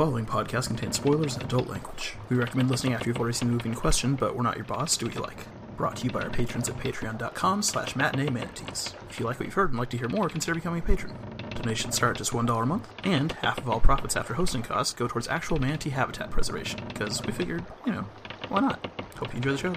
following podcast contains spoilers and adult language. We recommend listening after you've already seen the movie in question, but we're not your boss. Do what you like. Brought to you by our patrons at patreon.com slash matinee manatees. If you like what you've heard and like to hear more, consider becoming a patron. Donations start at just $1 a month, and half of all profits after hosting costs go towards actual manatee habitat preservation, because we figured, you know, why not? Hope you enjoy the show.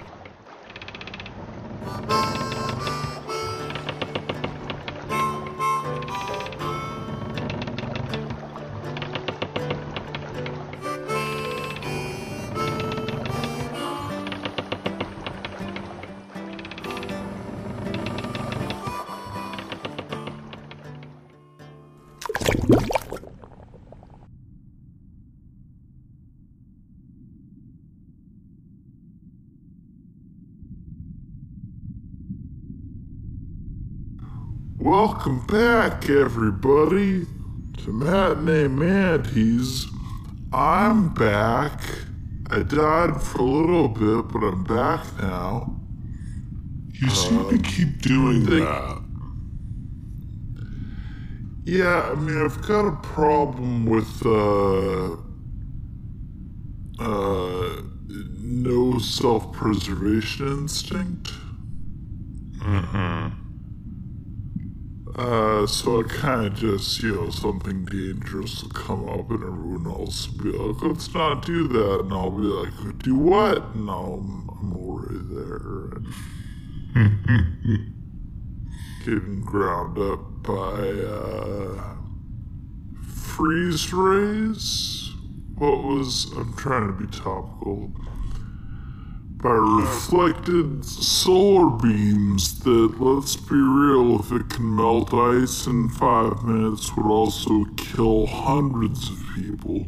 Back, everybody, to Matinee Manatees. I'm back. I died for a little bit, but I'm back now. You seem to keep doing think- that. Yeah, I mean, I've got a problem with, uh, uh, no self preservation instinct. Uh, so I kind of just, you know, something dangerous will come up and everyone else will be like, let's not do that. And I'll be like, do what? And I'm, I'm already there. And getting ground up by, uh, freeze rays? What was, I'm trying to be topical. By reflected solar beams that, let's be real, if it can melt ice in five minutes, would also kill hundreds of people.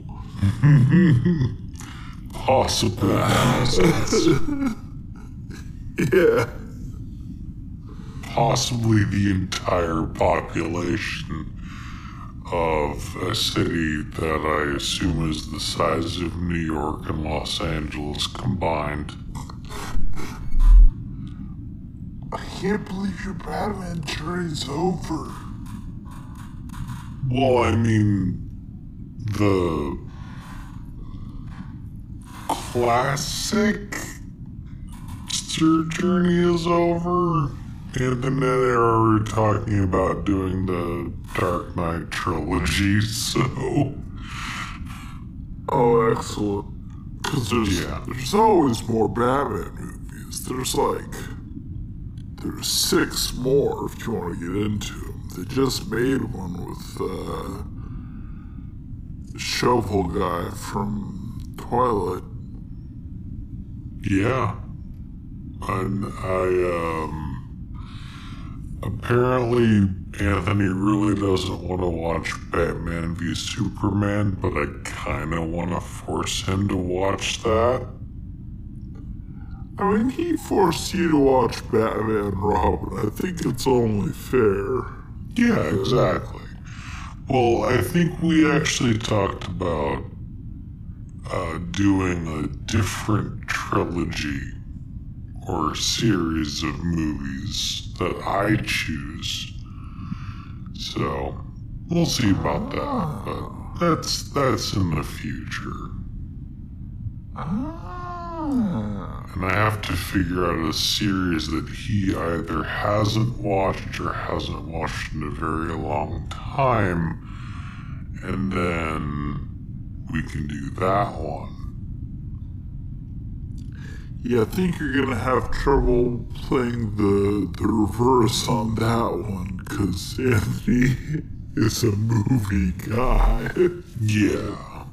Possibly. Yeah. Possibly the entire population of a city that I assume is the size of New York and Los Angeles combined. I can't believe your Batman journey's over. Well, I mean, the classic Sir journey is over. And then they are talking about doing the Dark Knight trilogy, so Oh, excellent. Because there's, Yeah. there's always more Batman movies. There's like, there's six more if you want to get into them. They just made one with uh, the shovel guy from Twilight. yeah. And I, um, apparently Anthony really doesn't want to watch Batman v Superman, but I kind of want to force him to watch that. I mean, he forced you to watch Batman and Robin. I think it's only fair. Yeah, exactly. Well, I think we actually talked about uh, doing a different trilogy or series of movies that I choose. So we'll see about that, but that's that's in the future. Ah. And I have to figure out a series that he either hasn't watched or hasn't watched in a very long time. And then we can do that one. Yeah, I think you're gonna have trouble playing the the reverse on that one because Anthony is a movie guy. Yeah.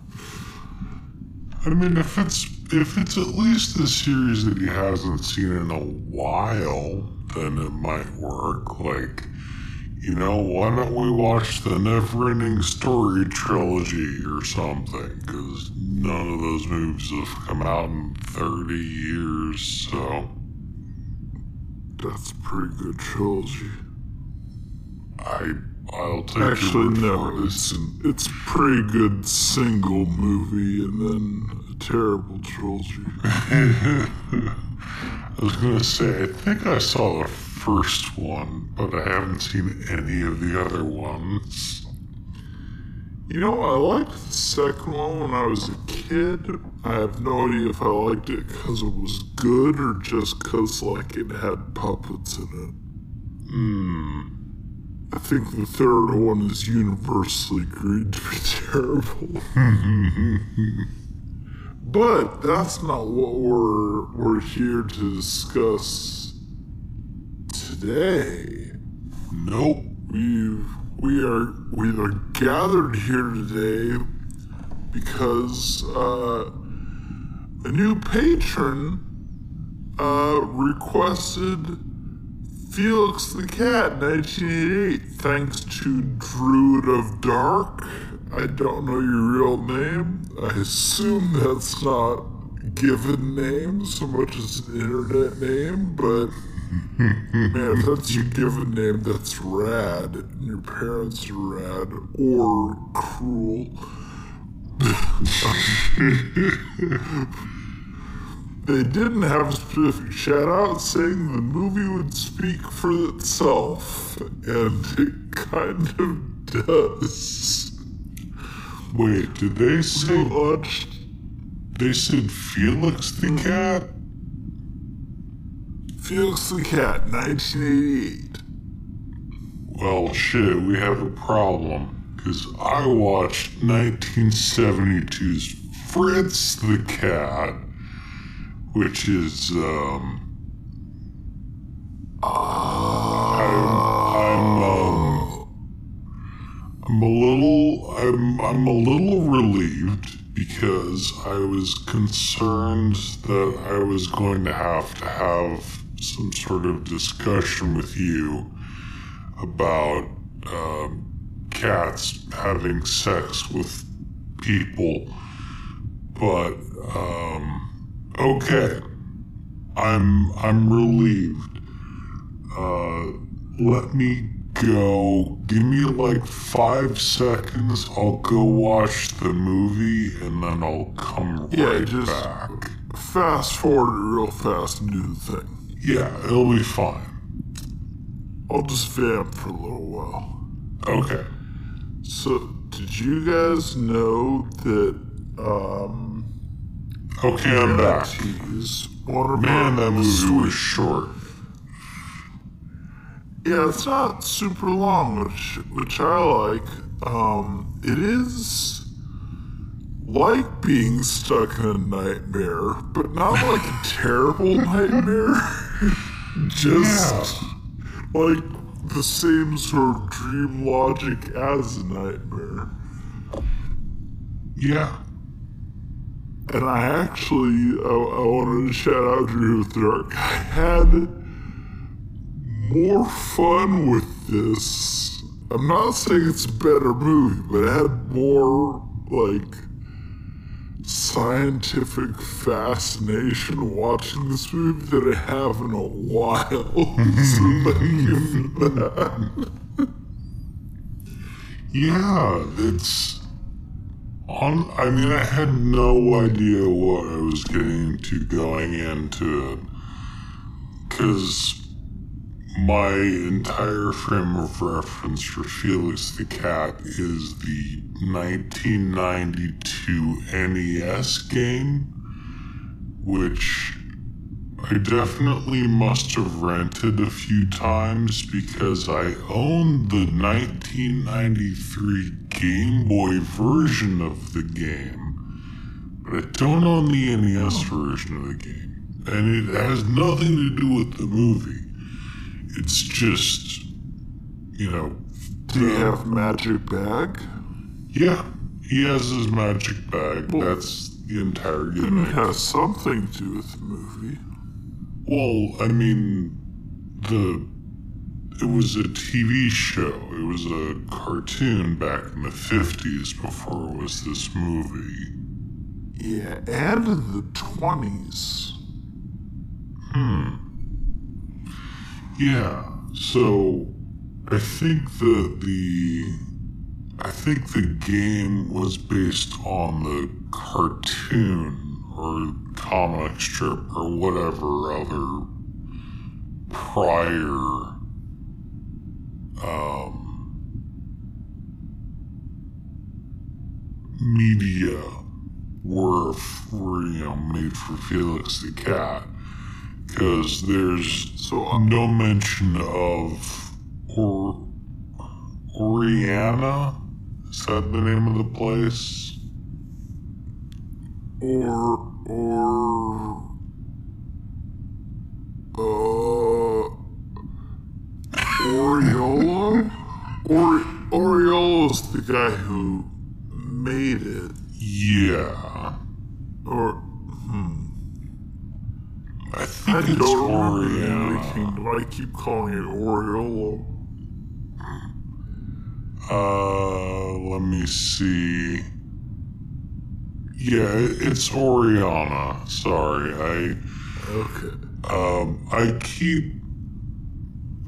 I mean, if it's if it's at least a series that he hasn't seen in a while, then it might work. Like, you know, why don't we watch the Neverending Story trilogy or something? Because none of those movies have come out in thirty years. So, That's a pretty good trilogy. I I'll take your Actually, word no, for it. it's it's a pretty good single movie and then terrible trilogy. I was gonna say, I think I saw the first one, but I haven't seen any of the other ones. You know, I liked the second one when I was a kid. I have no idea if I liked it because it was good or just because, like, it had puppets in it. Hmm. I think the third one is universally agreed to be terrible. but that's not what we're we're here to discuss today. Nope. We've we are we are gathered here today because uh, a new patron uh, requested Felix the Cat 1988 thanks to Druid of Dark. I don't know your real name. I assume that's not given name so much as an internet name, but man, if that's your given name, that's rad. And your parents are rad or cruel. They didn't have a specific shout out saying the movie would speak for itself, and it kind of does. Wait, did they say Much they said Felix the cat? Felix the Cat, 1988. Well, shit, we have a problem. Because I watched 1972's Fritz the Cat, which is, um. I'm, I'm, I'm a little. I'm, I'm a little relieved because I was concerned that I was going to have to have some sort of discussion with you about um, cats having sex with people. But um, okay, I'm I'm relieved. Uh, let me go. Give me like five seconds. I'll go watch the movie and then I'll come Yeah, right just back. fast forward real fast and do the thing. Yeah, it'll be fine. I'll just vamp for a little while. Okay. So, did you guys know that, um, Okay, I'm back. Of Man, that movie was short. Yeah, it's not super long, which which I like. Um, it is like being stuck in a nightmare, but not like a terrible nightmare. Just like the same sort of dream logic as a nightmare. Yeah. And I actually, I, I wanted to shout out Drew Dark. I had more fun with this. I'm not saying it's a better movie, but I had more, like, scientific fascination watching this movie than I have in a while. so that. Yeah, it's on. I mean, I had no idea what I was getting into going into it because my entire frame of reference for Felix the Cat is the 1992 NES game, which I definitely must have rented a few times because I owned the 1993 Game Boy version of the game, but I don't own the NES version of the game. And it has nothing to do with the movie. It's just, you know, Do you have Magic Bag? yeah, he has his magic bag. That's the entire It gimmick. has something to do with the movie. Well, I mean, the it was a TV show. It was a cartoon back in the fifties before it was this movie. Yeah, and in the 20s. Yeah. So I think the the I think the game was based on the cartoon or comic strip or whatever other prior um media were, were you know made for Felix the cat because there's So, uh, no mention of or Oriana. Is that the name of the place? or or uh Oriolo? Or Oriolo's the guy who made it. Yeah, Or I think I it's don't remember the name of the Oriana. I keep calling it Oriolo. Uh, let me see. Yeah, it's Oriana. Sorry, I Okay. um I keep.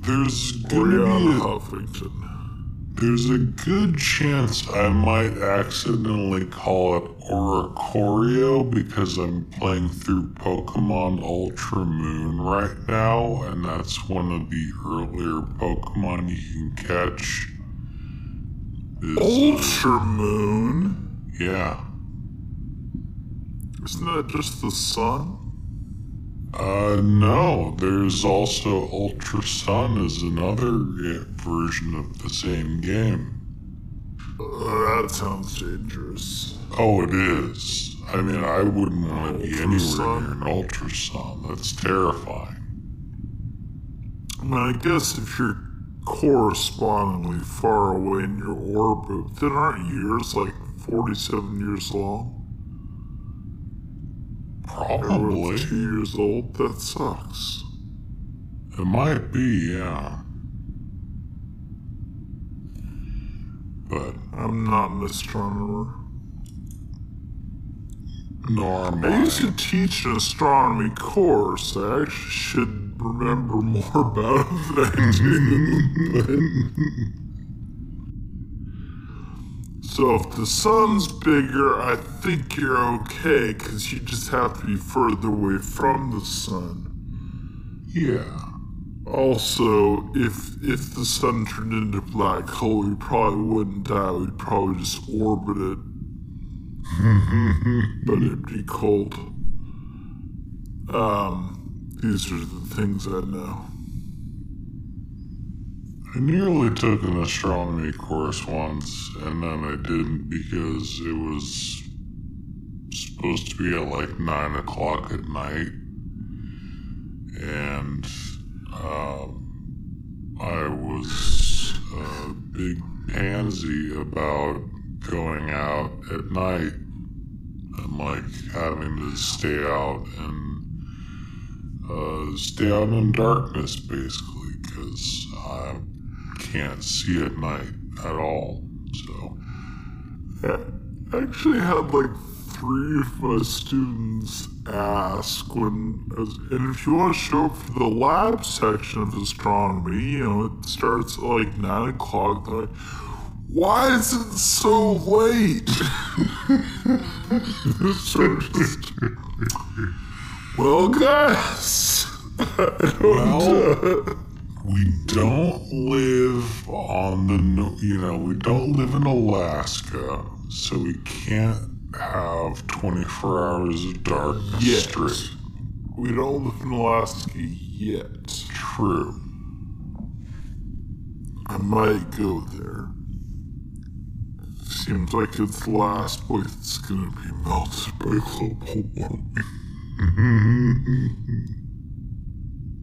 There's gonna Oriana Huffington. there's a good chance I might accidentally call it Oricorio because I'm playing through Pokemon Ultra Moon right now, and that's one of the earlier Pokemon you can catch. Is, Ultra Moon? yeah. Isn't that just the sun? Uh, no, there's also Ultra Sun is another version of the same game. Uh, that sounds dangerous. Oh, it is. I mean, I wouldn't want to be anywhere near an ultrasound. That's terrifying. I mean, I guess if you're correspondingly far away in your orbit, then aren't years like 47 years long? Probably. two years old? That sucks. It might be, yeah. But, I'm not an astronomer. Nor am I used to teach an astronomy course. I actually should remember more about it than I do. so if the sun's bigger, I think you're okay because you just have to be further away from the sun. Yeah. Also, if if the sun turned into a black hole, you probably wouldn't die. We'd probably just orbit it. But it'd be cold. Um, these are the things I know. I nearly took an astronomy course once, and then I didn't because it was supposed to be at like 9 o'clock at night. And um, I was a big pansy about going out at night and like having to stay out and uh, stay out in darkness basically because I can't see at night at all. So, I actually had like three of my students ask when, and if you want to show up for the lab section of astronomy, you know, it starts at like 9 o'clock. Like, why is it so late? well, guys, I don't, uh, we don't live on the, you know, we don't live in Alaska, so we can't have 24 hours of darkness Yet. straight. we don't live in Alaska yet. True. I might go there. Seems like it's the last place gonna be melted by global warming.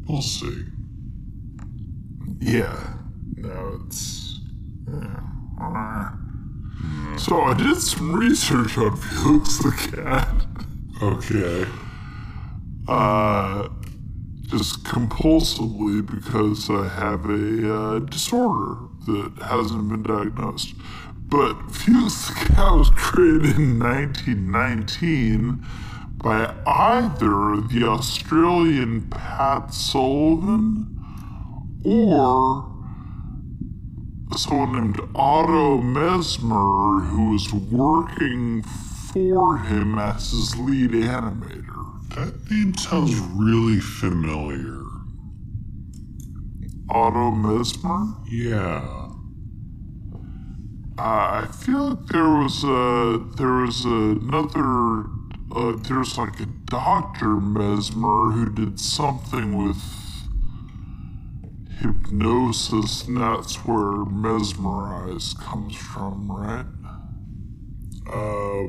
We'll see. Yeah. No, it's. Yeah. So I did some research on Felix the cat. Okay. Uh, just compulsively because I have a uh, disorder that hasn't been diagnosed. But cat was created in 1919 by either the Australian Pat Sullivan or someone named Otto Messmer who was working for him as his lead animator. That name sounds really familiar. Otto Messmer? Yeah. Uh, I feel like there was a there was another uh, there's like a Doctor Mesmer who did something with hypnosis, and that's where mesmerize comes from, right? Uh,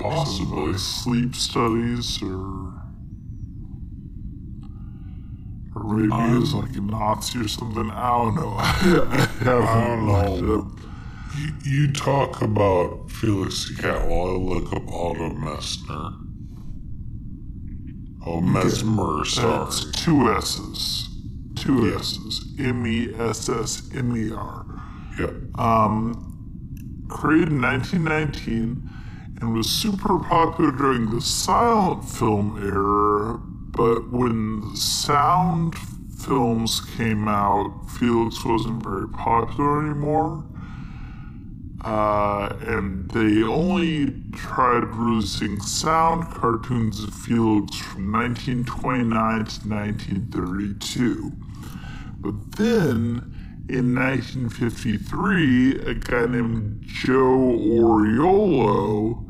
possibly. Like sleep studies, or or maybe it's like a Nazi or something. I don't know. I haven't I don't know. You talk about Felix the Cat while I look up Otto Messner. Oh, Messmer, sorry. That's two S's. Two Yeah. S's. M E S S M E R. Yep. Um, created in 1919 and was super popular during the silent film era, but when sound films came out, Felix wasn't very popular anymore. Uh, and they only tried releasing sound cartoons of Felix from 1929 to 1932. But then, in 1953, a guy named Joe Oriolo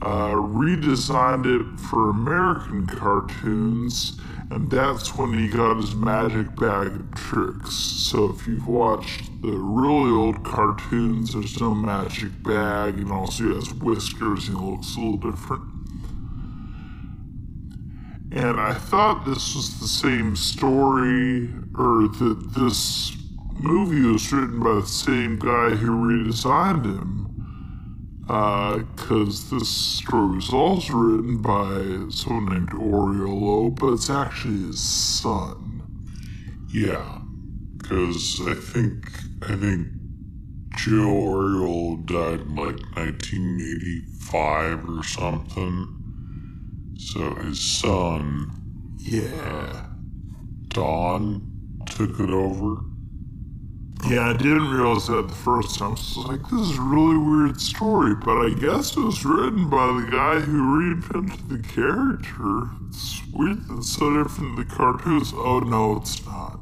uh, redesigned it for American cartoons, and that's when he got his magic bag of tricks. So if you've watched the really old cartoons, there's no magic bag, and also he has whiskers he looks a little different. And I thought this was the same story, or that this movie was written by the same guy who redesigned him. Uh, because this story was also written by someone named Oriolo, but it's actually his son. Yeah, because I think I think Joe Oriolo died in like 1985 or something. So his son Yeah. Uh, Don took it over. Yeah, I didn't realize that the first time. So I was like, this is a really weird story, but I guess it was written by the guy who reinvented the character. It's weird it's so different than the cartoons. Oh, no, it's not.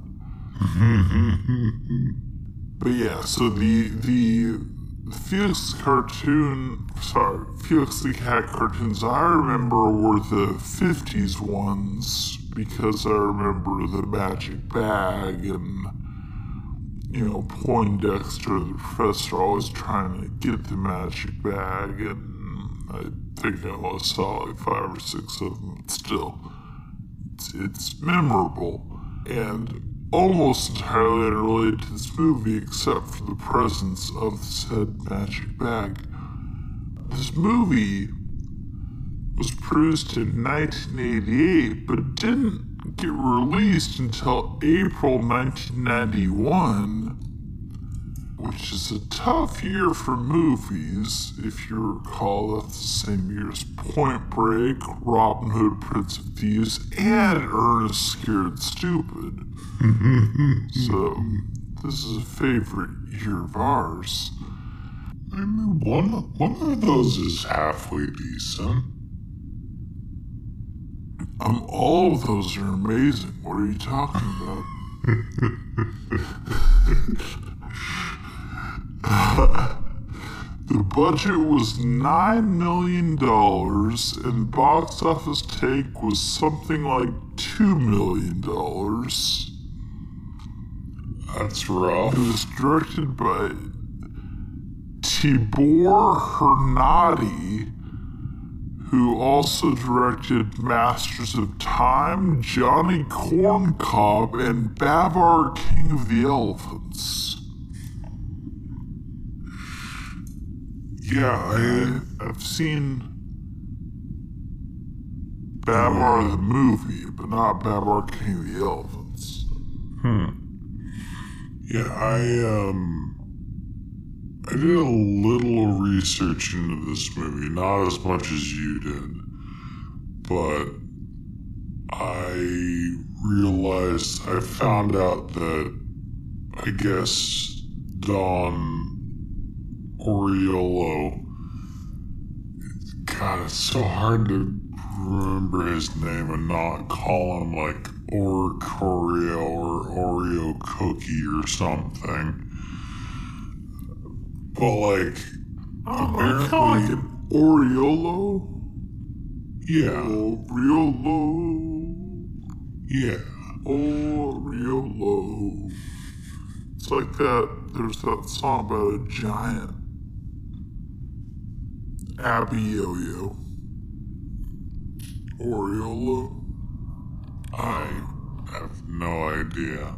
but yeah, so the the Felix cartoon, sorry, Felix the Cat cartoons I remember were the 50s ones because I remember the magic bag and you know, Poindexter, the professor, always trying to get the magic bag, and I think I only saw like five or six of them, but still, it's, it's memorable and almost entirely unrelated to this movie except for the presence of the said magic bag. This movie was produced in 1988, but didn't get released until April 1991, which is a tough year for movies. If you recall, that's the same year as Point Break, Robin Hood, Prince of Thieves, and Ernest Scared Stupid. Mm-hmm. so, this is a favorite year of ours. I mean, one one of those is halfway decent. Um, all of those are amazing. What are you talking about? the budget was nine million dollars, and box office take was something like two million dollars. That's rough. It was directed by Tibor Hernádi, who also directed Masters of Time, Johnny Corncob, and Babar King of the Elephants. Yeah, I, I've seen Babar the movie, but not Babar King of the Elephants. Hmm. Yeah, I um, I did a little research into this movie, not as much as you did, but I realized I found out that I guess Don Oriolo. God, it's so hard to remember his name and not call him like Or Oreo or Oreo cookie or something. But like, of like an Oriolo. yeah, Oriolo. yeah. Oriolo. It's like that. There's that song about a giant. Abiyoyo. Oriolo. I have no idea.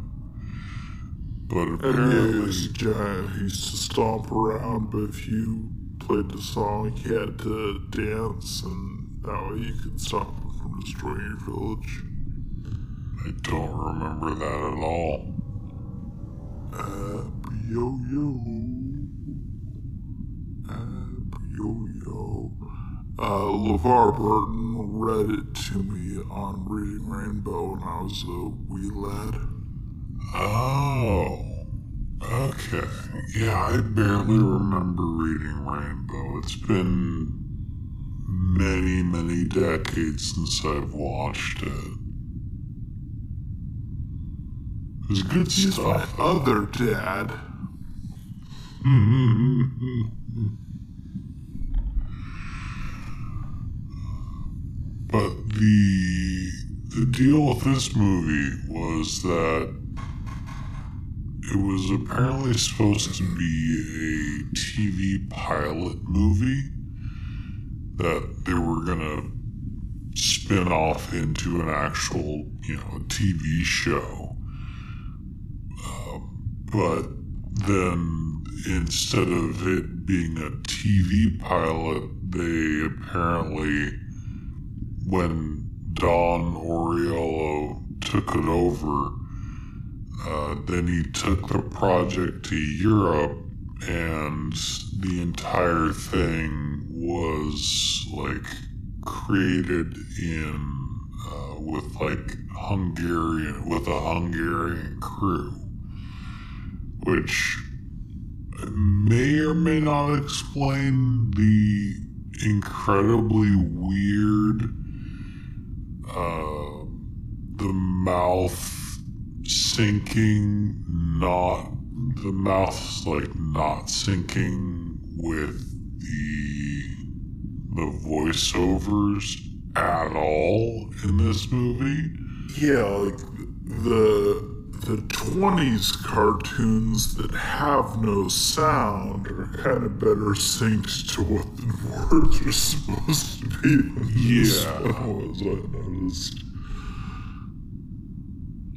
But apparently, he's a giant. He used to stomp around, but if you played the song, he had to dance, and that way you could stop him from destroying your village. I don't remember that at all. Abby Yo Yo. Abby Yo Yo. Uh, LeVar Burton read it to me on Reading Rainbow when I was a wee lad. Oh, okay. Yeah, I barely remember reading Rainbow. It's been many, many decades since I've watched it. It was good He's my stuff. other dad. But the the deal with this movie was that it was apparently supposed to be a TV pilot movie that they were gonna spin off into an actual, you know, TV show. Um, but then instead of it being a TV pilot, they apparently when Don Oriolo took it over, uh, then he took the project to Europe, and the entire thing was like created in uh, with like Hungarian with a Hungarian crew, which may or may not explain the incredibly weird uh, the mouth syncing, not the mouth's like not syncing with the the voiceovers at all in this movie. Yeah, like the the twenties cartoons that have no sound are kind of better synced to what the words are supposed to be. Yeah. was I noticed.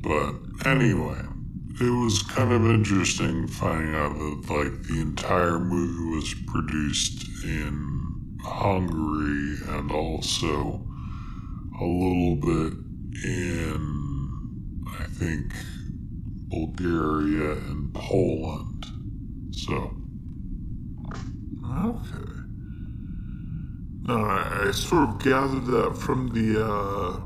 But anyway, it was kind of interesting finding out that like the entire movie was produced in Hungary and also a little bit in I think Bulgaria and Poland. So Okay. No, I, I sort of gathered that from the uh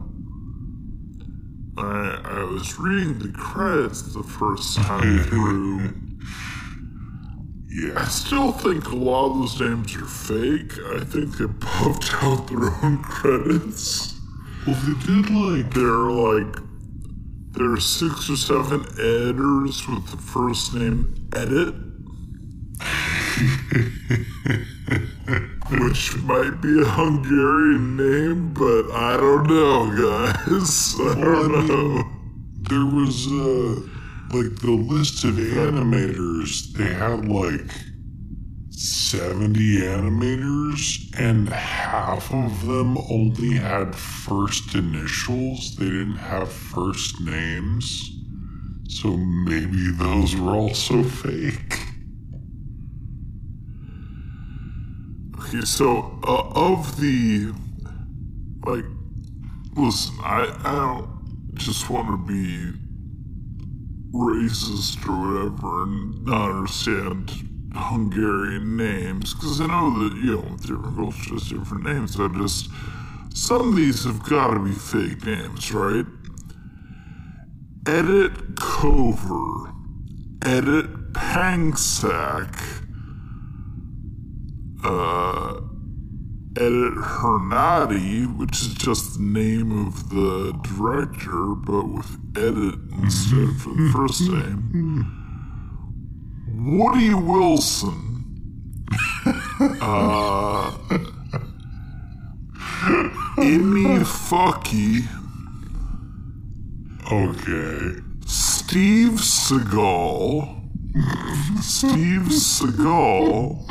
I I was reading the credits the first time through. Yeah. I still think a lot of those names are fake. I think they puffed out their own credits. well they did like There are like there are six or seven editors with the first name Edit. Which might be a Hungarian name, but I don't know, guys. I Well, I don't mean- know. there was uh like the list of animators they had like 70 animators and half of them only had first initials they didn't have first names so maybe those were also fake Okay, so uh, of the like, listen, I I don't just want to be racist or whatever and not understand Hungarian names because I know that you know different cultures different names. I just some of these have got to be fake names, right? Edit Cover, Edit Pangsack uh, Edit Hernádi, which is just the name of the director, but with edit instead for the first name. Woody Wilson, uh, Inni Fucky, Okay. Steve Seagal, Steve Seagal,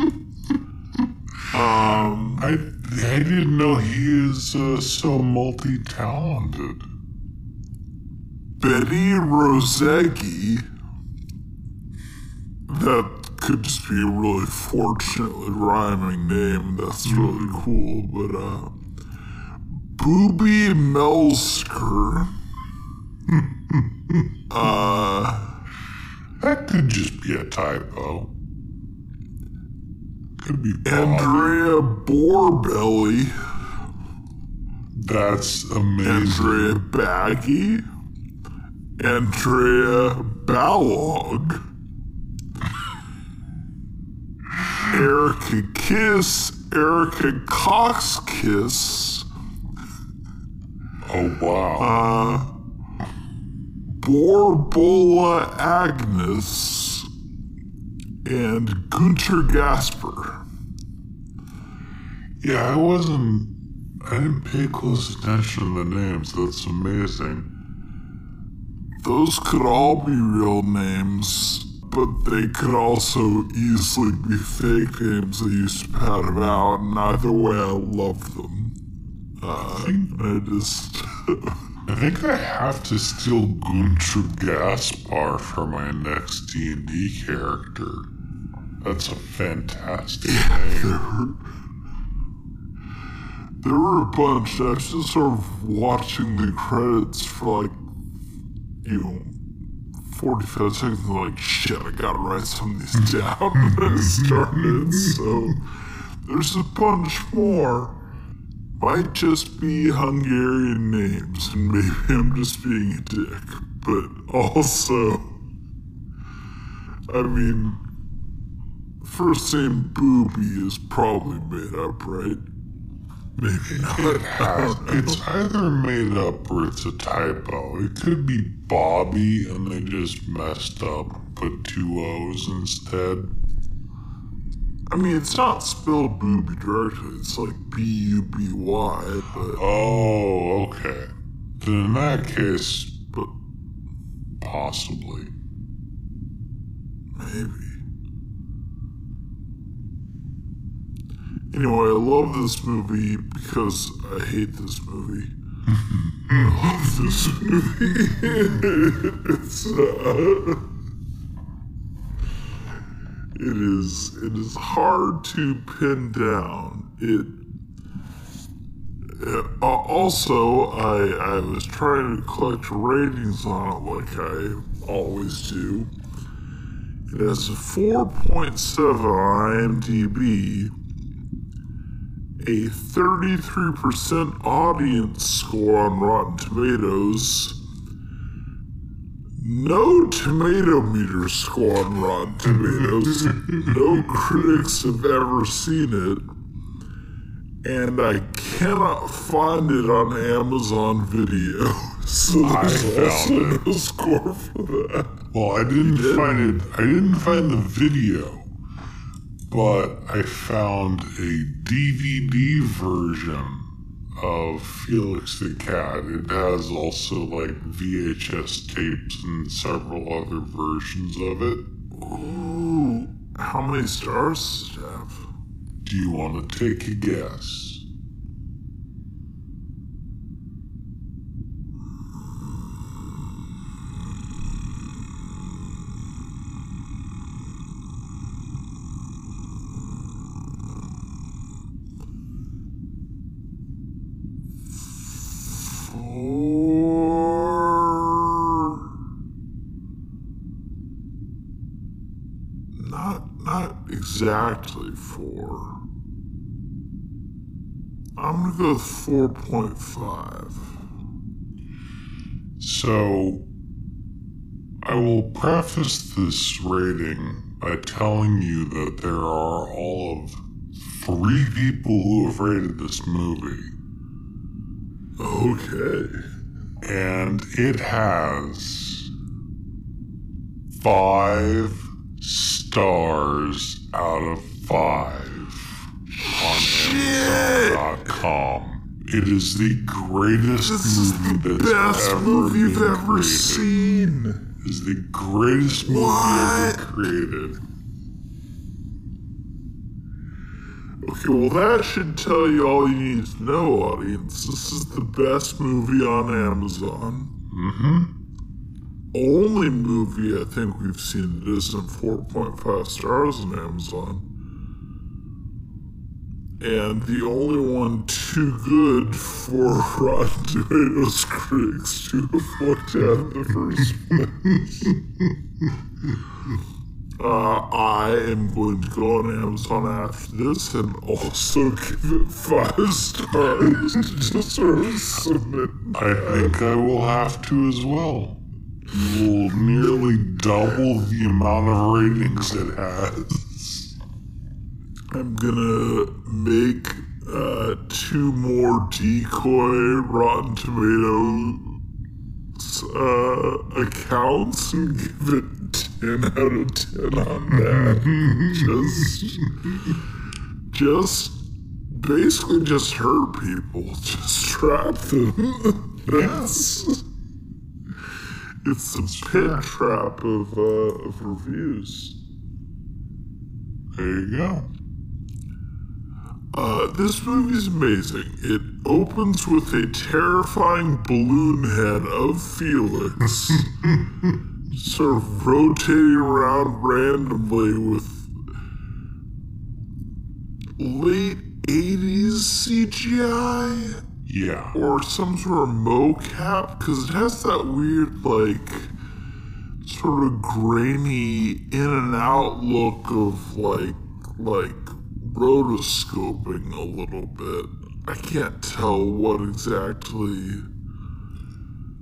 um, I I didn't know he is uh, so multi-talented. Betty Roseggi. That could just be a really fortunately rhyming name. That's really cool. But, uh, Booby Melsker. uh, That could just be a typo. Could be Bob. Andrea Borbelly. That's amazing. Andrea Baggy. Andrea Ballog. Erica Kiss. Erica Cox Kiss. Oh wow. Uh, Borbola Agnes and Gunter Gasper. yeah, I wasn't. I didn't pay close attention to the names. That's amazing. Those could all be real names, but they could also easily be fake names they used to pat about, and either way, I love them. Uh, I just. I think I have to steal Gunter Gaspar for my next D&D character. That's a fantastic name. There were a bunch. I was just sort of watching the credits for like, you know, 45 seconds. and like, shit, I gotta write some of these down. and I started. So there's a bunch more. Might just be Hungarian names, and maybe I'm just being a dick. But also, I mean, first name Booby is probably made up, right? Maybe not. It's either made up or it's a typo. It could be Bobby and they just messed up, put two O's instead. I mean, it's not spelled booby directly. It's like B U B Y, but Oh, okay. Then in that case, but possibly. maybe. Anyway, I love this movie because I hate this movie. I love this movie. it's uh, it is it is hard to pin down. It uh, also I I was trying to collect ratings on it like I always do. It has a 4.7 on IMDb, a 33% audience score on Rotten Tomatoes, no tomato meter score on Rotten Tomatoes, no critics have ever seen it, and I cannot find it on Amazon Video. So I found it. no score for that. Well, I didn't find it. I didn't find the video, but I found a DVD version of Felix the Cat. It has also like VHS tapes and several other versions of it. Ooh, how many stars does it have? Do you want to take a guess? Four. Not, not exactly four. I'm gonna go with four point five. So, I will preface this rating by telling you that there are all of three people who have rated this movie, Okay. and it has five stars out of five. on Amazon.com. It is the greatest This is movie the that's best ever movie you've ever created. seen. It is the greatest movie What? ever created. Okay, well, that should tell you all you need to know, audience. This is the best movie on Amazon. Mm-hmm. Only movie I think we've seen that isn't 4.5 stars on Amazon. And the only one too good for Rotten Tomatoes critics to have looked at in the first place. Uh, I am going to go on Amazon after this and also give it five stars to of submit. I think I will have to as well. Will nearly double the amount of ratings it has. I'm gonna make uh, two more decoy Rotten Tomatoes uh, accounts and give it 10 out of 10 on that. just, just basically just hurt people. Just trap them. That's. It's the pit trap of, uh, of reviews. There you go. Uh, this movie's amazing. It opens with a terrifying balloon head of Felix, sort of rotating around randomly with late 80s CGI Yeah. or some sort of mocap because it has that weird, like, sort of grainy in and out look of like, like rotoscoping a little bit. I can't tell what exactly.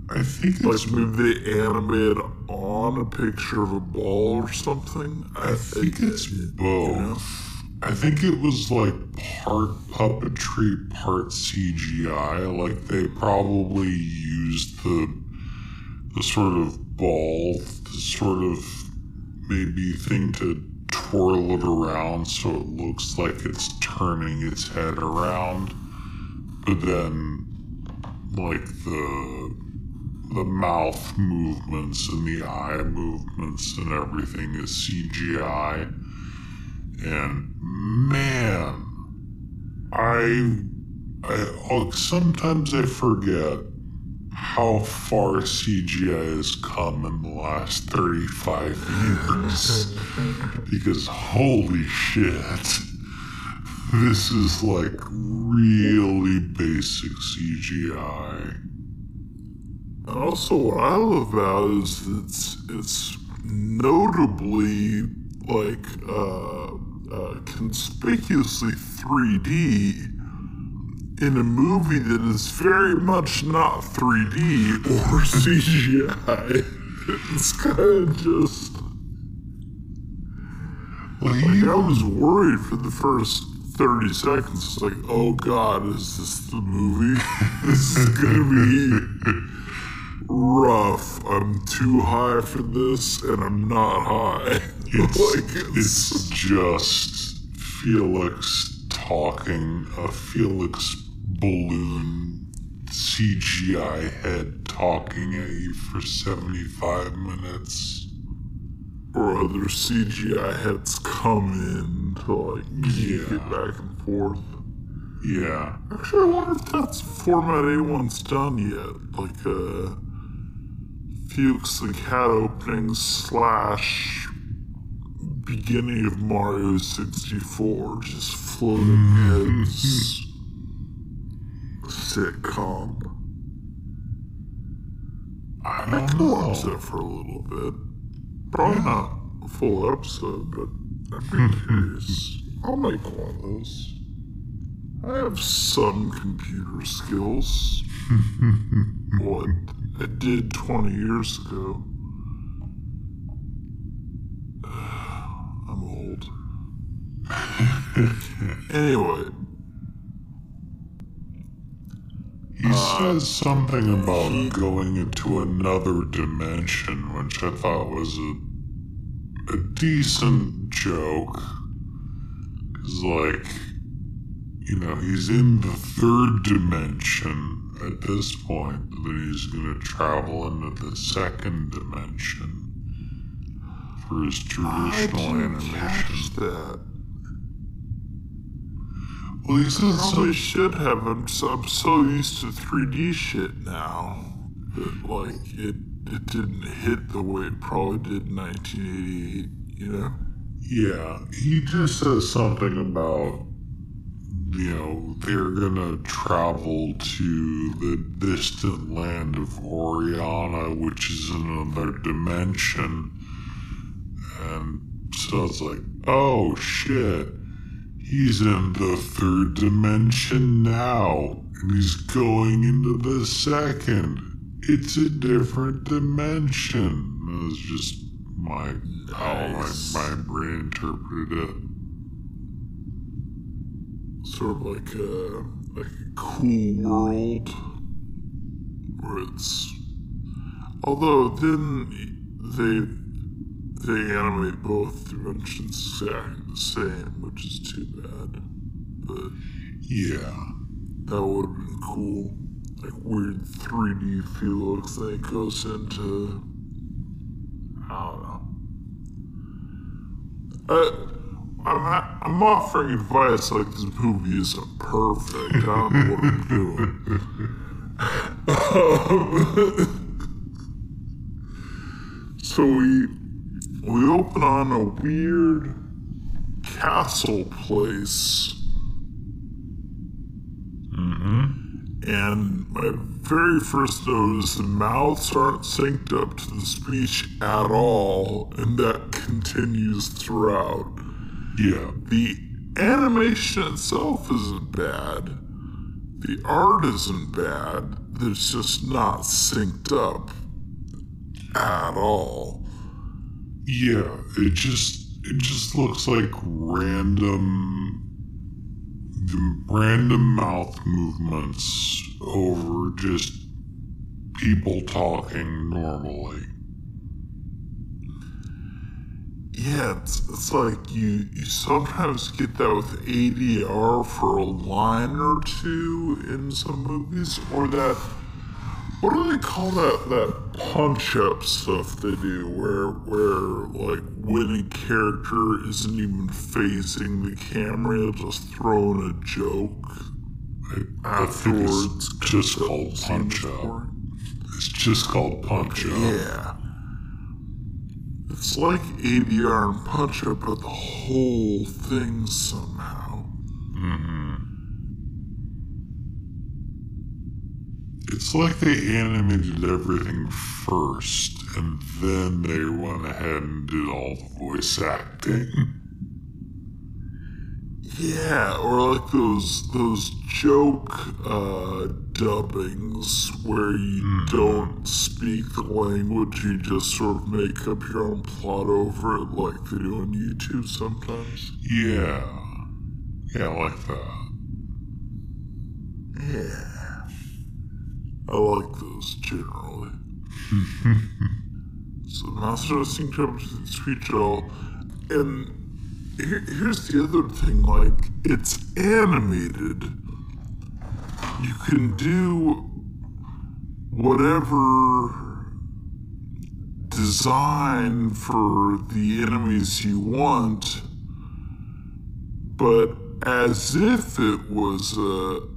I think it's Like maybe they animated on a picture of a ball or something. I, I think it's both. I think it was like part puppetry, part CGI. Like they probably used the the sort of ball, the sort of maybe thing to twirl it around so it looks like it's turning its head around. But then like the the mouth movements and the eye movements and everything is CGI. And man, I, I oh, sometimes I forget how far CGI has come in the last 35 years. because holy shit, this is like really basic CGI. And also, what I love about it is it's it's notably like uh, uh, conspicuously 3D in a movie that is very much not 3D or CGI. It's kind of just like I was worried for the first 30 seconds. It's like, oh god, is this the movie? this is gonna be rough. I'm too high for this, and I'm not high. it's, like it's just Felix talking, a Felix balloon CGI head talking at you for 75 minutes. or other CGI heads come in to like Yeah. get back and forth. Yeah. Actually, I wonder if that's format anyone's done yet. Like uh, Fuchs the cat opening slash beginning of Mario 64, just floating heads sitcom. I don't could watch that for a little bit. Probably not a full episode, but I'd be curious. I'll make one of those. I have some computer skills. what I did 20 years ago. anyway, He says something about going into another dimension, which I thought was a, a decent joke. Because, like, you know, he's in the third dimension at this point, but then he's going to travel into the second dimension for his traditional animation. Catch that. Well, he says Probably should have. I'm so, I'm so used to 3D shit now that like it it didn't hit the way it probably did in 1988. You know. Yeah, he just says something about, you know, they're gonna travel to the distant land of Oriana, which is another dimension. And so it's like, oh shit, he's in the third dimension now, and he's going into the second. It's a different dimension. It's just my how Nice. my, my brain interpreted it. Sort of like a like a cool world where it's. Although then they they animate both dimensions exactly the same, which is too bad. But Yeah. That would have been cool. Like weird 3D feel looks then it goes into. I don't know. Uh, I'm, I'm offering advice like this movie isn't perfect. I don't know what I'm doing. so we we open on a weird castle place. Mm-hmm. And my very first note is the mouths aren't synced up to the speech at all, and that continues throughout. Yeah. The animation itself isn't bad. The art isn't bad. It's just not synced up at all. Yeah. It just it just looks like random random mouth movements over just people talking normally. Yeah, it's, it's like you, you sometimes get that with ADR for a line or two in some movies, or that what do they call that that punch up stuff they do where where like when a character isn't even facing the camera, they'll just throw in a joke I, I think afterwards. it's just called punch up. It's just called punch up. Yeah. It's like ADR and Punch Up, but the whole thing somehow. It's like they animated everything first, and then they went ahead and did all the voice acting. Yeah, or like those those joke uh, dubbings where you don't speak the language, you just sort of make up your own plot over it, like they do on YouTube sometimes. Yeah. Yeah, like that. Yeah, I like those generally. so Master of Sync up to the speech all, and here, here's the other thing: like it's animated. You can do whatever design for the enemies you want, but as if it was a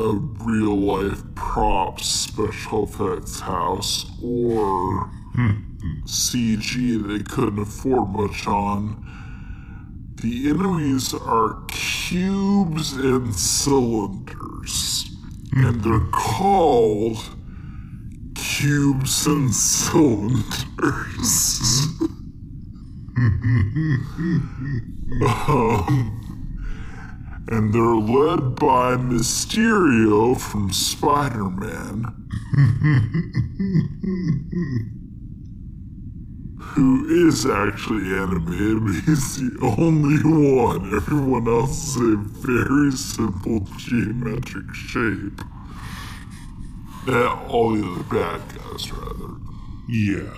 a real life props special effects house or CG they couldn't afford much on. The enemies are cubes and cylinders, and they're called cubes and cylinders. um, and they're led by Mysterio from Spider Man. who is actually animated, but he's the only one. Everyone else is a very simple geometric shape. Uh, all the other bad guys, rather. Yeah.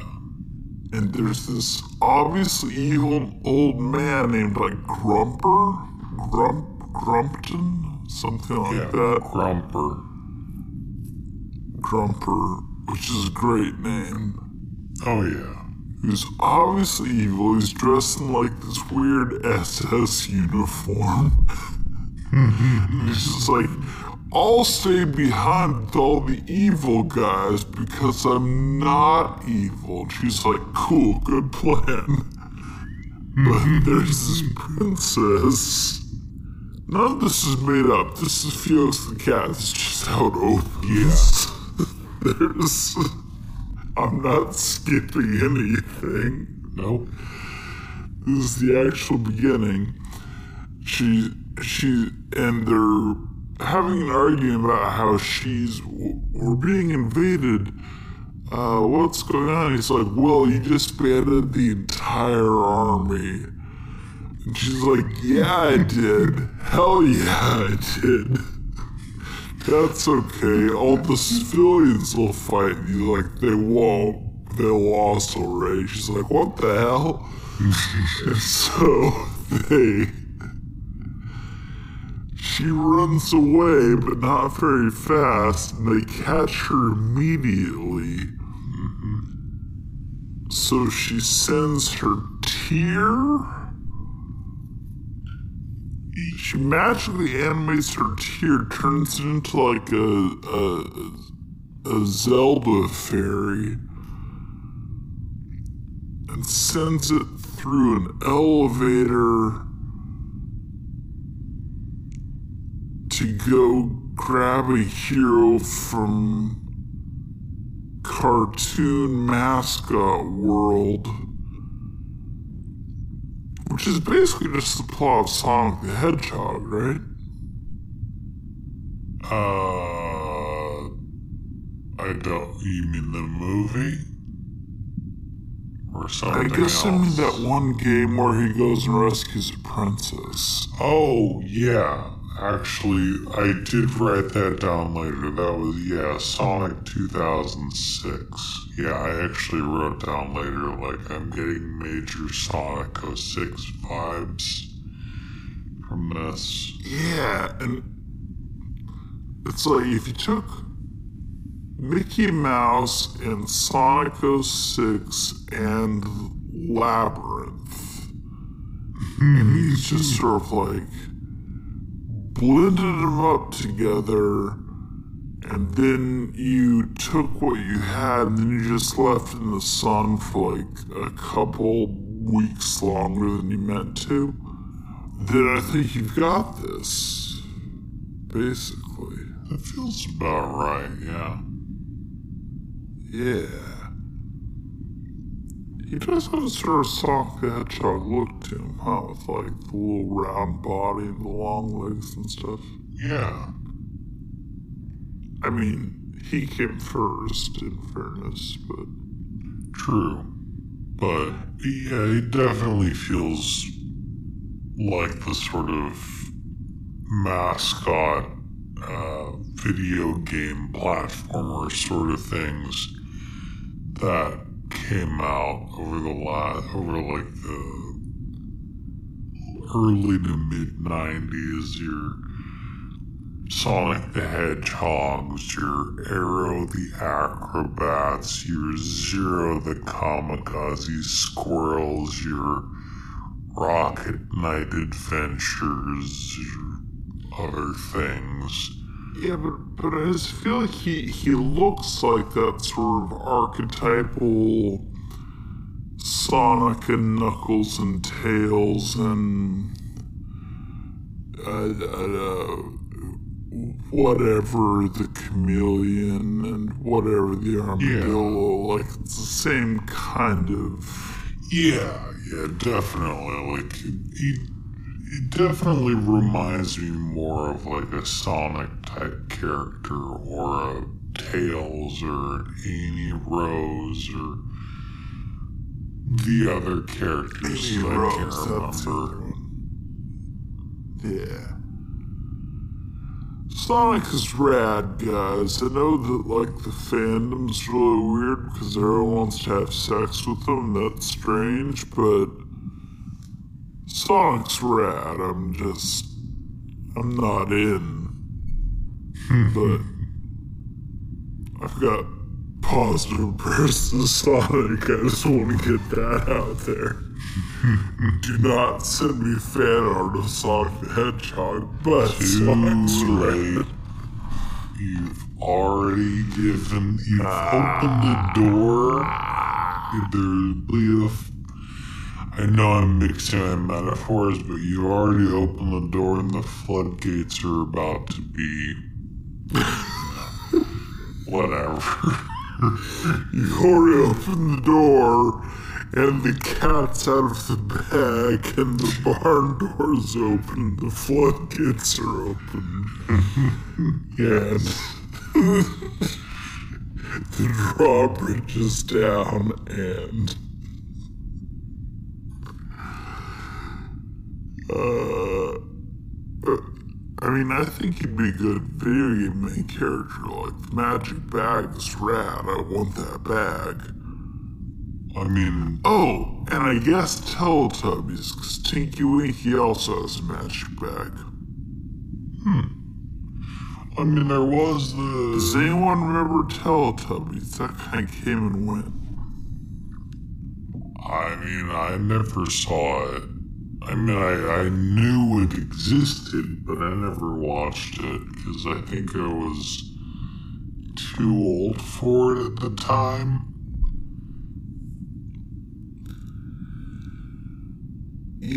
And there's this obviously evil old man named like Grumper? Grump Grumpton? something like Yeah, that. Grumper. Grumper, which is a great name. Oh yeah. He's obviously evil. He's dressed in like this weird SS uniform. and he's just like, I'll stay behind with all the evil guys because I'm not evil. And she's like, cool, good plan. but there's this princess. None of this is made up. This is Felix the cat. Just how it opens. there's. I'm not skipping anything. Nope. This is the actual beginning. She, she, and they're having an argument about how she's, we're being invaded. Uh, what's going on? He's like, well, you just disbanded the entire army. And she's like, yeah, I did. Hell yeah, I did. That's okay. All the civilians will fight you. Like, they won't. They lost already. She's like, what the hell? and so they. She runs away, but not very fast, and they catch her immediately. Mm-hmm. So she sends her tear. She magically animates her tear, turns it into like a a, a Zelda fairy, and sends it through an elevator to go grab a hero from cartoon mascot world. Which is basically just the plot of Sonic the Hedgehog, right? Uh, I don't. You mean the movie? Or something I guess else? I mean that one game where he goes and rescues a princess. Oh yeah. Actually, I did write that down later. That was yeah, Sonic 2006. Yeah, I actually wrote down later like I'm getting major Sonic 06 vibes from this. Yeah, and it's like if you took Mickey Mouse and Sonic 06 and Labyrinth, and hmm. he's just sort of like blended them up together, and then you took what you had, and then you just left in the sun for like a couple weeks longer than you meant to. Then I think you've got this. Basically. That feels about right. Yeah. Yeah. He does have a sort of the Hedgehog look to him, huh? With like the little round body and the long legs and stuff. Yeah. I mean, he came first, in fairness, but True. But yeah, he definitely feels like the sort of mascot uh, video game platformer sort of things that came out over the last over like the early to mid 90s your Sonic the Hedgehogs, your Aero the Acro-Bats, your Zero the Kamikaze Squirrels, your Rocket Knight Adventures, your other things. Yeah, but but I just feel like he he looks like that sort of archetypal Sonic and Knuckles and Tails and uh, uh, whatever the chameleon and whatever the armadillo. Like it's the same kind of. Yeah, yeah, definitely. Like, he, it definitely reminds me more of like a Sonic type character or a Tails or Amy Rose or the other characters Amy that I Rose, can't remember. Yeah. Sonic is rad, guys. I know that, like, the fandom's really weird because everyone wants to have sex with him. That's strange, but Sonic's rad. I'm just. I'm not in. but I've got positive prayers to Sonic. I just want to get that out there. Do not send me fan art of Sonic the Hedgehog, but Too red. late. You've already given, you've opened the door. There'll be a, I know I'm mixing my metaphors, but you already opened the door and the floodgates are about to be. whatever. You already opened the door, and the cat's out of the bag, and the barn door's open, the floodgates are open, and the drawbridge is down, and uh, uh, I mean, I think he'd be a good video game main character. Like the magic bag is rad. I want that bag. I mean, Oh, and I guess Teletubbies, because Tinky Winky also has a magic bag. Hmm. I mean, there was the. Does anyone remember Teletubbies? That kind of came and went. I mean, I never saw it. I mean, I, I knew it existed, but I never watched it because I think I was too old for it at the time.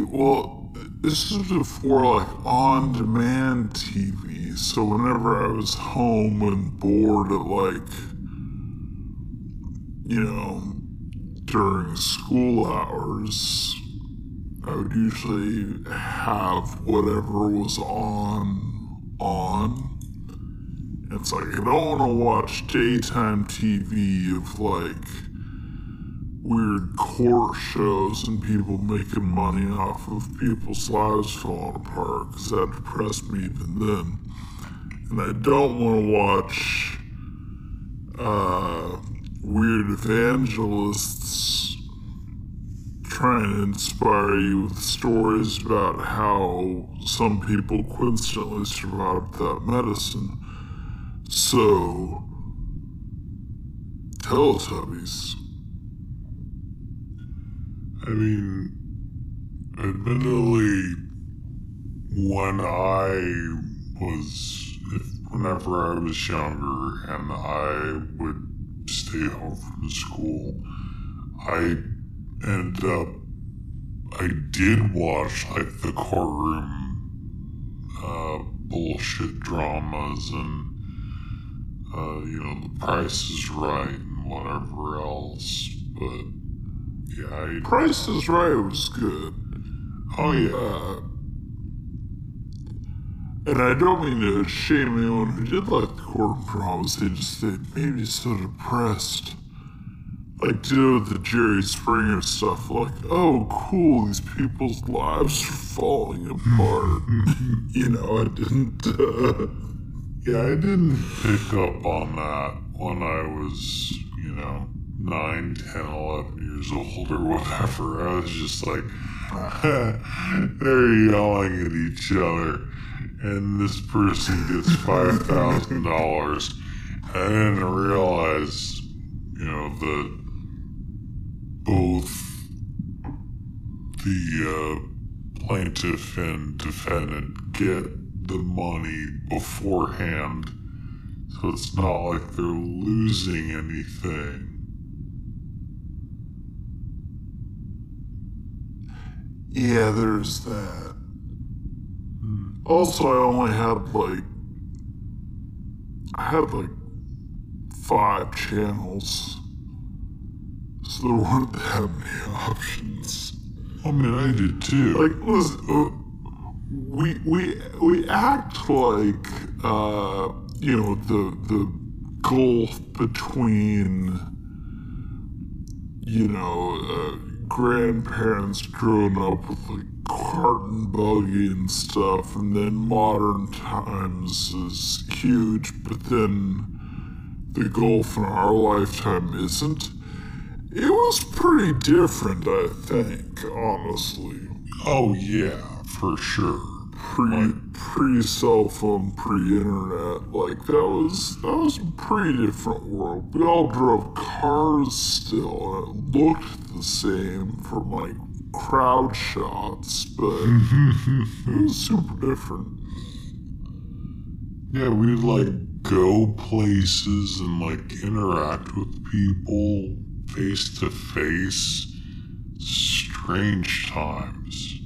Well, this is before like on-demand TV. So whenever I was home and bored at like, you know, during school hours, I would usually have whatever was on on. It's like I don't want to watch daytime TV of like weird court shows and people making money off of people's lives falling apart because that depressed me even then. And I don't want to watch uh, weird evangelists trying to inspire you with stories about how some people coincidentally survived without medicine. So, Teletubbies. I mean, admittedly, when I was, if, whenever I was younger and I would stay home from school, I ended up, I did watch like the courtroom uh, bullshit dramas and, uh, you know, The Price is Right and whatever else, but yeah, I Price is Right was good. Oh yeah. Uh, and I don't mean to shame anyone who did like the court dramas, they just they made me so depressed. Like with the Jerry Springer stuff, like, oh cool, these people's lives are falling apart. you know, I didn't uh, Yeah, I didn't pick up on that when I was, you know, 9, 10, 11 years old or whatever. I was just like, they're yelling at each other, and this person gets $5,000. I didn't realize, you know, that both the uh, plaintiff and defendant get the money beforehand, so it's not like they're losing anything. Yeah, there's that. Also, I only had like. I had like five channels. So there weren't that many options. I mean, I did too. Like, listen, uh, we, we, we act like, uh, you know, the, the gulf between, you know, uh, grandparents growing up with like cart and buggy and stuff, and then modern times is huge, but then the gulf in our lifetime isn't. It was pretty different, I think, honestly. oh, yeah, for sure. Pre pre-cell phone, pre-internet. Like that was that was a pretty different world. We all drove cars still, and it looked the same from like crowd shots, but it was super different. Yeah, we'd like go places and like interact with people face to face. Strange times.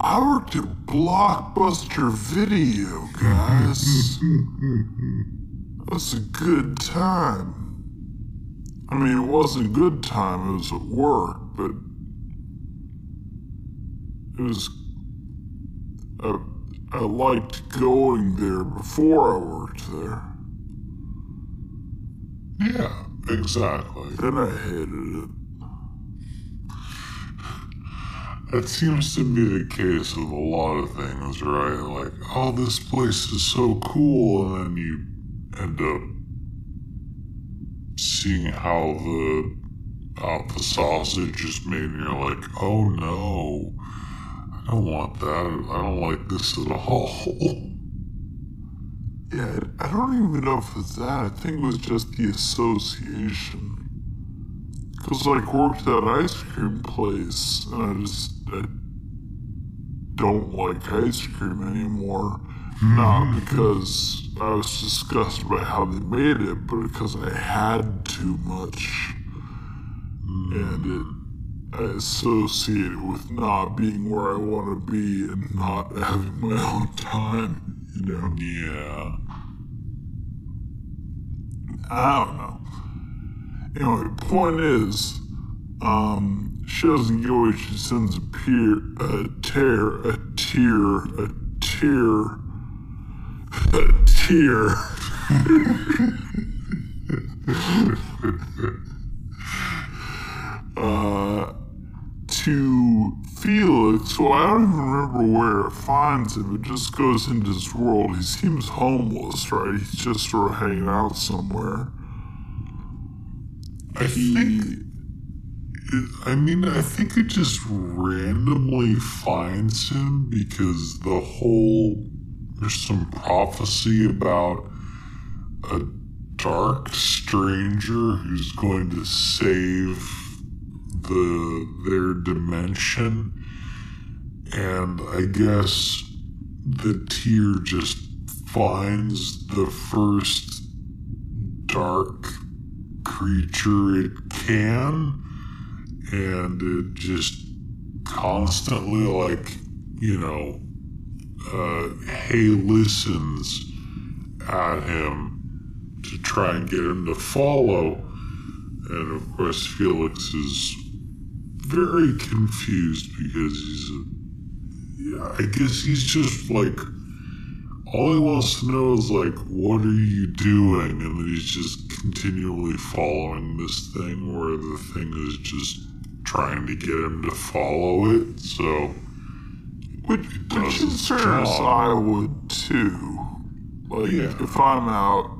I worked at Blockbuster Video, guys. That's a good time. I mean, it wasn't a good time, it was at work, but it was. I, I liked going there before I worked there. Yeah, exactly. Then I hated it. That seems to be the case with a lot of things, right? Like, oh, this place is so cool, and then you end up seeing how the how the sausage is made, and you're like, oh no, I don't want that. I don't like this at all. Yeah, I don't even know if it's that. I think it was just the association. Because, like, worked at that ice cream place, and I just I don't like ice cream anymore. Not mm-hmm. because I was disgusted by how they made it, but because I had too much. Mm. And it I associate it with not being where I want to be and not having my own time, yeah. I don't know. Anyway, point is, um, she doesn't get what she sends a peer, a tear, a tear, a tear, a tear. uh, to Felix, well, I don't even remember where it finds him. It just goes into his world. He seems homeless, right? He's just sort of hanging out somewhere. I think. It, I mean, I think it just randomly finds him because the whole. There's some prophecy about a dark stranger who's going to save the their dimension. And i guess the tier just finds the first dark creature it can. And it just constantly like you know uh hey listens at him to try and get him to follow. And of course felix is very confused because he's a, yeah, I guess he's just like all he wants to know is like what are you doing and then he's just continually following this thing where the thing is just trying to get him to follow it so Which, which in fairness. I would too. Like, Yeah. if I'm out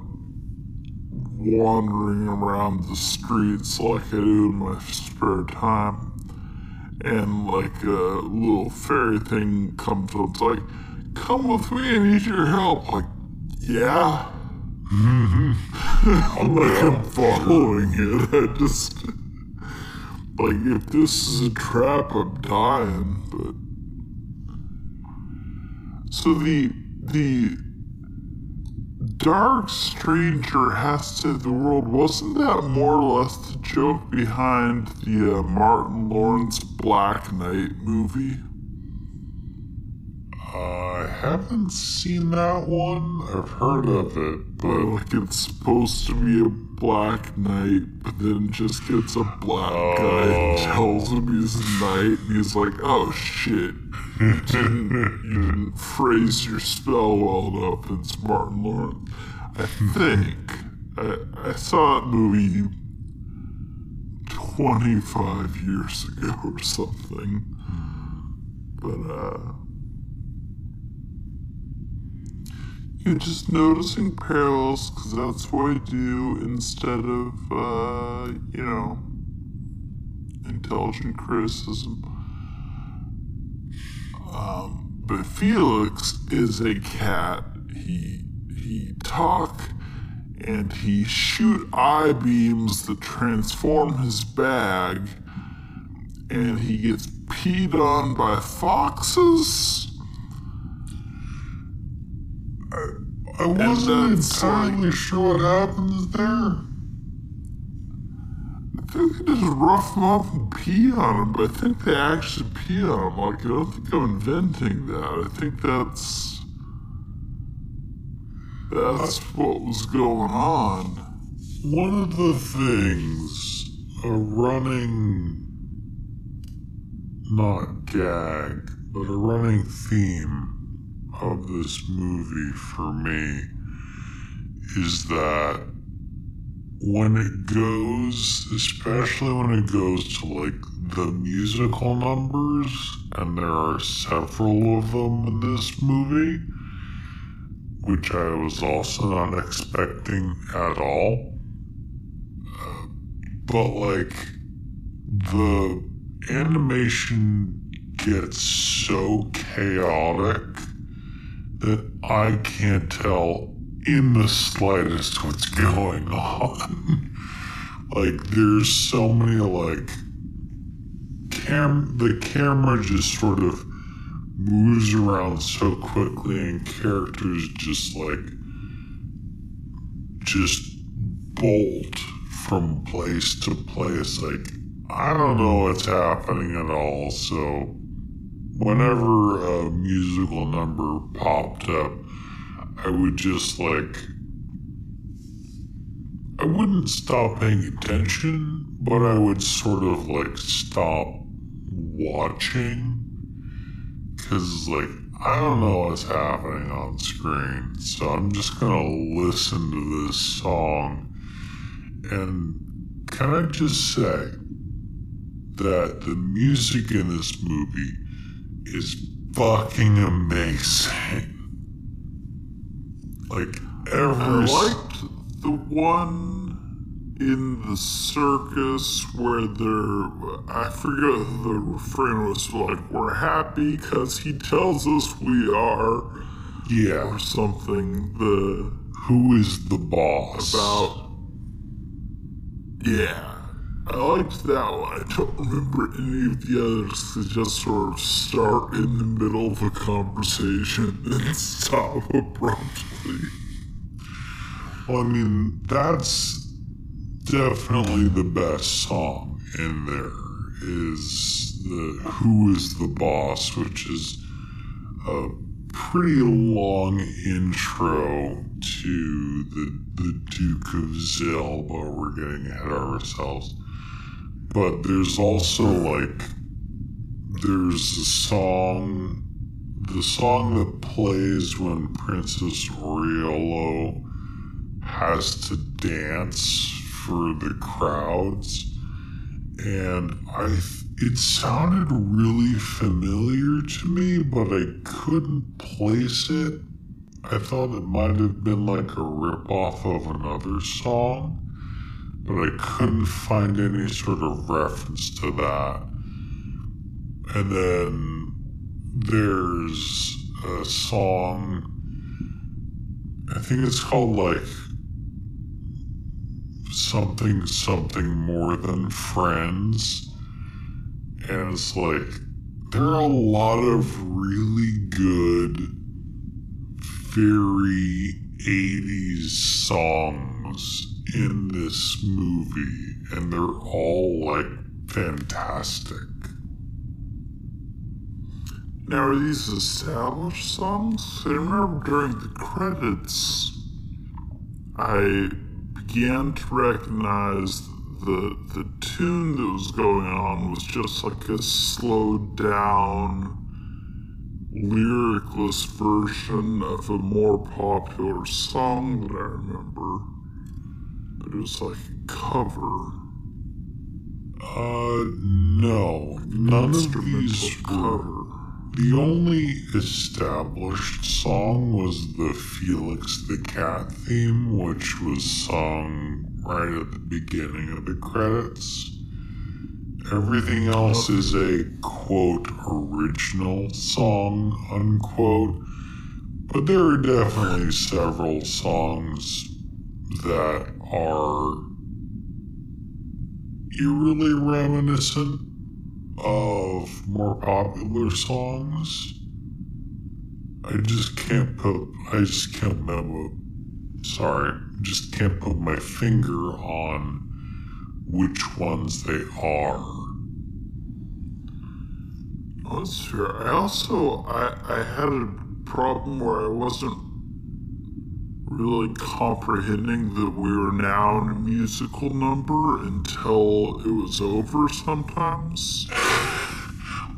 wandering around the streets like I do in my spare time, and like a little fairy thing comes up, it's like, come with me, I need your help. Like, yeah. I'm like, I'm following it. I just. Like, if this is a trap, I'm dying, but. So the the Dark Stranger has to the world. Wasn't that more or less the joke behind the uh, Martin Lawrence Black Knight movie? I haven't seen that one. I've heard of it, but like it's supposed to be a Black Knight, but then just gets a black guy and tells him he's a knight, and he's like, "Oh shit, you didn't, you didn't phrase your spell well enough." It's Martin Lawrence. I think I, I saw that movie twenty five years ago or something, but uh. You're just noticing parallels because that's what I do instead of, uh, you know, intelligent criticism. Um, but Felix is a cat. He he talk and he shoot eye beams that transform his bag, and he gets peed on by foxes. I wasn't that's entirely sure what happens there. I think they just rough him up and pee on him, but I think they actually pee on him. Like, I don't think I'm inventing that. I think that's. That's uh, what was going on. One of the things, a running, not gag, but a running theme of this movie for me is that when it goes, especially when it goes to like the musical numbers, and there are several of them in this movie, which I was also not expecting at all. Uh, but like the animation gets so chaotic that I can't tell in the slightest what's going on. like there's so many like cam the camera just sort of moves around so quickly and characters just like just bolt from place to place like I don't know what's happening at all so whenever a musical number popped up I would just like I wouldn't stop paying attention but I would sort of like stop watching because like I don't know what's happening on screen, so I'm just gonna listen to this song. And can I just say that the music in this movie is fucking amazing? Like every I liked the one in the circus where they're. I forget the refrain was like, we're happy because he tells us we are, yeah, or something. The. who is the boss? about. Yeah. I liked that one. I don't remember any of the others. They just sort of start in the middle of a conversation and stop abruptly. Well, I mean, that's definitely the best song in there is the Who is the Boss, which is a pretty long intro to the, the Duke of Zilba. We're getting ahead of ourselves. But there's also like, there's a song, the song that plays when Princess Oriolo has to dance for the crowds. And i it sounded really familiar to me but i couldn't place it. I thought it might have been like a rip-off of another song but i couldn't find any sort of reference to that. And then there's a song i think it's called like something something more than friends. And it's like there are a lot of really good very 80s songs in this movie and they're all like fantastic Now, are these established songs? I remember during the credits, I began to recognize the the tune that was going on was just like a slowed down, lyricless version of a more popular song that I remember. It was like a cover, uh no none of these were cover. The only established song was the Felix the Cat theme, which was sung right at the beginning of the credits. everything else is a quote original song unquote. But there are definitely several songs that are eerily reminiscent of more popular songs. I just can't put, I just can't remember, sorry, just can't put my finger on which ones they are. That's fair. I also, I, I had a problem where I wasn't really comprehending that we were now in a musical number until it was over sometimes.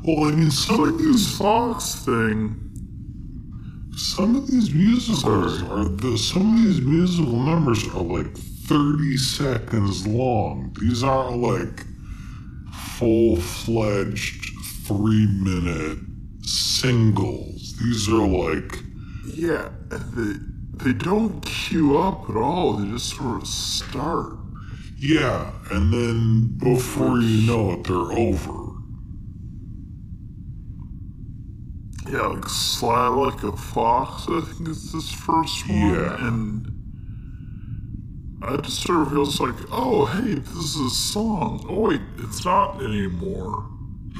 Well, I mean, some of these, Fox thing. some of these musicals are the, some of these musical numbers are like thirty seconds long. These aren't like full fledged three minute singles. These are like Yeah, and they, don't queue up at all. They just sort of start. yeah, and then before you know it, they're over. Yeah, like Sly Like a Fox, I think is this first one. Yeah. And I just sort of feels like, oh, hey, this is a song. Oh, wait, it's not anymore.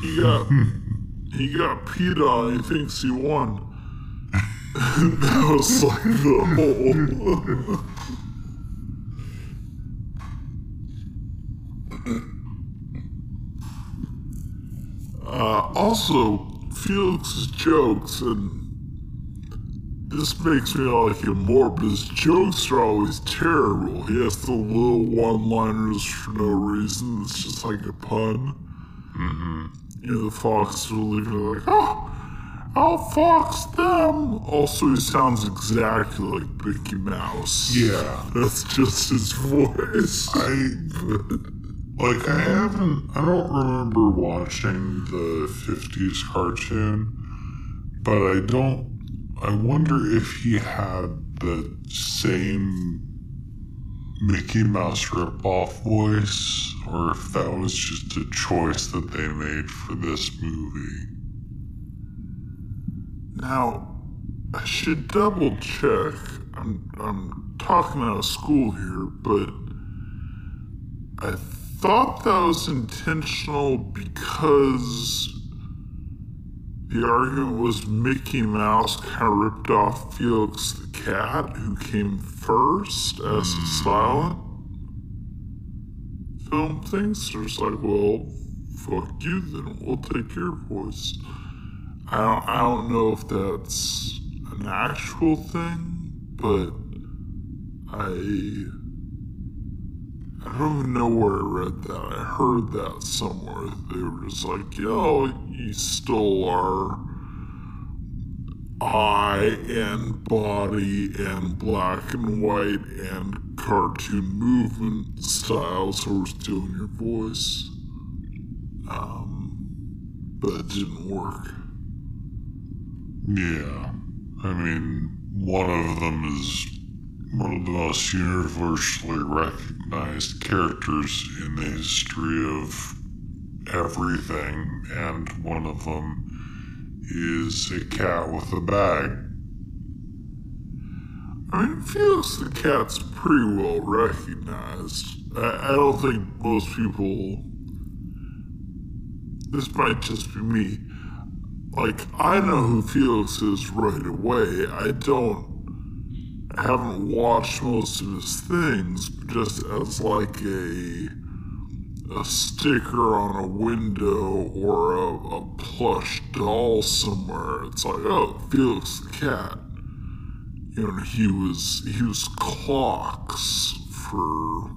He got, he got peed on. He thinks he won. That was like the whole. Uh, also, Felix's jokes, and this makes me like him more, but his jokes are always terrible. He has the little one liners for no reason. It's just like a pun. Mm-hmm. You know, the fox will leave it like, oh, I'll fox them. Also, he sounds exactly like Mickey Mouse. Yeah. That's just his voice. I like I haven't I don't remember watching the 50s cartoon, but I don't I wonder if he had the same Mickey Mouse ripoff voice or if that was just a choice that they made for this movie. Now, I should double check. I'm, I'm talking out of school here, but I thought that was intentional because the argument was Mickey Mouse kind of ripped off Felix the cat, who came first as a mm. silent film thing. So it's like, well, fuck you then. We'll take your voice. I don't, I don't know if that's an actual thing, but I I don't even know where I read that. I heard that somewhere. They were just like, yo, you stole our eye and body and black and white and cartoon movement styles, so we're stealing your voice. Um, but it didn't work. Yeah. I mean, one of them is one of the most universally recognized characters in the history of everything, and one of them is a cat with a bag. I mean, Felix the Cat's pretty well recognized. I, I don't think most people. This might just be me. Like, I know who Felix is right away. I don't. I haven't watched most of his things, but just as like a. a sticker on a window or a, a plush doll somewhere. It's like, oh, Felix the Cat you know, he was he was clocks for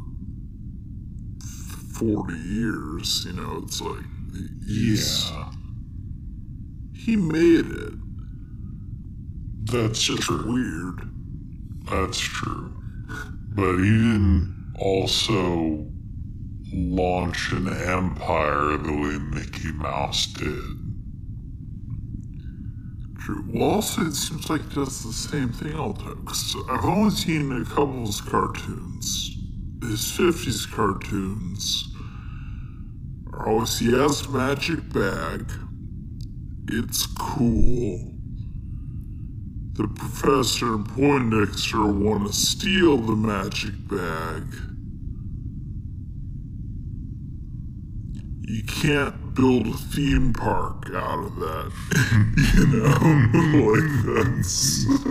forty years. You know, it's like he's Yeah. He made it. That's just true. weird. That's true. But he didn't also launch an empire the way Mickey Mouse did. True. Well, also it seems like he does the same thing all the time. Cause I've only seen a couple of his cartoons. His fifties cartoons Oh, he has magic bag. It's cool. The professor and Poindexter want to steal the magic bag. You can't build a theme park out of that. you know? like that's.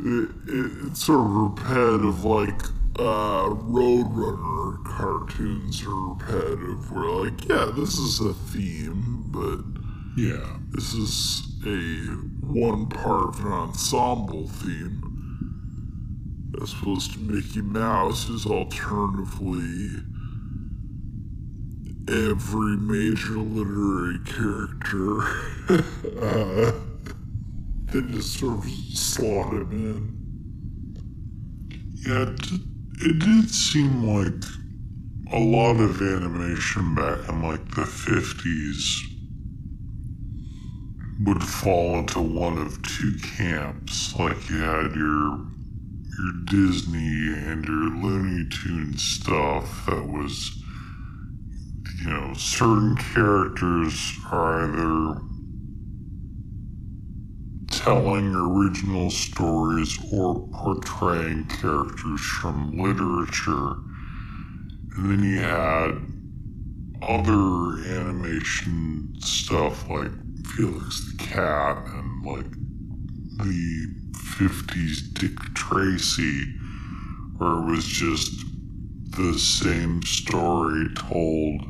it, it, it's sort of repetitive, like uh, Roadrunner cartoons are repetitive. We're like, yeah, this is a theme, but Yeah. this is a one part of an ensemble theme. As opposed to Mickey Mouse, who's alternatively every major literary character. uh, they just sort of slot him in. Yeah, it did seem like a lot of animation back in like the 50s would fall into one of two camps. Like you had your your Disney and your Looney Tunes stuff that was you know, certain characters are either telling original stories or portraying characters from literature. And then you had other animation stuff like Felix the Cat and like the 50s Dick Tracy, where it was just the same story told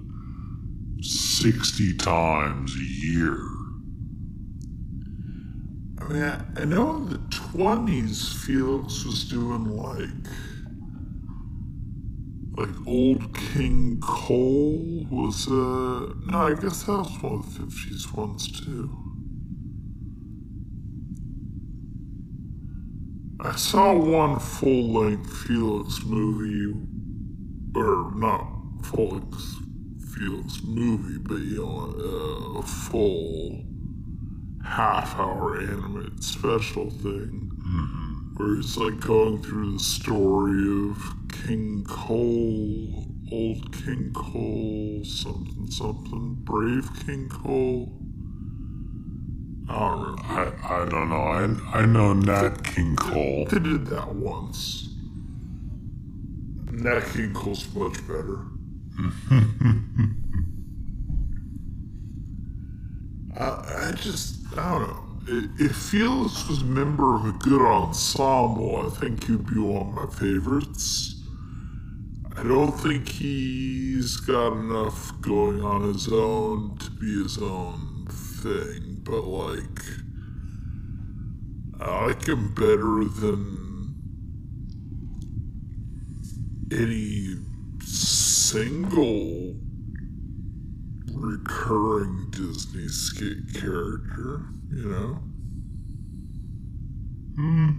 60 times a year. I mean, I, I know in the 20s, Felix was doing like. Like Old King Cole was, uh. No, I guess that was one of the 50s ones too. I saw one full length Felix movie, or not full length Felix movie, but you know, a full half hour animated special thing where it's like going through the story of King Cole, old King Cole, something something, brave King Cole. I don't. I, I don't know. I, I know Nat King Cole. They did that once. Nat King Cole's much better. I, I just, I don't know. If Felix was a member of a good ensemble, I think he'd be one of my favorites. I don't think he's got enough going on his own to be his own thing, but like, I like him better than any single recurring Disney skit character, you know? Hmm.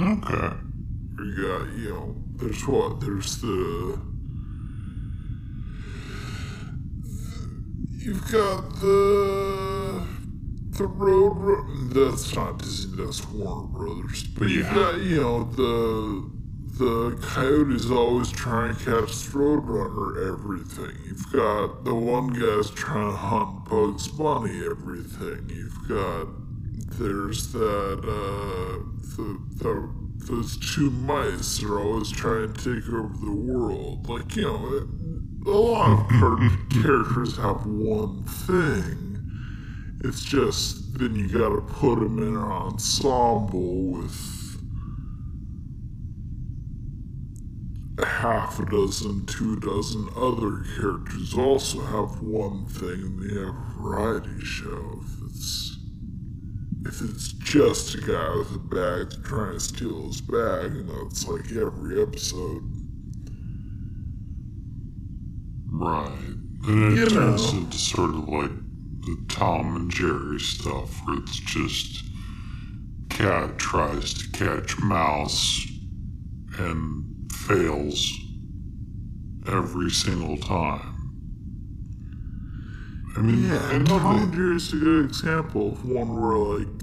Okay. We got, you know, there's what? There's the. You've got the. The Road. That's not Disney, that's Warner Brothers. But you've Yeah. got, you know, the. The coyote's always trying to catch Roadrunner everything. You've got the one guy's trying to hunt Bugs Bunny everything. You've got there's that uh the, the those two mice are always trying to take over the world. Like you know, a lot of characters have one thing. It's just then you got to put them in an ensemble with a half a dozen, two dozen other characters also have one thing and they have a variety show. If it's if it's just a guy with a bag trying to steal his bag, and you know, that's like every episode. Right. And it You turns know. into sort of like the Tom and Jerry stuff where it's just cat tries to catch mouse and fails every single time. I mean, Yeah, I and know Tom that- and Jerry's a good example of one where like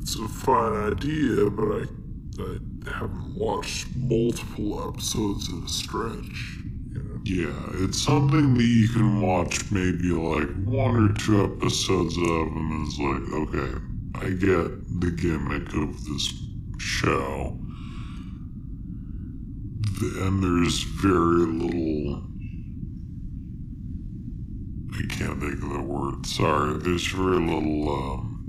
it's a fine idea, but I I haven't watched multiple episodes at a stretch. You know. Yeah, it's something that you can watch maybe like one or two episodes of, and it's like, okay, I get the gimmick of this show. And there's very little. I can't think of the word, sorry. There's very little um,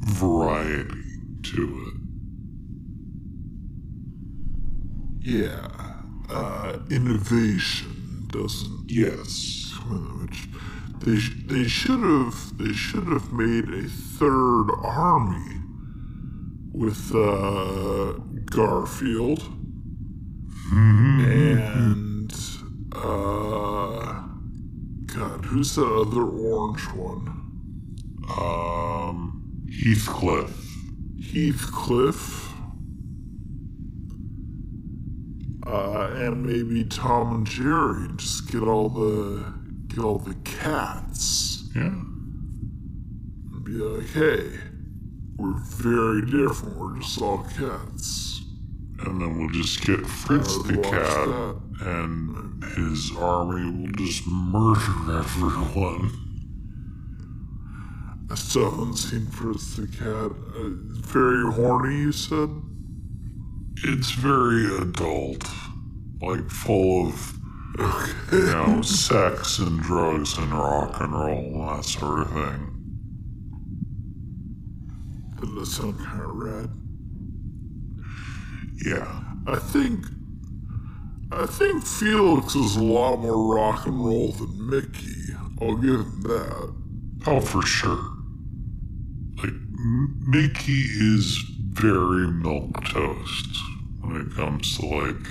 variety to it. Yeah. Uh, innovation doesn't Yes. which they sh- they should have they should have made a third army with uh, Garfield and uh, God, who's that other orange one? Um, Heathcliff. Heathcliff. Uh, and maybe Tom and Jerry. Just get all the get all the cats Yeah. and be like, hey, we're very different. We're just all cats. And then we'll just get Fritz the cat, and his army will just murder everyone. I still haven't seen Fritz the cat. Uh, very horny, you said? It's very adult, like full of, you know, sex and drugs and rock and roll and that sort of thing. Doesn't that sound kind of rad? Yeah. I think I think Felix is a lot more rock and roll than Mickey. I'll give him that. Oh, for sure. Like, Mickey is very milk toast when it comes to, like,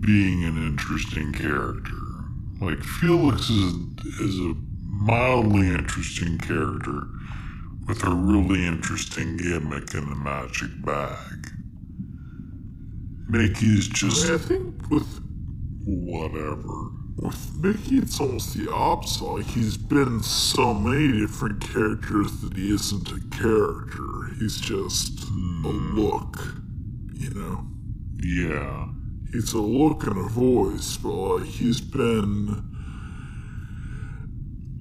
being an interesting character. Like, Felix is, is a mildly interesting character with a really interesting gimmick in the magic bag. Mickey's just I think with whatever. with Mickey, it's almost the opposite. Like he's been so many different characters that he isn't a character. He's just a hmm. look. You know, Yeah. he's a look and a voice, but like he's been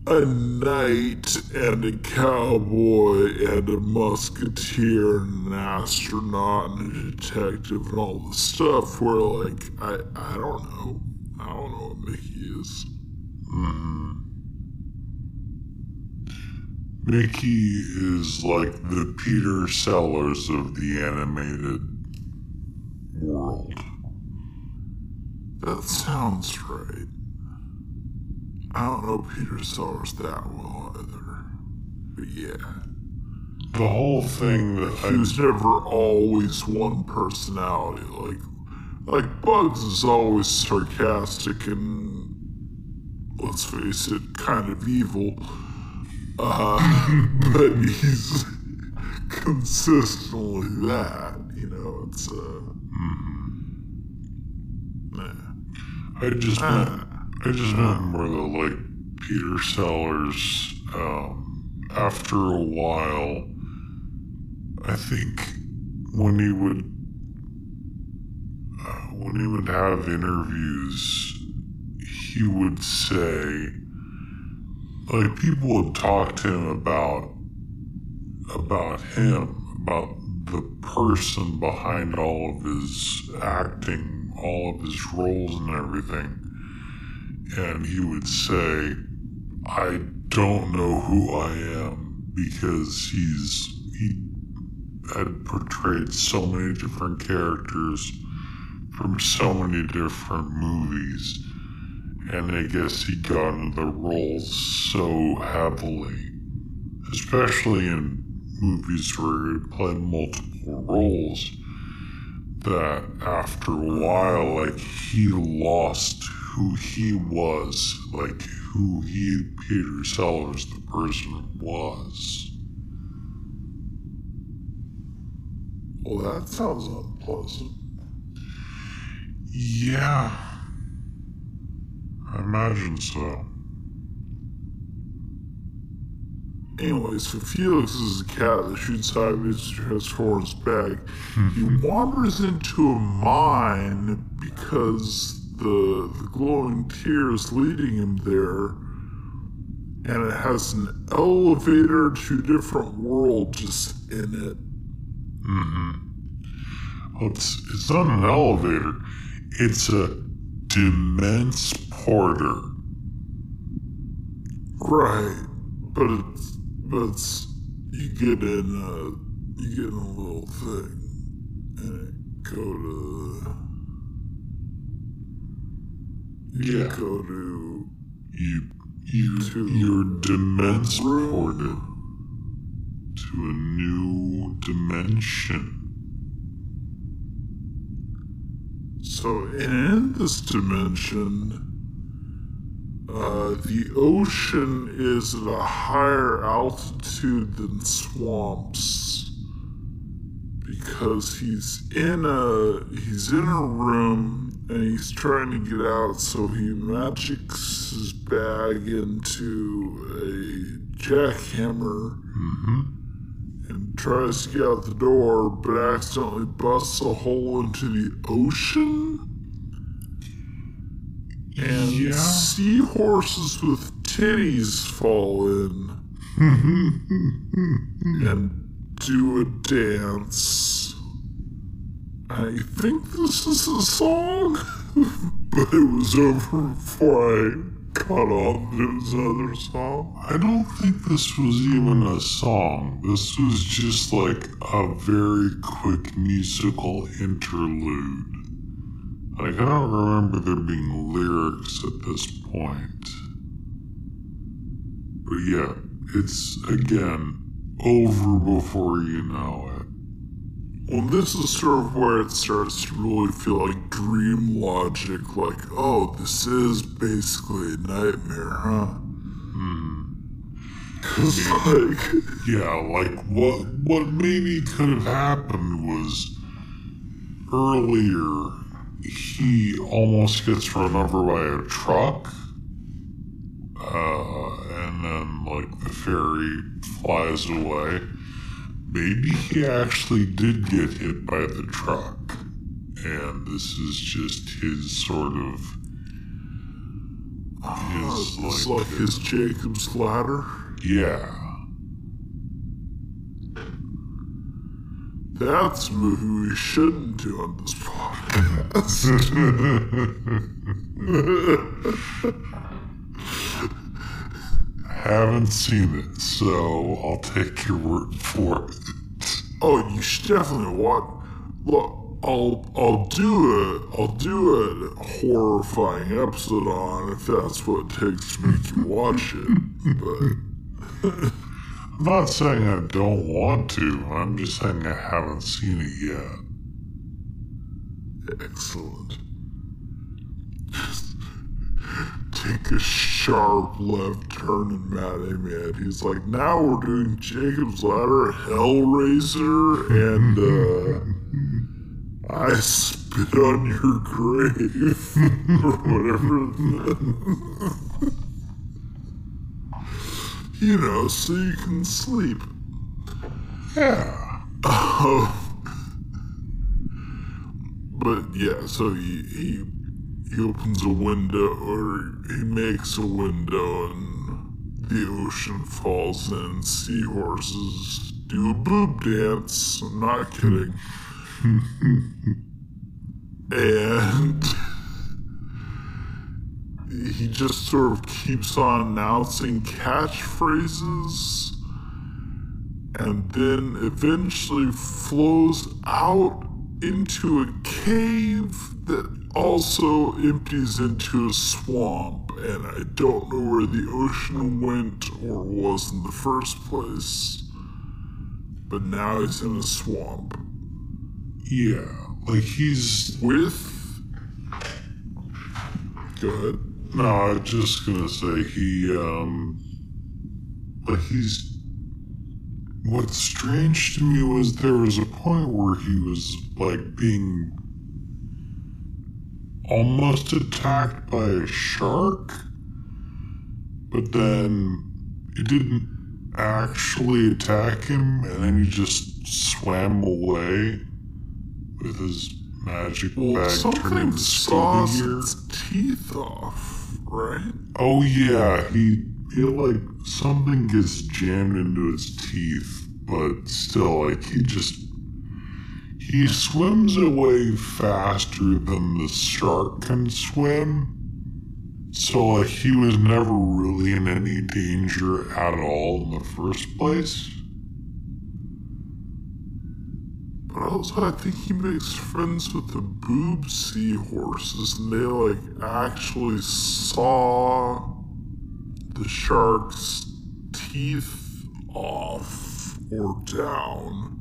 a knight and a cowboy and a musketeer and an astronaut and a detective and all the stuff where like I I don't know. I don't know what Mickey is. Mm-hmm. Mickey is like the Peter Sellers of the animated world. That sounds right. I don't know Peter Sellers that well either. But yeah. The whole thing that He I was never always one personality. Like like Bugs is always sarcastic and let's face it, kind of evil. Uh, but he's consistently that, you know, it's uh nah. I just meant I just more the like Peter Sellers. Um, after a while, I think when he would uh, when he would have interviews, he would say like people would talk to him about about him about the person behind all of his acting all of his roles and everything and he would say i don't know who i am because he's he had portrayed so many different characters from so many different movies and I guess he got into the roles so heavily, especially in movies where he played multiple roles, that after a while, like, he lost who he was, like, who he, Peter Sellers, the person, was. Well that sounds unpleasant. Yeah. I imagine so. Anyways, so Felix is a cat that shoots sideways and transforms back. He wanders into a mine because the, the glowing tears leading him there, and it has an elevator to a different world just in it. Mm-hmm. Well, it's, it's not an elevator, it's a Demence Porter. Right, but it's but it's you get in a you get in a little thing, and it go to you Yeah. You, you, To you're Demence. Ported to a new dimension. So in this dimension, uh, the ocean is at a higher altitude than swamps because he's in a he's in a room and he's trying to get out. So he magics his bag into a jackhammer mm-hmm. and tries to get out the door, but accidentally busts a hole into the ocean. And Yeah. seahorses with titties fall in and do a dance. I think this is a song, but it was over before I that it was another song. I don't think this was even a song. This was just like a very quick musical interlude. Like, I don't remember there being lyrics at this point. But yeah, it's again over before you know it. Well, this is sort of where it starts to really feel like dream logic, like, oh, this is basically a nightmare, huh? Cause like, Yeah, like what what maybe could have happened was earlier he almost gets run over by a truck. Uh, and then like the fairy flies away. Maybe he actually did get hit by the truck. And this is just his sort of his it's like like his Jacob's ladder. yeah. That's a movie we shouldn't do on this podcast. Haven't seen it, so I'll take your word for it. Oh, you should definitely watch. Look, I'll I'll do a I'll do a horrifying episode on if that's what it takes to make you watch it. But I'm not saying I don't want to, I'm just saying I haven't seen it yet. Excellent. Take a sharp left turn and in Matty Man. He's like, now we're doing Jacob's Ladder, Hellraiser, and uh, I spit on your grave, or whatever. you know, so you can sleep. Yeah. But yeah, so he, he he opens a window or he makes a window and the ocean falls in. Seahorses do a boob dance. I'm not kidding. and he just sort of keeps on announcing catchphrases and then eventually flows out into a cave that also empties into a swamp. And I don't know where the ocean went or was in the first place. But now he's in a swamp Yeah. Like he's. with. Go ahead. No, I was just gonna say he, um. Like he's. What's strange to me was there was a point where he was, like, being. Almost attacked by a shark. But then it didn't actually attack him, and then he just swam away with his magic Well, bag something saws its teeth off, right? Oh yeah, he he like something gets jammed into his teeth, but still like he just he swims away faster than the shark can swim. So like he was never really in any danger at all in the first place. But also, I think he makes friends with the boob seahorses, and they like actually saw the shark's teeth off or down.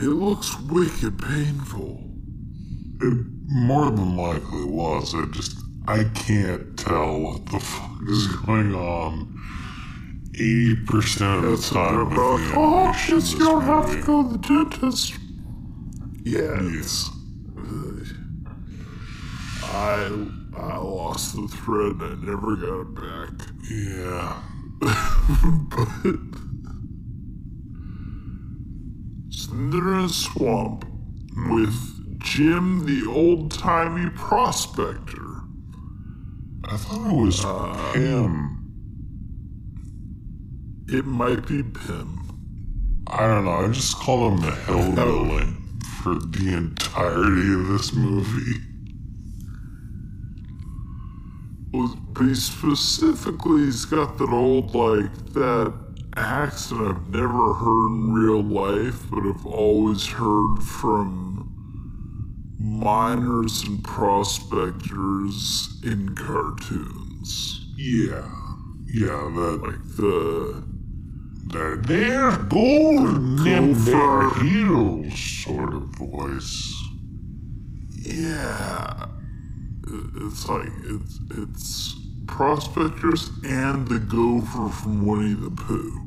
It looks wicked painful. It more than likely was. I just I can't tell what the fuck is going on. Eighty percent of the time with About, the oh, just you don't have to go to the dentist. Yes. I I lost the thread and I never got it back. Yeah. but so they're in a swamp with Jim, the old timey prospector. I thought it was Uh, him. It might be Pim. I don't know. I just call him the hillbilly for the entirety of this movie. Well, But he specifically, he's got that old, like, that accent I've never heard in real life, but I've always heard from miners and prospectors in cartoons. Yeah. Yeah, that Like the. that there's gold in there Gopher. sort of voice. Yeah. It's like, it's, it's prospectors and the gopher from Winnie the Pooh.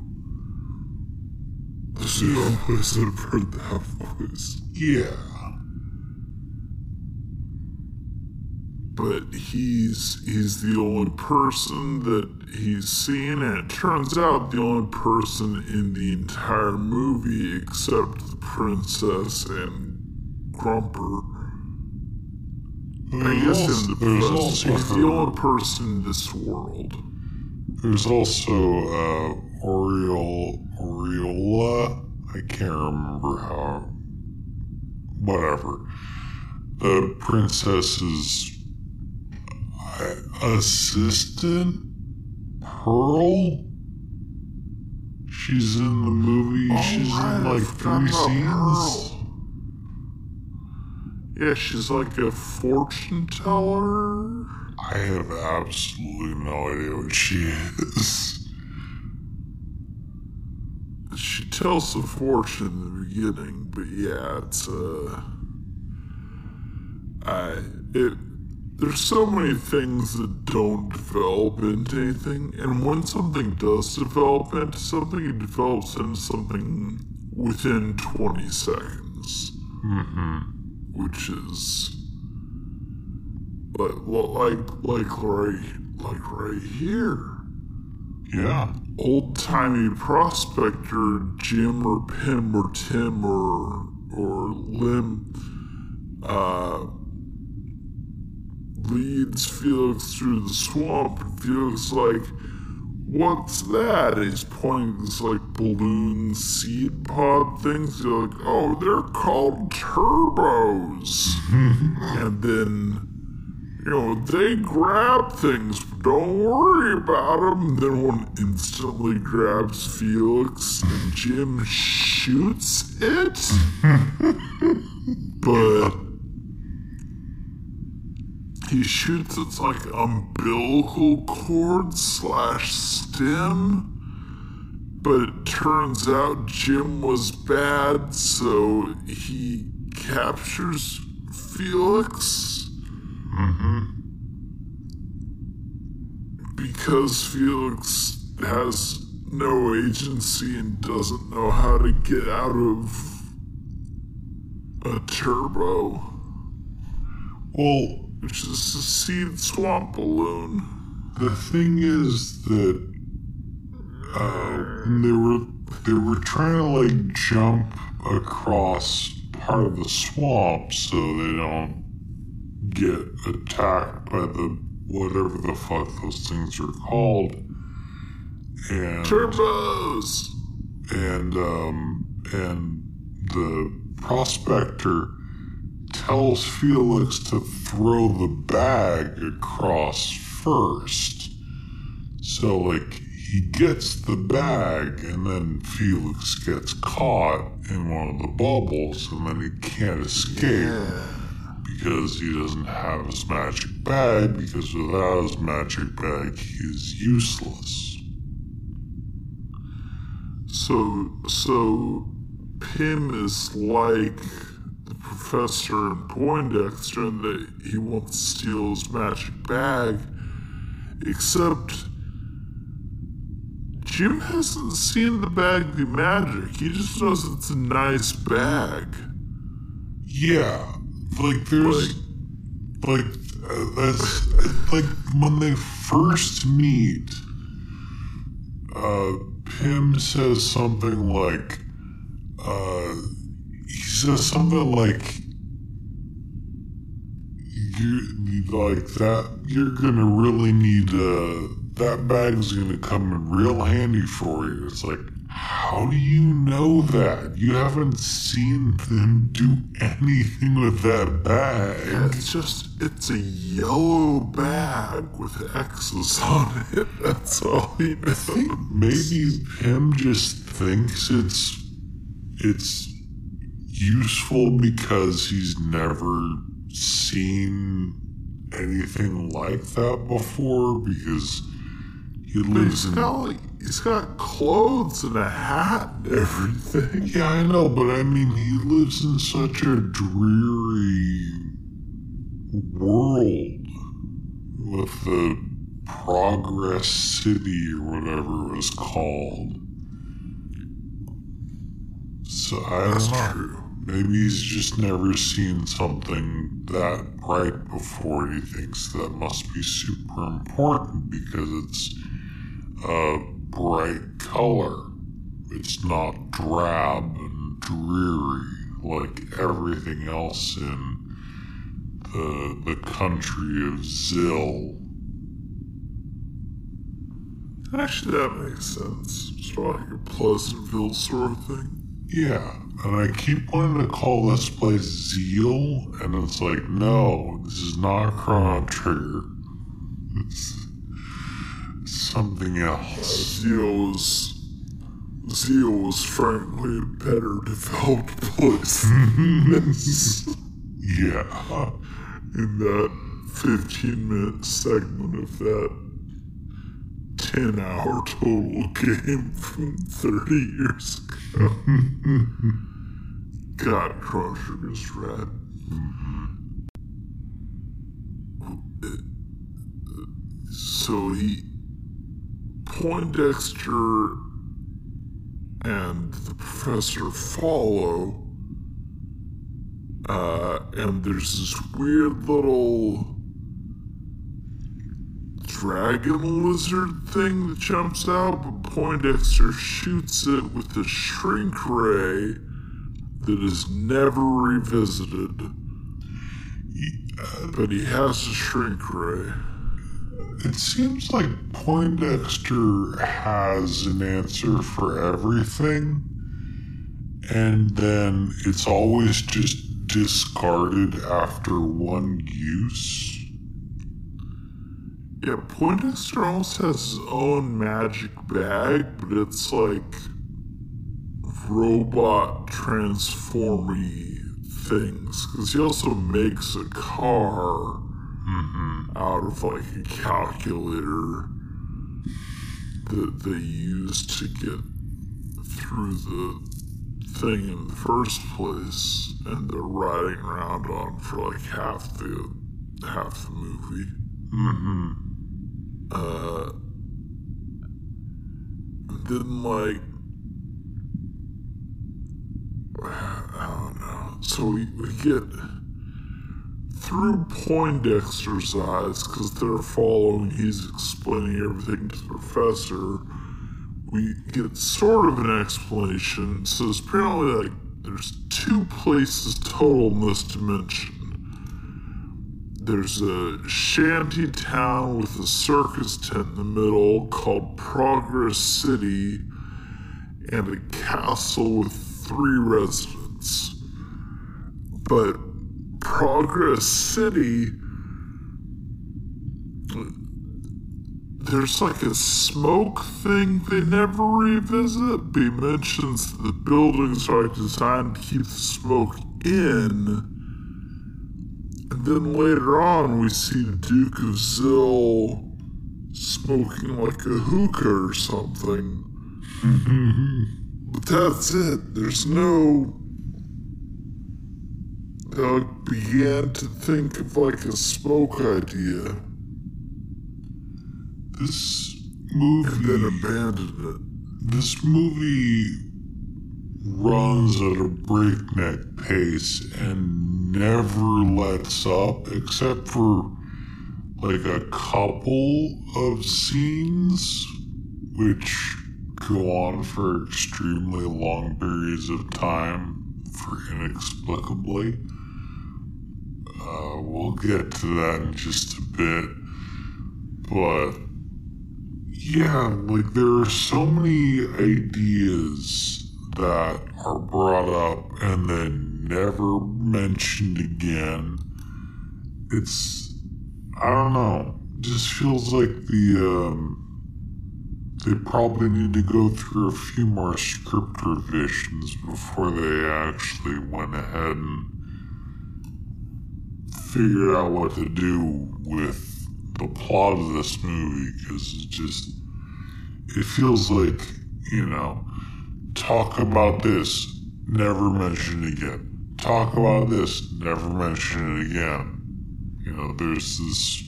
So I always have heard that voice. Yeah. but he's he's the only person that he's seen and it turns out the only person in the entire movie except the princess and grumper i guess in the also he's the only person in this world There's also uh, Oriol, Oriola. I can't remember how. Whatever. The princess's uh, assistant, Pearl. She's in the movie. she's right, in like three scenes. Yeah she's like a fortune teller I have absolutely no idea what she is. She tells the fortune in the beginning, but yeah, it's uh, I it. There's so many things that don't develop into anything, and when something does develop into something, it develops into something within 20 seconds, Mm-hmm. which is like like like right like right here Yeah. Old timey prospector Jim or Pim or Tim or or Lim uh, leads Felix through the swamp. And Felix like, "What's that?" And he's pointing this like balloon seed pod things. You're like, "Oh, they're called turbos." and then you know, they grab things, don't worry about them. Then one instantly grabs Felix, and Jim shoots it. but he shoots its like umbilical cord slash stem. But it turns out Jim was bad, so he captures Felix. Because Felix has no agency and doesn't know how to get out of a turbo, Well, which is a seed swamp balloon. The thing is that uh, they were they were trying to like jump across part of the swamp so they don't get attacked by the whatever the fuck those things are called. And Turbos! and um, and the prospector tells Felix to throw the bag across first. So like he gets the bag and then Felix gets caught in one of the bubbles and then he can't escape because he doesn't have his magic bag because without his magic bag he is useless. So, so Pym is like the professor in Poindexter in that he wants to steal his magic bag, except Jim hasn't seen the bag be magic. He just knows it's a nice bag. Yeah, like there's like uh, that's like when they first meet. Uh, Pym says something like, uh, he says something like, you like that. You're gonna really need uh, that bag's gonna come in real handy for you. It's like, how do you know that? You haven't seen them do anything with that bag. It's just, it's a yellow bag with X's on it. That's all he knows. Maybe Pym just thinks it's it's useful because he's never seen anything like that before because he He's lives in got, like, he's got clothes and a hat and everything. Yeah, I know, but I mean he lives in such a dreary world with the Progress City or whatever it was called. So I don't That's know. true. Maybe he's just never seen something that bright before. He thinks that must be super important because it's a bright color. It's not drab and dreary like everything else in the the country of Zill. Actually, that makes sense. It's like a Pleasantville sort of thing. Yeah, and I keep wanting to call this place Zeal, and it's like, no, this is not Chrono Trigger. It's something else. Zeal was, Zeal frankly a better developed place than this Yeah. in that 15 minute segment of that 10 hour total game from 30 years ago. God, Chrono Trigger's rad. Mm-hmm. So he, Poindexter and the professor follow, uh, and there's this weird little dragon lizard thing that jumps out, but Poindexter shoots it with a shrink ray that is never revisited. But he has a shrink ray. It seems like Poindexter has an answer for everything, and then it's always just discarded after one use. Yeah, Poindexter almost has his own magic bag, but it's like robot transformy things. Because he also makes a car mm-hmm. Out of like a calculator that they use to get through the thing in the first place, and they're riding around on for like half the half the movie. Mm-hmm. Uh, and then like I don't know. So we, we get through Poindexter's eyes because they're following. He's explaining everything to the professor. We get sort of an explanation. So it's apparently like there's two places total in this dimension. There's a shanty town with a circus tent in the middle called Progress City, and a castle with three residents. But Progress City, there's like a smoke thing they never revisit. B mentions the buildings are designed to keep the smoke in. And then later on, we see the Duke of Zill smoking like a hookah or something. but that's it. There's no. I began to think of like a smoke idea This and then abandoned it. this movie runs at a breakneck pace and never lets up, except for like a couple of scenes which go on for extremely long periods of time for inexplicably. Uh, we'll get to that in just a bit. But yeah, like there are so many ideas that are brought up and then never mentioned again. It's I don't know. Just feels like the um they probably need to go through a few more script revisions before they actually went ahead and figured out what to do with the plot of this movie because it just it feels like you know talk about this never mention it again. Talk about this never mention it again. You know there's this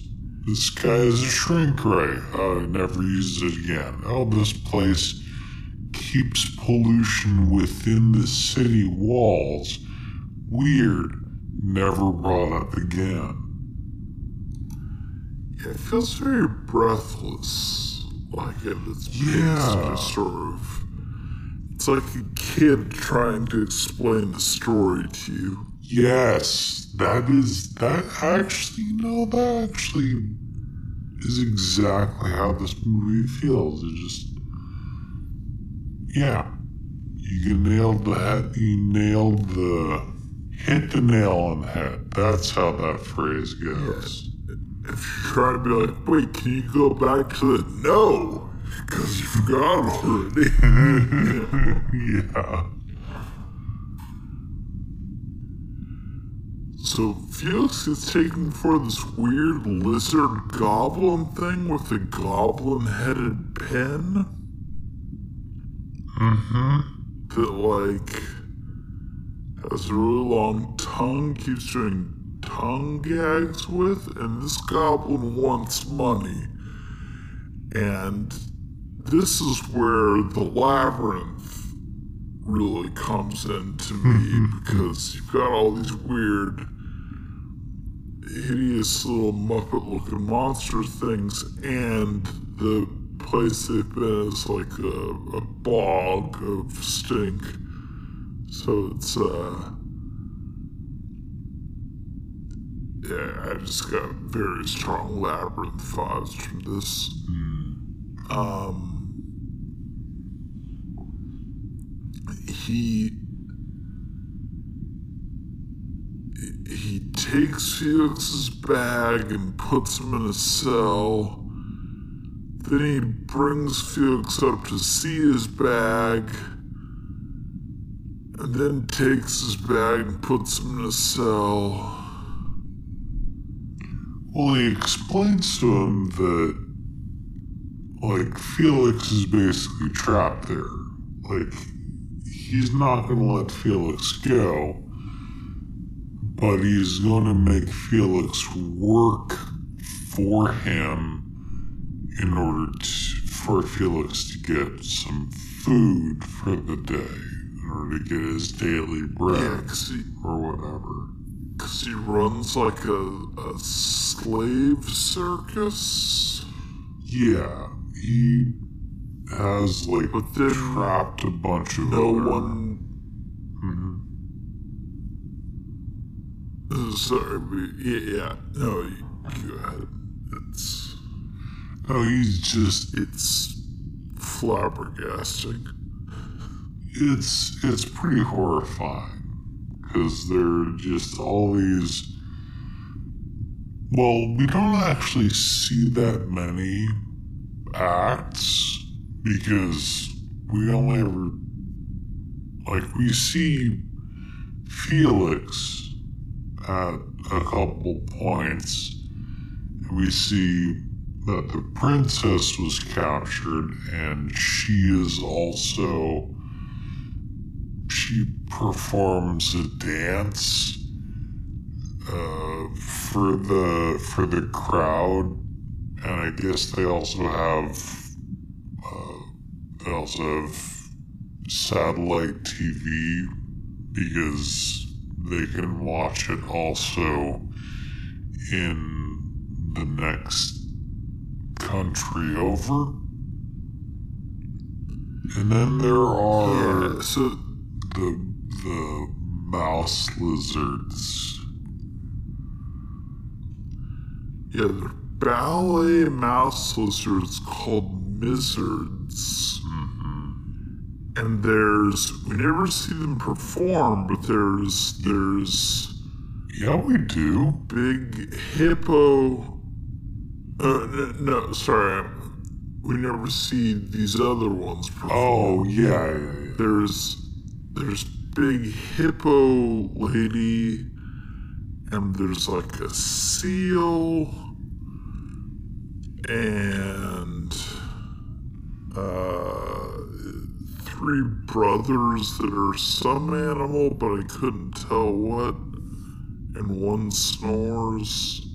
this guy is a shrink ray. Uh never use it again. Oh this place keeps pollution within the city walls. Weird never brought up again It feels very breathless. Like it is Yeah. just sort of. It's like a kid trying to explain a story to you. Yes, that is that actually no, that actually is exactly how this movie feels. It just yeah. You nailed the you nailed the hit the nail on the head. That's how that phrase goes. If you try to be like, wait, can you go back to the no? Because you forgot already. Yeah. so Felix is taken for this weird lizard goblin thing with a goblin headed pen. Mm-hmm. that like has a really long tongue, keeps doing tongue gags with, and this goblin wants money. And this is where the labyrinth really comes into me mm-hmm. because you've got all these weird, hideous little Muppet looking monster things, and the place they've been is like a, a bog of stink. So it's, uh. Yeah, I just got very strong labyrinth thoughts from this. Um. He. He takes Felix's bag and puts him in a cell. Then he brings Felix up to see his bag. And then takes his bag and puts him in a cell. Well, he explains to him that, like, Felix is basically trapped there. Like, he's not to let Felix go, but he's to make Felix work for him in order to, for Felix to get some food for the day, order to get his daily bread Yeah, he, or whatever. 'cause he runs like a, a slave circus. Yeah, he has like But then trapped a bunch of No other- one. Uh, sorry, but yeah, yeah. No, go ahead. It's Oh, he's just it's flabbergasting. It's it's pretty horrifying because there are just all these. Well, we don't actually see that many acts because we only ever like we see Felix at a couple points. And we see that the princess was captured and she is also she performs a dance uh, for the for the crowd and I guess they also have uh, they also have satellite TV because they can watch it also in the next country over. And then there are Yeah, so the the mouse lizards. yeah, they're ballet mouse lizards called mizzards. And there's we never see them perform, but there's there's Yeah, we do. big hippo. Uh, n- no, sorry, we never see these other ones perform. Oh yeah, yeah, yeah. There's there's big hippo lady, and there's like a seal, and uh, three brothers that are some animal, but I couldn't tell what, and one snores.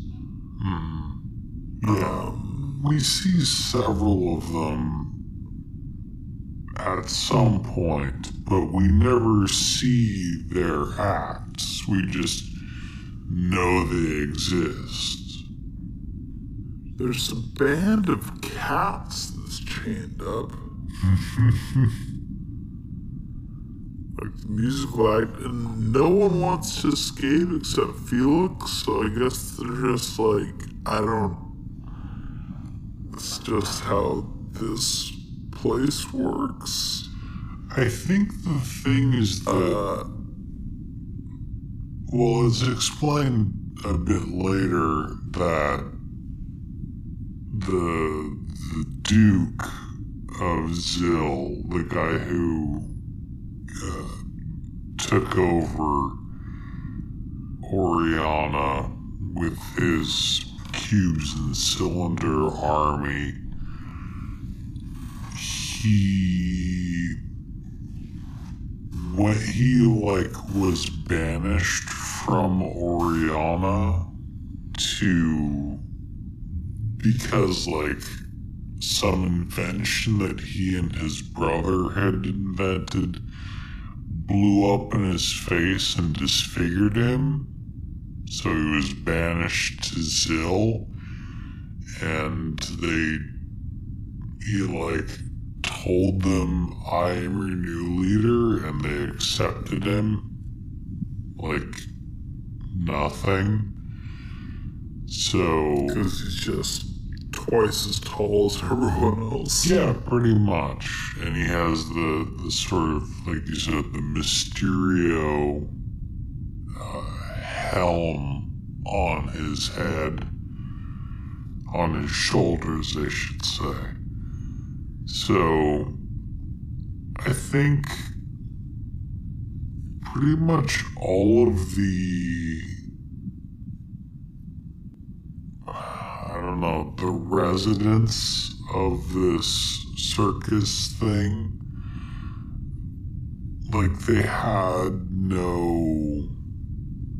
Yeah. we see several of them at some point, but we never see their acts. We just know they exist. There's a band of cats that's chained up. like the musical act, and no one wants to escape except Felix, so I guess they're just like, I don't. It's just how this place works. I think the thing is that. Uh, Well, it's explained a bit later that the the Duke of Zill, the guy who uh, took over Oriana with his cubes and cylinder army, he when he like was banished from Oriana to because like some invention that he and his brother had invented blew up in his face and disfigured him. So he was banished to Zill and they he like told them I am your new leader and they accepted him like nothing. So because he's just twice as tall as everyone else. yeah, pretty much. And he has the, the sort of like you said, the Mysterio uh, helm on his head, on his shoulders, I should say. So, I think pretty much all of the I don't know, the residents of this circus thing, like they had no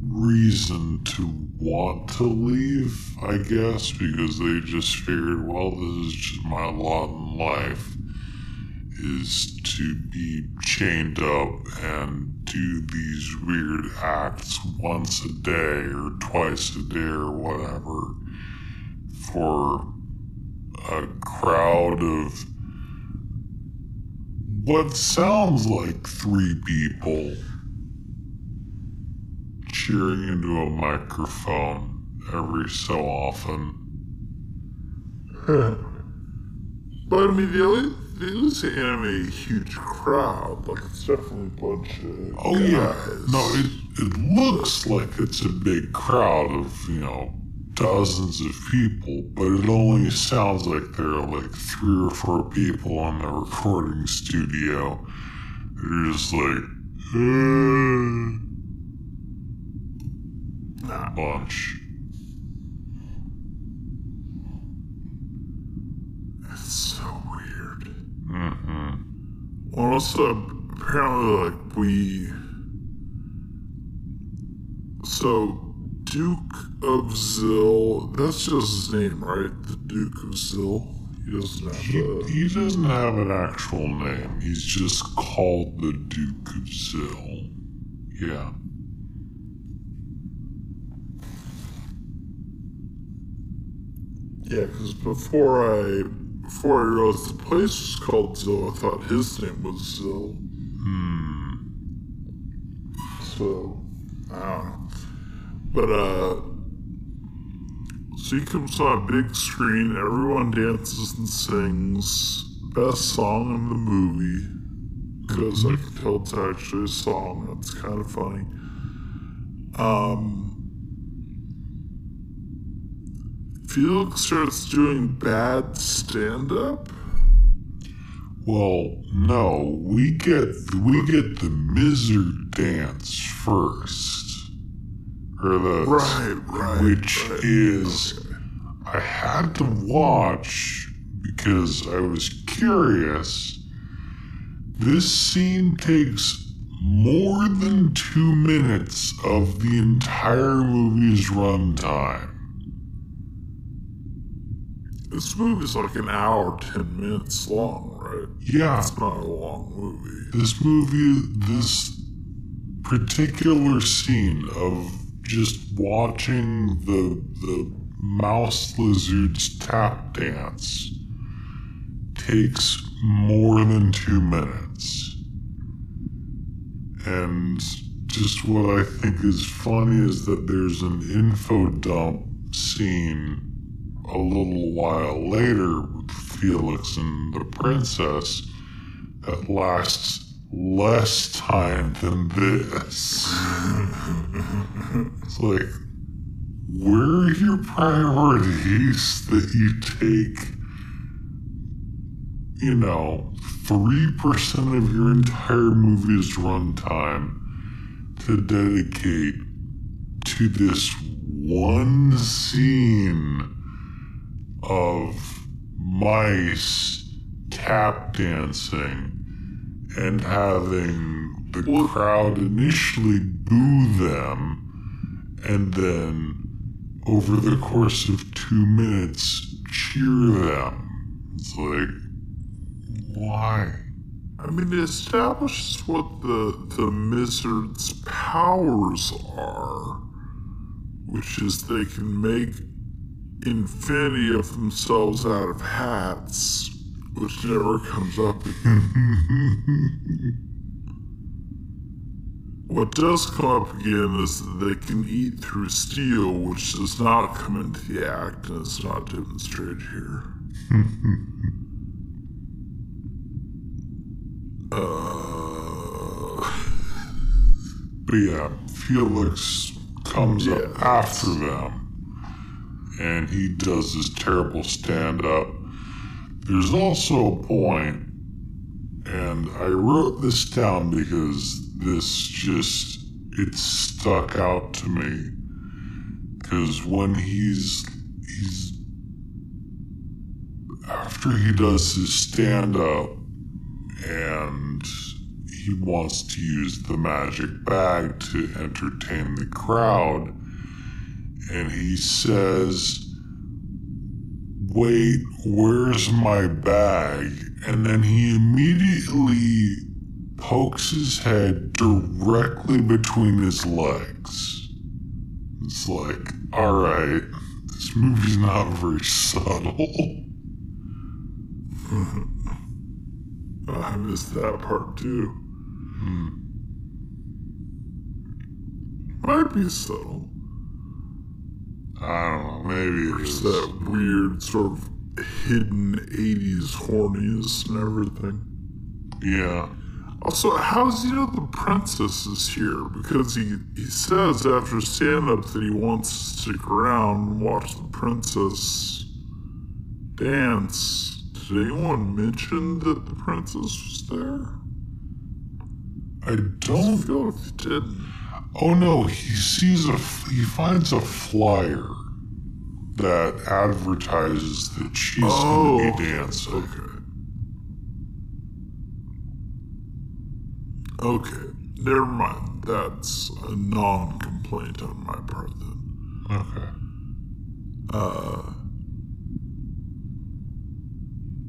reason to want to leave, I guess, because they just figured, well, this is just my lot life is to be chained up and do these weird acts once a day or twice a day or whatever for a crowd of what sounds like three people cheering into a microphone every so often. But I mean, they always, they always animate a huge crowd. Like, it's definitely a bunch of. Oh yeah, guys. no, it it looks like it's a big crowd of you know dozens of people, but it only sounds like there are like three or four people in the recording studio. They're just like, eh. a bunch. It's so weird. Mm-hmm. Well, also, apparently, like, we. So, Duke of Zill, that's just his name, right? The Duke of Zill? He doesn't have He, a. he doesn't have an actual name. He's just called the Duke of Zill. Yeah. Yeah, because before I. Before I realized the place was called Zill, I thought his name was Zill. Hmm. So, I don't know. But, uh. So he comes on a big screen, everyone dances and sings. Best song in the movie. Because I can tell it's actually a song. That's kind of funny. Um. Felix starts doing bad stand up. Well, no, we get we get the Miser dance first, or the Right, right. which right. is Okay. I had to watch because I was curious. This scene takes more than two minutes of the entire movie's runtime. This movie's like an hour, ten minutes long, right? Yeah, It's not a long movie. this movie, this particular scene of just watching the the mouse lizard's tap dance takes more than two minutes. And just what I think is funny is that there's an info dump scene a little while later Felix and the princess that lasts less time than this. it's like, where are your priorities that you take, you know, 3% of your entire movie's runtime to dedicate to this one scene of mice tap dancing and having the crowd initially boo them and then over the course of two minutes cheer them. It's like, why? I mean, it establishes what the the Mizzard's powers are, which is they can make infinity of themselves out of hats, which never comes up again. what does come up again is that they can eat through steel, which does not come into the act and is not demonstrated here. uh, But yeah, Felix comes up after them and he does this terrible stand up. There's also a point, and I wrote this down because this just it stuck out to me. Because when he's he's after he does his stand up and he wants to use the magic bag to entertain the crowd. And he says, Wait, where's my bag? And then he immediately pokes his head directly between his legs. It's like, alright, this movie's not very subtle. I missed that part too. Hmm. Might be subtle. I don't know. Maybe It's that weird sort of hidden 80s horniness and everything. Yeah. Also, how's does he know the princess is here? Because he, he says after stand up that he wants to stick around and watch the princess dance. Did anyone mention that the princess was there? I I don't. feel like they didn't. Oh no, he sees a He finds a flyer that advertises that she's Oh, going to be dancing. Okay. Okay, never mind. That's a non complaint on my part then. Okay. Uh.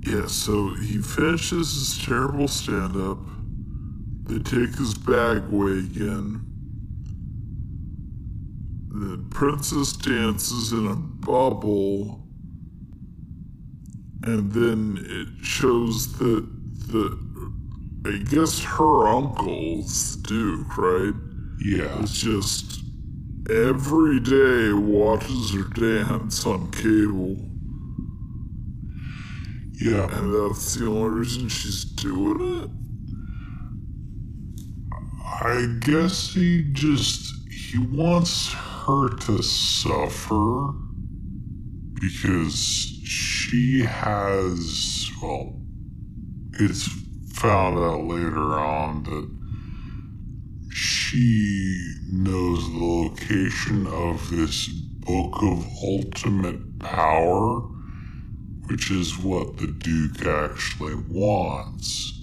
Yeah, so he finishes his terrible stand up. They take his bag away again. The princess dances in a bubble. And then it shows that the. I guess her uncle's Duke, right? Yeah. It's just every day watches her dance on cable. Yeah. And that's the only reason she's doing it? I guess he just he wants her to suffer because she has well it's found out later on that she knows the location of this book of ultimate power which is what the duke actually wants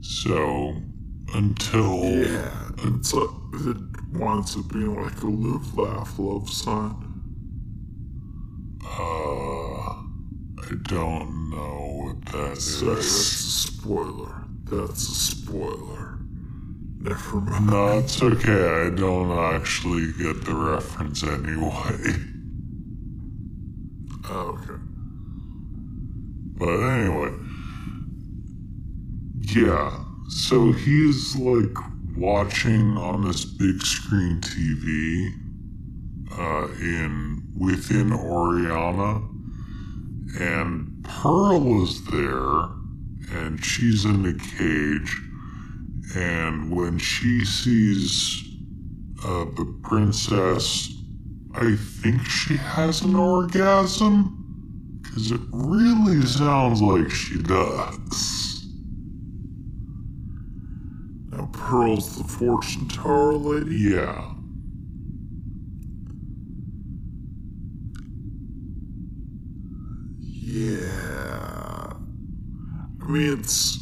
so until Yeah. It winds up being like a live, laugh, love sign. Uh, I don't know what that is. That's a spoiler. That's a spoiler. Never mind. No, it's okay. I don't actually get the reference anyway. Oh, okay. But anyway, yeah. So he's like watching on this big screen TV uh, in within Oriana, and Pearl is there, and she's in the cage. And when she sees uh, the princess, I think she has an orgasm. Because it really sounds like she does. Now, Pearl's the fortune tower lady. Yeah. Yeah. I mean, it's.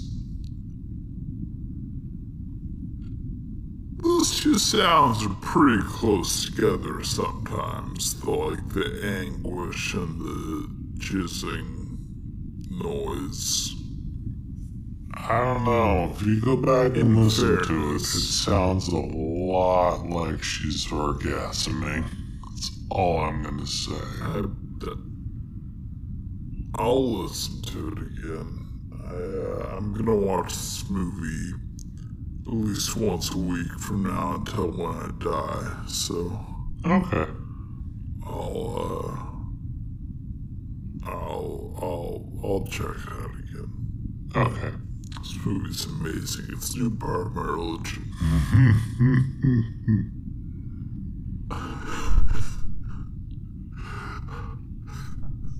Those two sounds are pretty close together sometimes. Like the anguish and the jizzing noise. I don't know. If you go back and listen to it, it sounds a lot like she's orgasming. That's all I'm gonna say. I, I'll listen to it again. I, uh, I'm gonna watch this movie at least once a week from now until when I die. So Okay. I'll uh, I'll I'll I'll check it out again. Okay. This movie's amazing. It's new my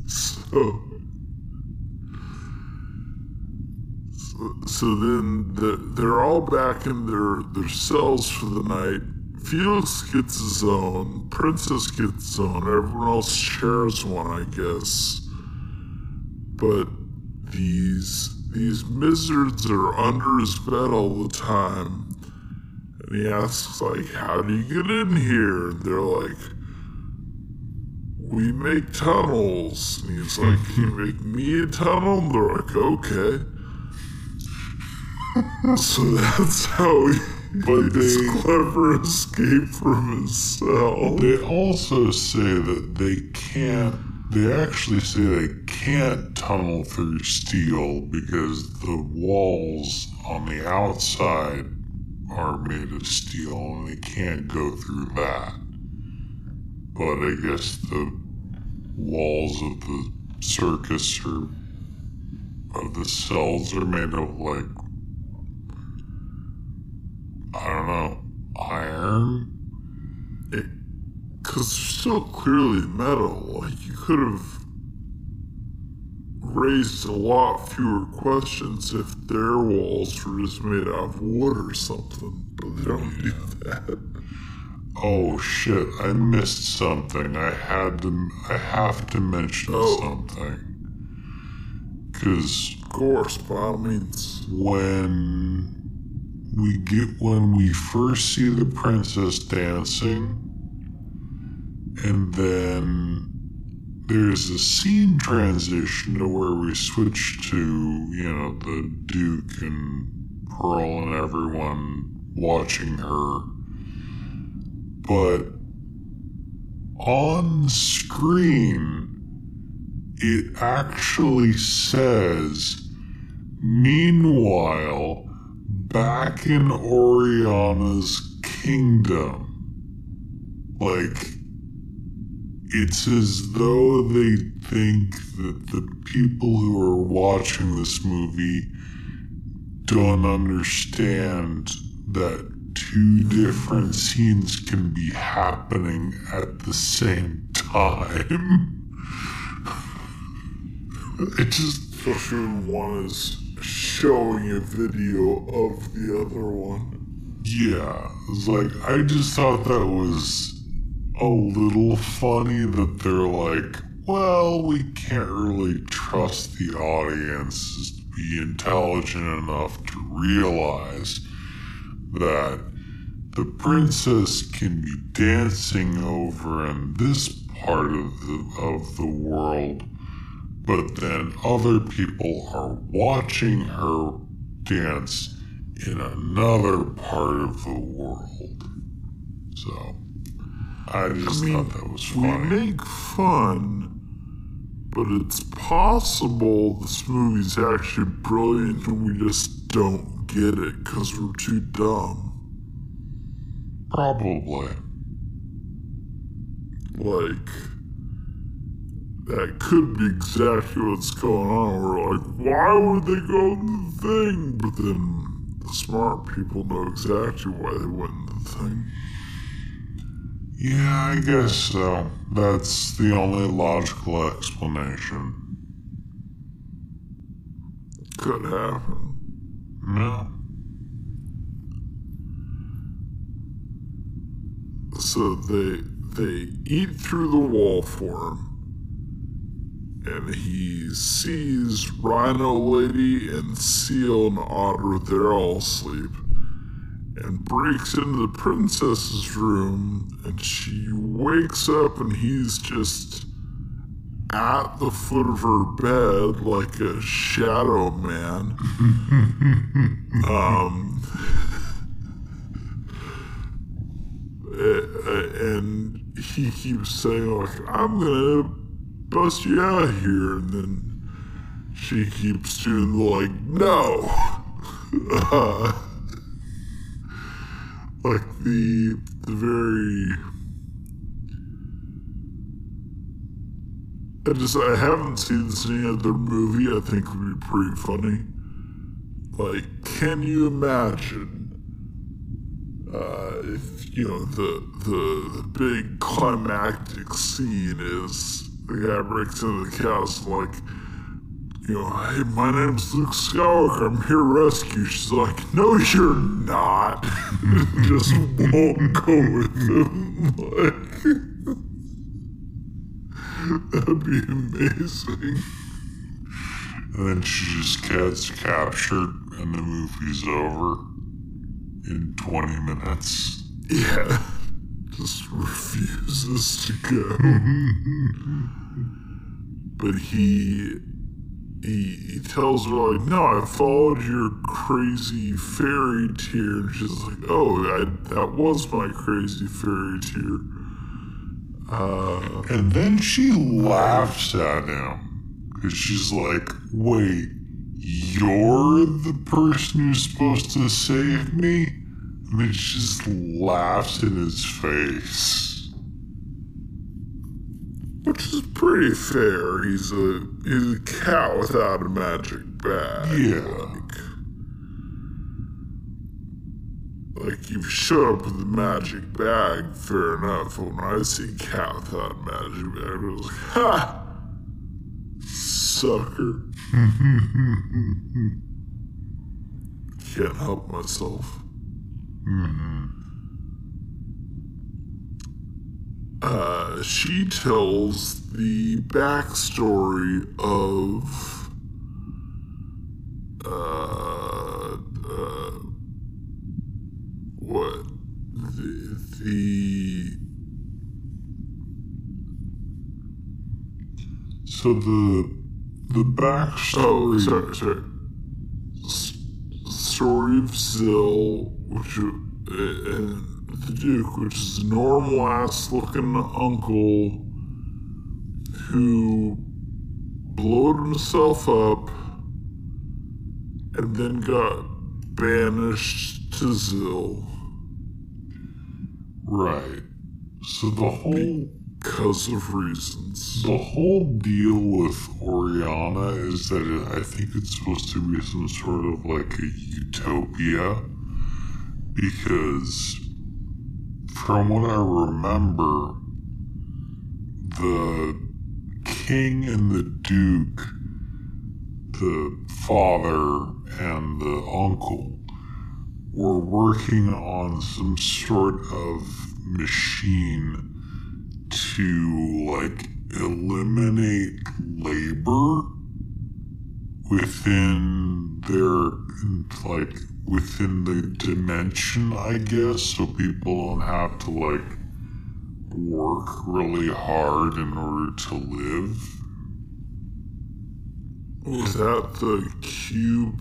so, so, so then the, they're all back in their, their cells for the night. Felix gets his own. Princess gets his own. Everyone else shares one, I guess. But these these lizards are under his bed all the time. And he asks, like, how do you get in here? And they're like, we make tunnels. And he's like, can you make me a tunnel? And they're like, okay. so that's how he But they- clever escape from his cell. They also say that they can't. They actually say they can't tunnel through steel because the walls on the outside are made of steel and they can't go through that. But I guess the walls of the circus or of the cells are made of like I don't know iron. Because they're still clearly metal. Like, you could have raised a lot fewer questions if their walls were just made out of wood or something. But they don't do that. Oh shit! I missed something. I had to. I have to mention Oh. something. Cause Of course, by all means. when we get when we first see the princess dancing and then there's a scene transition to where we switch to you know the duke and pearl and everyone watching her. But on screen it actually says Meanwhile, back in Oriana's kingdom, like, it's as though they think that the people who are watching this movie don't understand that two different scenes can be happening at the same time. It just Especially when one is showing a video of the other one. Yeah, it's like I just thought that was a little funny that they're like, well, we can't really trust the audience to be intelligent enough to realize that the princess can be dancing over in this part of the of the world, but then other people are watching her dance in another part of the world. So I just I mean, thought that was funny. we make fun, but it's possible this movie's actually brilliant and we just don't get it because we're too dumb. Probably. Like, that could be exactly what's going on. We're like, why would they go in the thing? But then the smart people know exactly why they went in the thing. Yeah, I guess so. That's the only logical explanation. Could happen. No. So they they eat through the wall for him. And he sees Rhino Lady and Seal and Otter, they're all asleep. And breaks into the princess's room and she wakes up and he's just at the foot of her bed like a shadow man. um and he keeps saying like i'm gonna bust you out of here and then she keeps doing the like no uh, like the the very I just I haven't seen this in any other movie. I think would be pretty funny. Like, can you imagine uh, if you know the the the big climactic scene is the guy breaks into the castle like you know hey my name's Luke Skywalker I'm here to rescue she's like no you're not just won't go with him like that'd be amazing. And then she just gets captured and the movie's over in 20 minutes. yeah. Just refuses to go. But he he, he tells her like no i followed your crazy fairy tear and she's like oh I, that was my crazy fairy tear uh And then she laughs at him because she's like, wait, you're the person who's supposed to save me? and it just laughs in his face. Which is pretty fair. He's a he's a cat without a magic bag. Yeah. Like, like you showed up with a magic bag, fair enough. When I see cat without a magic bag, I was like, ha! Sucker. Can't help myself. Mm-hmm. Uh, she tells the backstory of uh, uh, what the, the So the the backstory. oh sorry sorry S- story of Zill, which uh, and the Duke, which is a normal ass looking uncle who blowed himself up and then got banished to Zill Right. So the whole because of reasons. the whole deal with Oriana is that it, I think it's supposed to be some sort of like a utopia because from what I remember the king and the duke the father and the uncle were working on some sort of machine to like eliminate labor within their like within the dimension i guess so people don't have to like work really hard in order to live Was that the cube,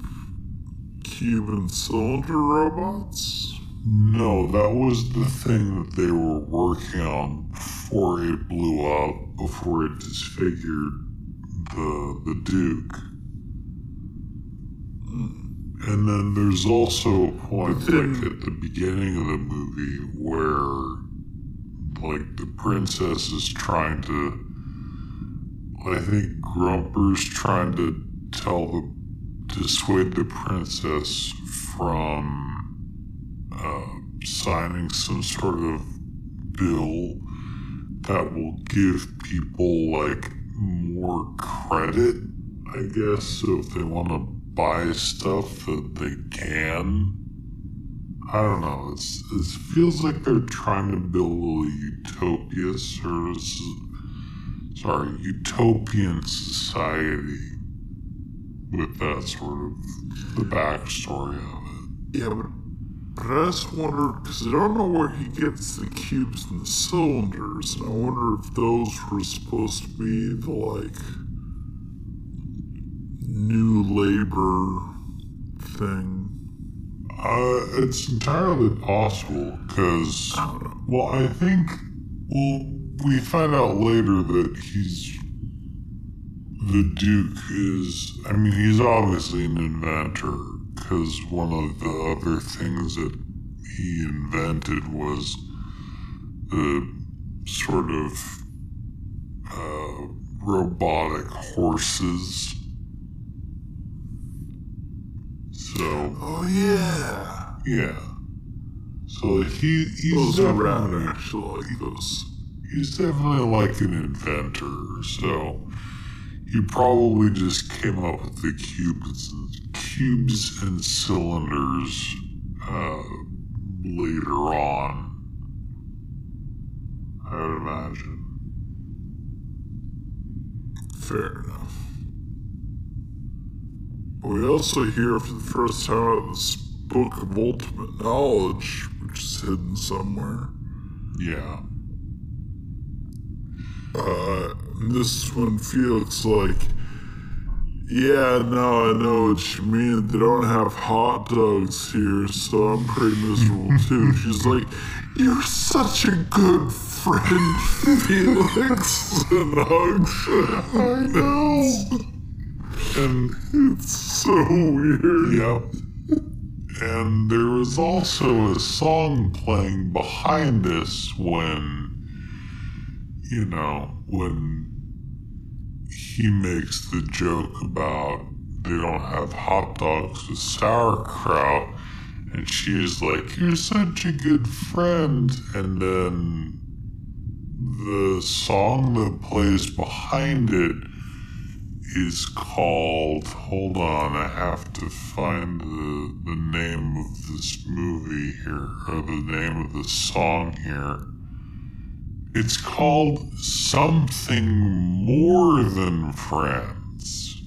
cube and cylinder robots? no that was the thing that they were working on before it blew up before it disfigured the the duke And then there's also a point, like at the beginning of the movie, where, like, the princess is trying to. I think Grumper's trying to tell the. dissuade the princess from uh, signing some sort of bill that will give people, like, more credit, I guess. So if they want to buy stuff that they can. I don't know. It's it feels like they're trying to build a utopia of, sorry, utopian society with that sort of the backstory of it. Yeah, but, but I just wonder, because I don't know where he gets the cubes and the cylinders, and I wonder if those were supposed to be the, like, new labor thing. Uh, it's entirely possible because, well, I think, well, we find out later that he's the Duke is, I mean, he's obviously an inventor because one of the other things that he invented was the sort of uh, robotic horses. So, Oh, yeah. yeah. So he, he's Those definitely, rad, actually, like those. he's definitely like an inventor. So he probably just came up with the cubes, cubes and cylinders uh, later on. I would imagine. Fair enough. We also hear for the first time about this book of ultimate knowledge, which is hidden somewhere. Yeah. Uh, this is when Felix like, yeah, no, I know what you mean. They don't have hot dogs here, so I'm pretty miserable too. She's like, you're such a good friend, Felix, and hugs. I know. And It's so weird. Yep. and there was also a song playing behind us when, you know, when he makes the joke about they don't have hot dogs with sauerkraut. And she is like, You're such a good friend. And then the song that plays behind it is called. Hold on, I have to find the, the name of this movie here, or the name of the song here. It's called Something More Than Friends.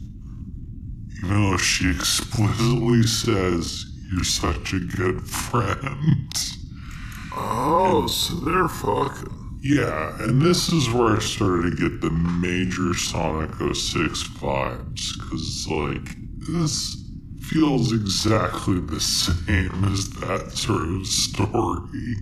Even though she explicitly says, You're such a good friend. Oh, so they're fucking. Yeah, and this is where I started to get the major Sonic 06 vibes, because, like, this feels exactly the same as that sort of story.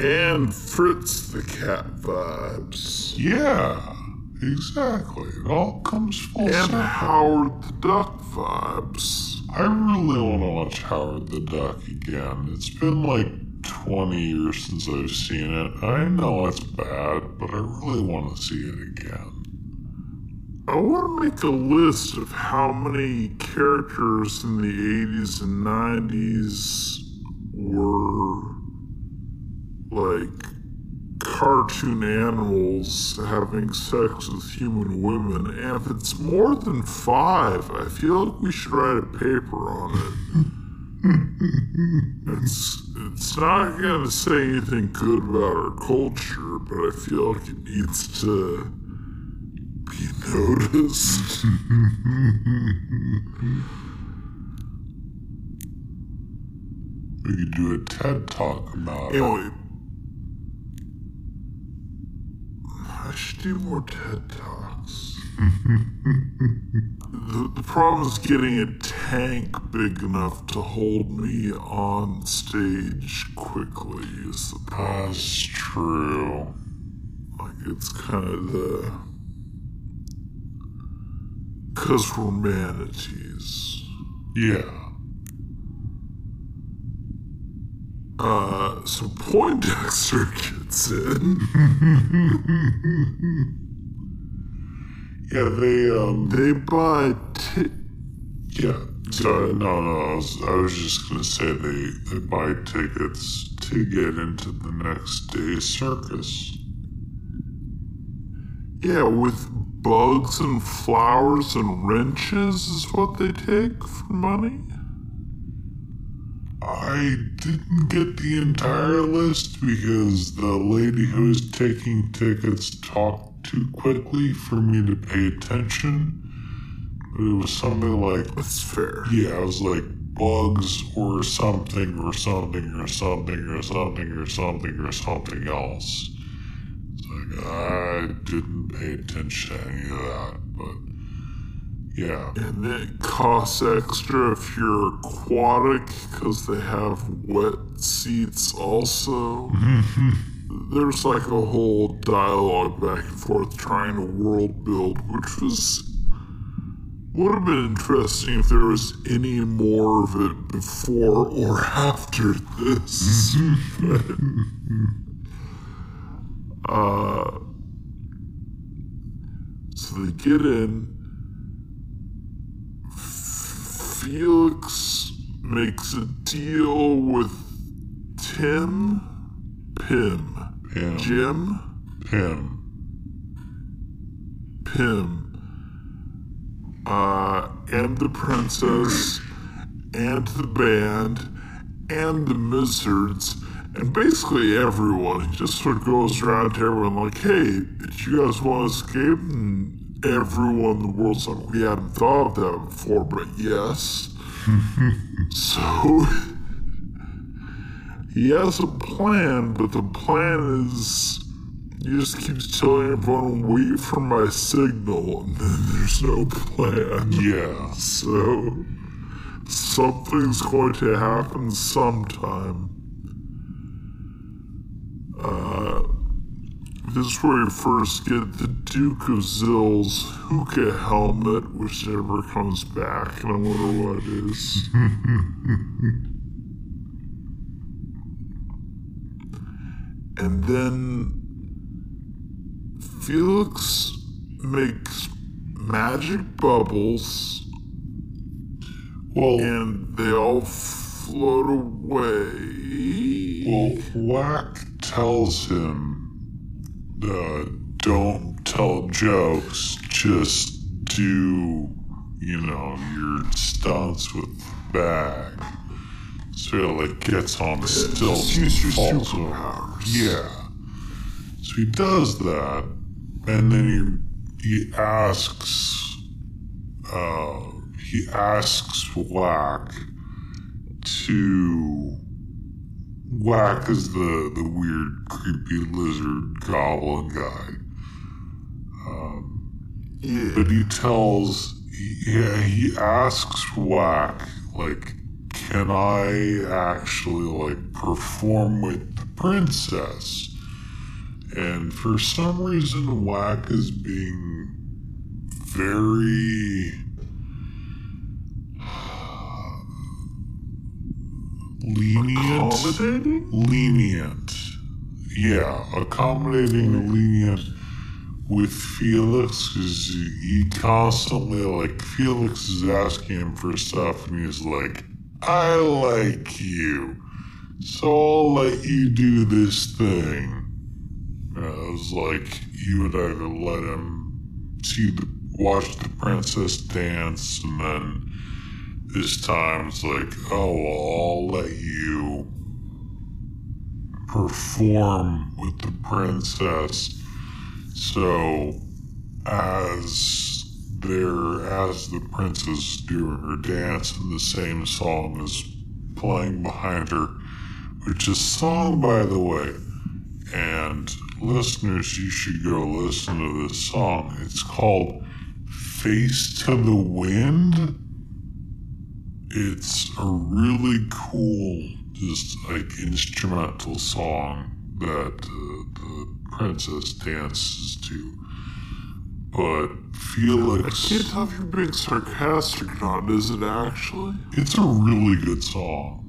And Fritz the Cat vibes. Yeah, exactly. It all comes full circle. And circle. Howard the Duck vibes. I really want to watch Howard the Duck again. It's been like 20 years since I've seen it. I know it's bad, but I really want to see it again. I want to make a list of how many characters in the 80s and 90s were like cartoon animals having sex with human women. And if it's more than five, I feel like we should write a paper on it. it's it's not gonna say anything good about our culture, but I feel like it needs to be noticed. We could do a TED talk about it. anyway, I should do more TED Talks. the, the problem is getting a tank big enough to hold me on stage quickly is the problem. That's true. Like, it's kind of the. Because we're manatees. Yeah. Uh, so Poindexter gets in. Yeah, they, um, They buy yeah. So, no, no, I was, I was just gonna say they, they buy tickets to get into the next day's circus. Yeah, with bugs and flowers and wrenches is what they take for money. I didn't get the entire list because the lady who was taking tickets talked too quickly for me to pay attention. But it was something like, That's fair. yeah, it was like bugs or something or something or something or something or something or something else. It's like, I didn't pay attention to any of that, but yeah. And it costs extra if you're aquatic because they have wet seats also. There's like a whole dialogue back and forth trying to world build, which was would have been interesting if there was any more of it before or after this. uh, so they get in. Felix makes a deal with Tim, Pim, Pim. Jim, Pim. Pim, uh, and the princess, and the band, and the Mizzards, and basically everyone. He just sort of goes around to everyone like, hey, did you guys want to escape? And everyone in the world's like, we hadn't thought of that before, but yes. so he has a plan, but the plan is he just keeps telling everyone, wait for my signal, and then there's no plan. Yeah. So something's going to happen sometime. Uh, this is where you first get the Duke of Zill's hookah helmet, which never comes back, and I wonder what it is. and then Felix makes magic bubbles, Well, and they all float away. well, Whack tells him, uh, don't tell jokes, just do, you know, your stunts with the bag. So he like gets on the stilts use your superpowers. Yeah. So he does that, and then he he asks, uh, he asks Whack to. Whack is the the weird, creepy lizard goblin guy. Yeah. But he tells, yeah, he asks Whack, like, can I actually, like, perform with princess? And for some reason, Whack is being very lenient Accommodating? lenient. Yeah, accommodating and lenient with Felix because he constantly, like, Felix is asking him for stuff and he's like, I like you, so I'll let you do this thing. And I was like, you would either let him see the, watch the princess dance and then this time it's like, oh, well, I'll let you perform with the princess. So, as there, as the princess doing her dance, and the same song is playing behind her, which is song, by the way. And listeners, you should go listen to this song. It's called "Face to the Wind." It's a really cool, just like instrumental song that uh, the princess dances to. But Felix. I can't tell if you're being sarcastic or not. Is it actually? it's a really good song.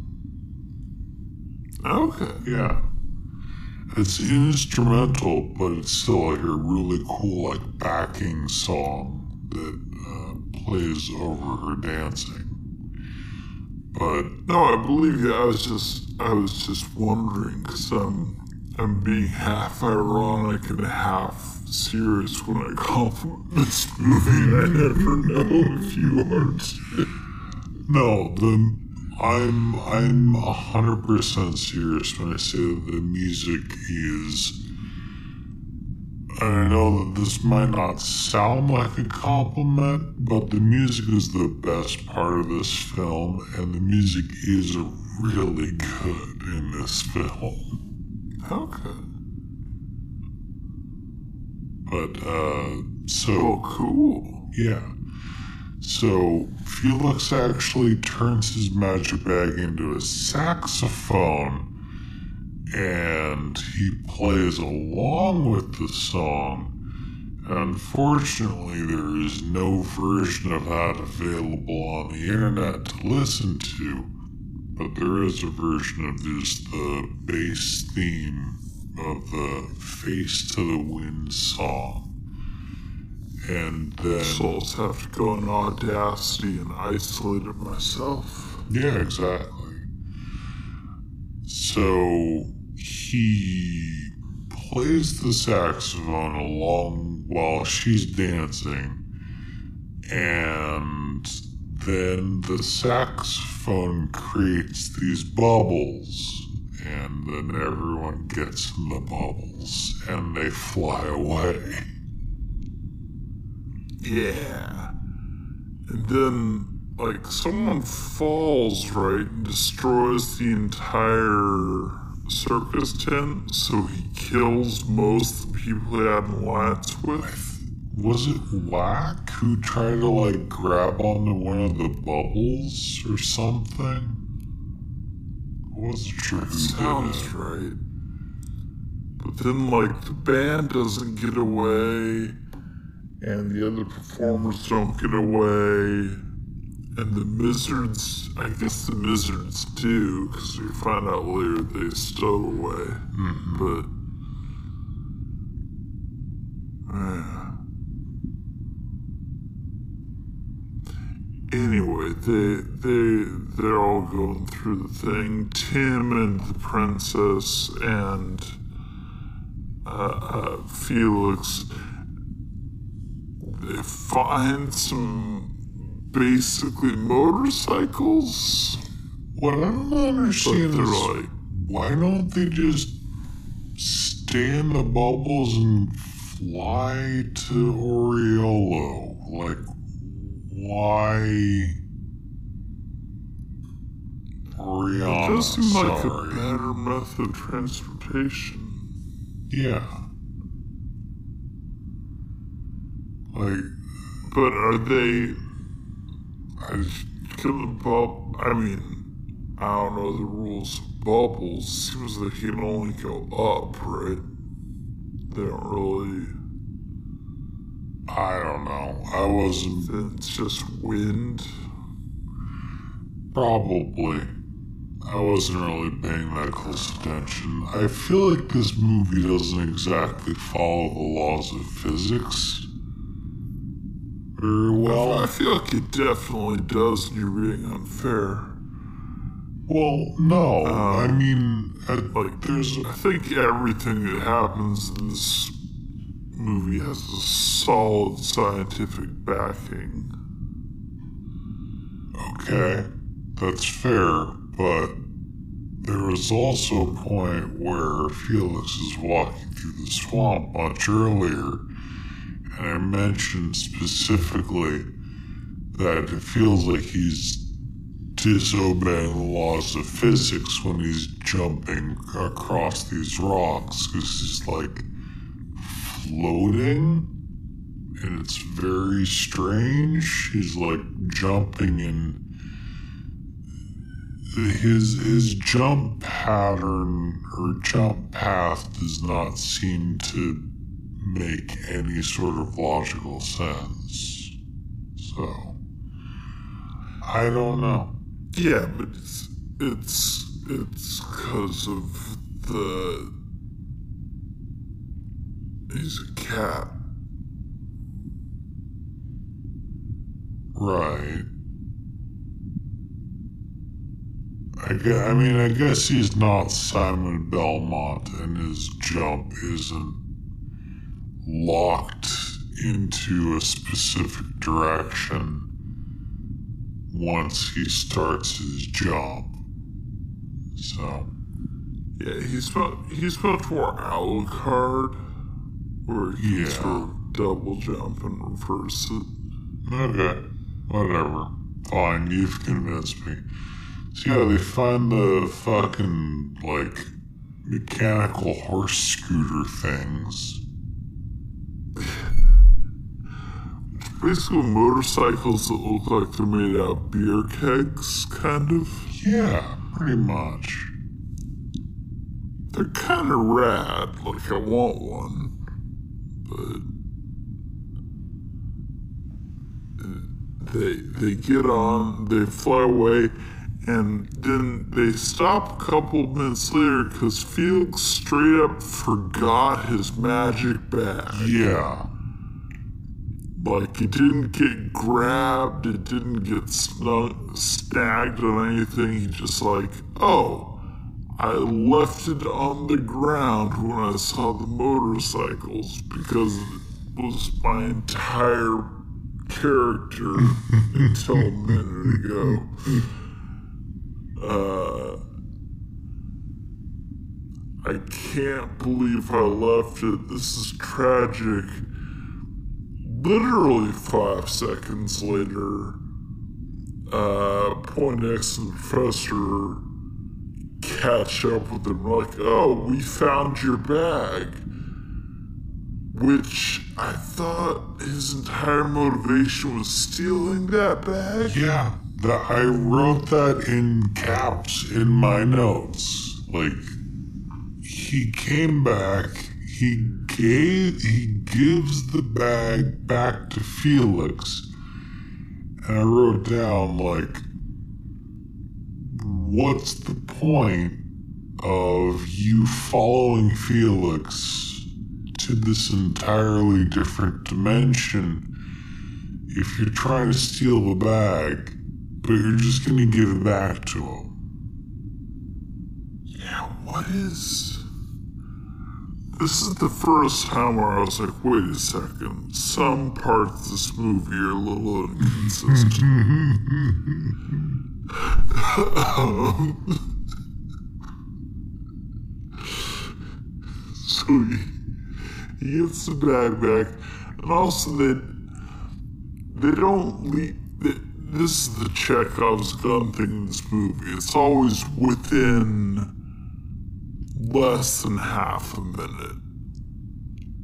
Okay. Yeah. It's instrumental, but it's still like a really cool, like backing song that uh, plays over her dancing. But No, I believe you. I was just, I was just wondering because I'm, I'm being half ironic and half serious when I compliment this movie, I never know if you aren't. no, the I'm I'm hundred percent serious when I say that the music is. I know that this might not sound like a compliment, but the music is the best part of this film, and the music is really good in this film. Okay. But uh, so Oh, cool. Yeah. So Felix actually turns his magic bag into a saxophone and he plays along with the song. Unfortunately, there is no version of that available on the internet to listen to, but there is a version of just the bass theme of the Face to the Wind song. And then. So I'll have to go on Audacity and isolate it myself. Yeah, exactly. So he plays the saxophone along while she's dancing, and then the saxophone creates these bubbles, and then everyone gets in the bubbles and they fly away. Yeah. And then, like, someone falls, right, and destroys the entire circus tent, so he kills most of the people he had an alliance with. Was it Whack who tried to like grab onto one of the bubbles or something? I wasn't sure who did Sounds it. right. But then like the band doesn't get away, and the other performers don't get away, and the Mizzards, I guess the Mizzards do, because we find out later they stowed away. But yeah. Anyway, they they they're all going through the thing. Tim and the princess and uh, uh, Felix. They find some basically motorcycles, What I don't but understand they're is like why don't they just stay in the bubbles and fly to Oriolo? Like, why? it Oriana, does seem like a better method of transportation. Yeah. Like, But are they? I can the bub. I mean, I don't know the rules bubbles. Seems they can only go up, right? They don't really. I don't know. I wasn't it's just wind. Probably. I wasn't really paying that close attention. I feel like this movie doesn't exactly follow the laws of physics very I feel like it definitely does, and you're being unfair. Well, no. Uh, I mean, I, Like, there's. I think everything that happens in this movie has a solid scientific backing. Okay, that's fair, but there was also a point where Felix is walking through the swamp much earlier, and I mentioned specifically that it feels like he's disobeying the laws of physics when he's jumping across these rocks because he's like floating and it's very strange. He's like jumping and his his jump pattern or jump path does not seem to make any sort of logical sense. So I don't know. Yeah, but it's it's it's because of the he's a cat. Right. I, gue- I mean, I guess he's not Simon Belmont, and his jump isn't locked into a specific direction once he starts his jump. So, Yeah, he's about he's about to wear Alucard, where he Yeah. sort of double jump and reverse it. okay, whatever. Fine, you've convinced me. So, yeah, they find the fucking, like, mechanical horse scooter things. Basically, motorcycles that look like they're made out of beer kegs, kind of. Yeah, pretty much. They're kind of rad. Like I want one, but uh, they they get on, they fly away, and then they stop a couple minutes later because Felix straight up forgot his magic bag. Yeah, Like it didn't get grabbed, it didn't get snug, snagged on anything. He just like, oh, I left it on the ground when I saw the motorcycles because it was my entire character until a minute ago. Uh, I can't believe I left it. This is tragic literally five seconds later, uh, Poindexter and professor catch up with them, like, oh, we found your bag. Which I thought his entire motivation was stealing that bag. yeah. That I wrote that in caps in my notes. Like, he came back. He gave he gives the bag back to Felix, and I wrote down like, what's the point of you following Felix to this entirely different dimension if you're trying to steal the bag, but you're just gonna give it back to him? Yeah, what is. This is the first time where I was like, wait a second. Some parts of this movie are a little inconsistent. so he, he gets the bag back, and also they they don't leave. They, this is the Chekhov's gun thing in this movie. It's always within less than half a minute.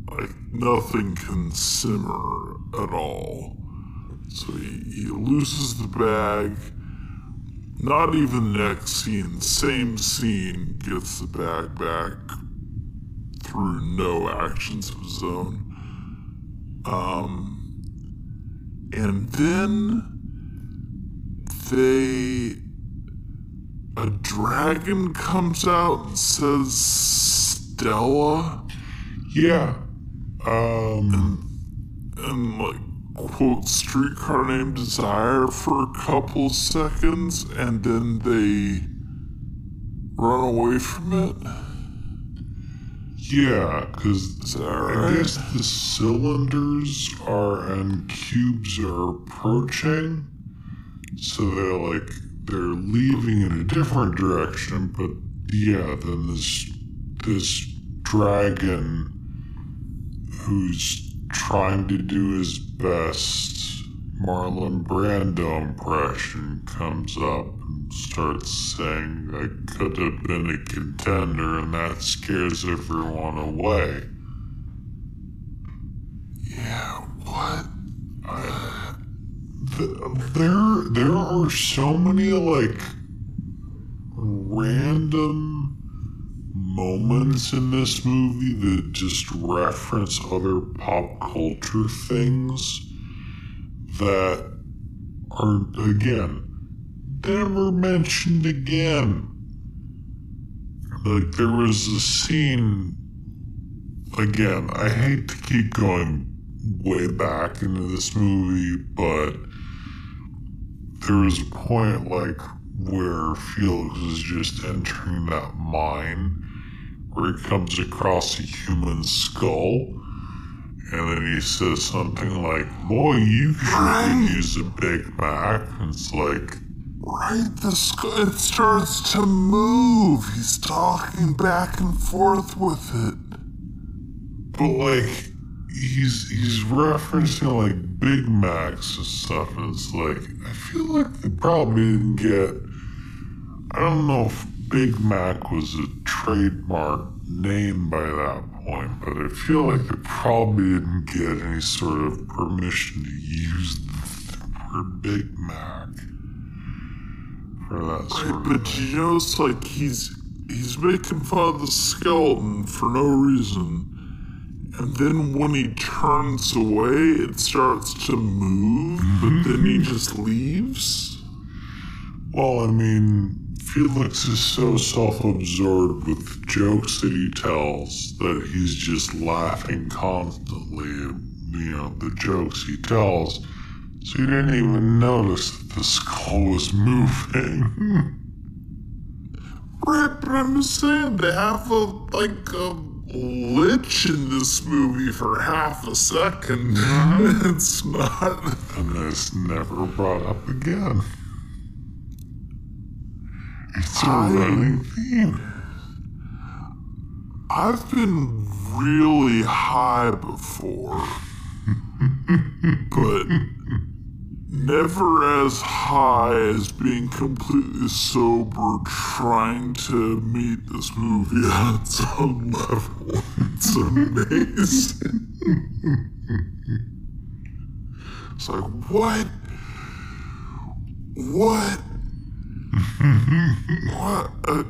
Like nothing can simmer at all. So he, he loses the bag. Not even the next scene, same scene, gets the bag back through no actions of his own. Um, and then they a dragon comes out and says Stella Yeah. Um. and like quote streetcar named Desire for a couple seconds and then they run away from it. Yeah, because that I guess the cylinders are and cubes are approaching, so they're like they're leaving in a different direction. But yeah, then this this dragon who's trying to do his best Marlon Brando impression comes up and starts saying, I could have been a contender, and that scares everyone away. Yeah, what? Th- There, there are so many like random moments in this movie that just reference other pop culture things that are again never mentioned again. Like there was a scene again, I hate to keep going way back into this movie, but there was a point like where Felix is just entering that mine where he comes across a human skull and then he says something like, Boy, you could use a Big Mac. And it's like, Right, the skull, it starts to move. He's talking back and forth with it. but like, he's he's referencing like Big Macs and stuff. And it's like, I feel like they probably didn't get. I don't know if Big Mac was a trademark name by that point, but I feel like they probably didn't get any sort of permission to use the word Big Mac for that sort of But thing. you know, it's like he's he's making fun of the skeleton for no reason. And then when he turns away, it starts to move, but then he mm-hmm. just leaves. Well, I mean, Felix is so self absorbed with the jokes that he tells that he's just laughing constantly at, you know, the jokes he tells. So he didn't even notice that the skull was moving. Right, but I'm just saying they have a like a lich in this movie for half a 2nd uh-huh. it's not. and it's never brought up again. It's a running theme. I've been really high before, but never as high as being completely sober trying to meet this movie on own level. It's amazing. it's like, what? What? what? Uh,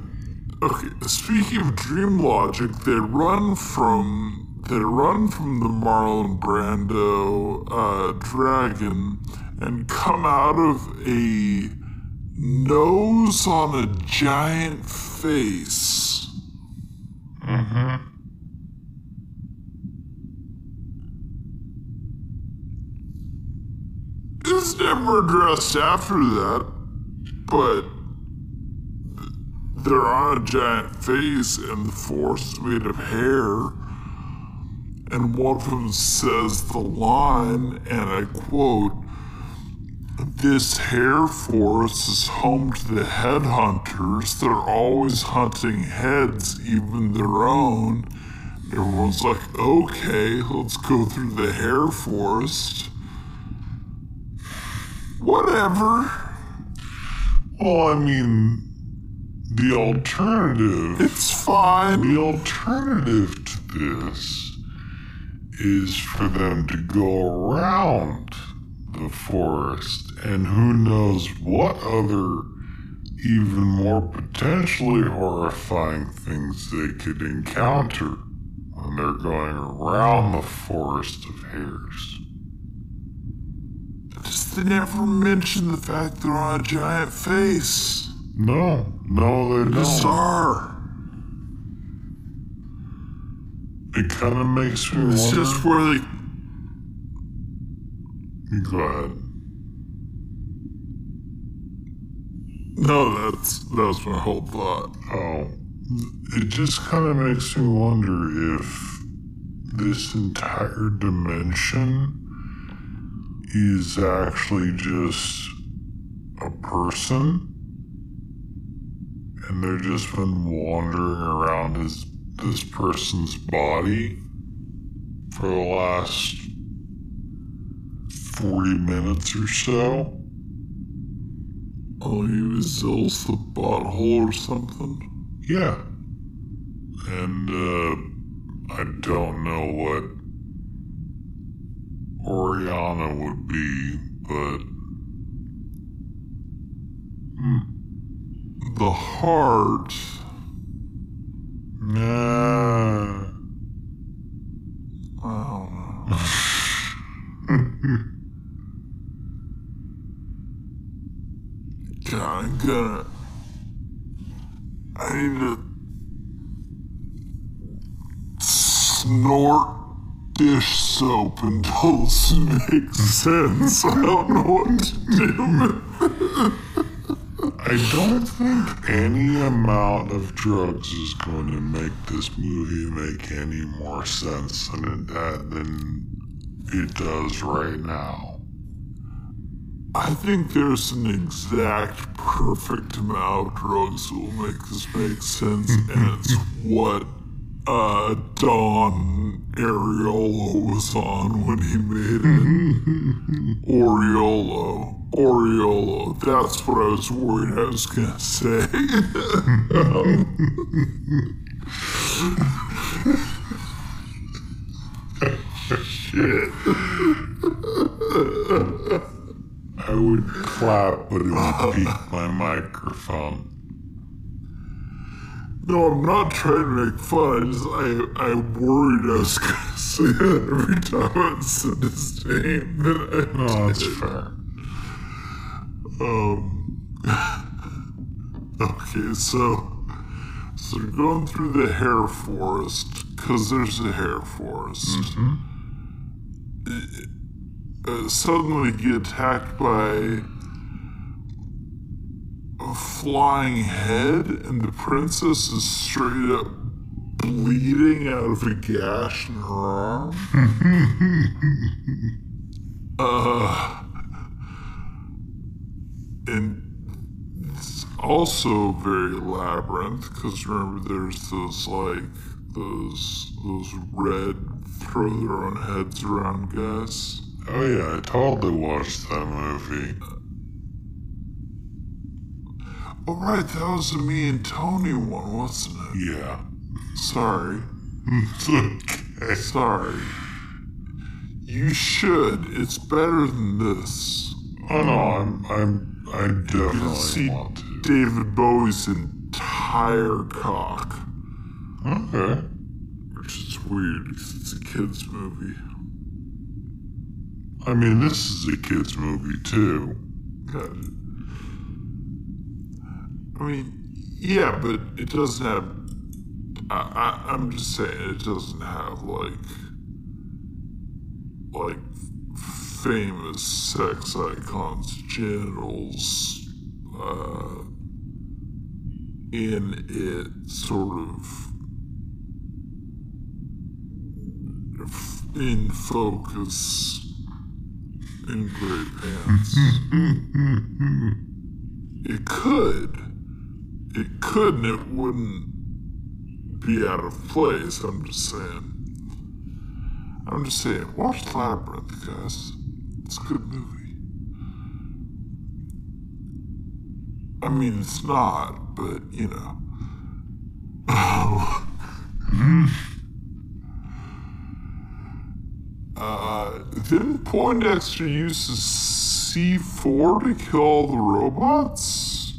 Okay, speaking of dream logic, they run from they run from the Marlon Brando uh, dragon and come out of a nose on a giant face. Mm-hmm. It's never addressed after that, but they're on a giant face and the force is made of hair. And one of them says the line, and I quote, This hair forest is home to the headhunters. They're always hunting heads, even their own. Everyone's like, okay, let's go through the hair forest. Whatever. Well, I mean, the alternative. It's fine. The alternative to this is for them to go around the forest and who knows what other even more potentially horrifying things they could encounter when they're going around the forest of hairs. Just they never mention the fact they're on a giant face. No, no, they don't. Bizarre. It kind of makes me It's wonder. just where they. Go ahead. No, that's that's my whole thought. Oh, it just kind of makes me wonder if this entire dimension is actually just a person and they've just been wandering around his this person's body for the last 40 minutes or so. Oh, he was Zill's the butthole or something. Yeah. And uh, I don't know what Oriana would be, but The heart. nah. I don't know. I'm gonna. I need to snort dish soap until this makes sense. I don't know what to do. I don't think any amount of drugs is going to make this movie make any more sense than it, than it does right now. I think there's an exact perfect amount of drugs that will make this make sense, and it's what uh, Don Ariolo was on when he made it. Oriolo. Oriolo. That's what I was worried I was gonna say. I would clap, but it would beat my microphone. No, I'm not trying to make fun. I just I I worried I was gonna say that every time I said his name. That I No, that's did. fair. Um. okay, so so they're going through the hair forest because there's a hair forest. Uh, suddenly get attacked by a flying head, and the princess is straight up bleeding out of a gash in her arm. uh, and it's also very labyrinth because remember there's those like those those red throw their own heads around guys. Oh yeah, I totally watched that movie. Oh right, that was the me and Tony one, wasn't it? Yeah. Sorry, It's okay. sorry. You should. It's better than this. Oh no, I'm I'm I definitely see want to. David Bowie's entire entire cock, Okay. which is weird because it's a kids' movie. I mean, this is a kid's movie, too. I mean, yeah, but it doesn't have. I, I, I'm just saying it doesn't have like like famous sex icons' genitals uh, in it, sort of in focus in it could. It could and it wouldn't be out of place, I'm just saying. I'm just saying, watch Labyrinth, guys. It's a good movie. I mean, it's not, but, you know. Uh, didn't Poindexter use the C4 to kill all the robots?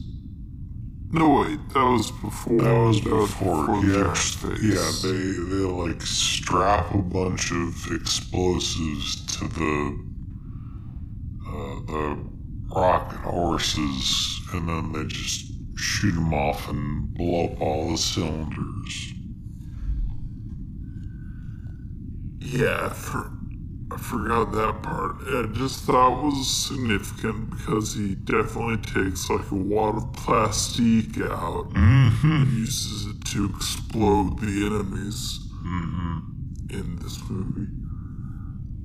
No, wait, that was before. That was before. the Yeah, yeah. They they like strap a bunch of explosives to the uh, the rocket horses, and then they just shoot them off and blow up all the cylinders. Yeah, for, I forgot that part. I just thought it was significant because he definitely takes like a wad of plastic out and uses it to explode the enemies in this movie.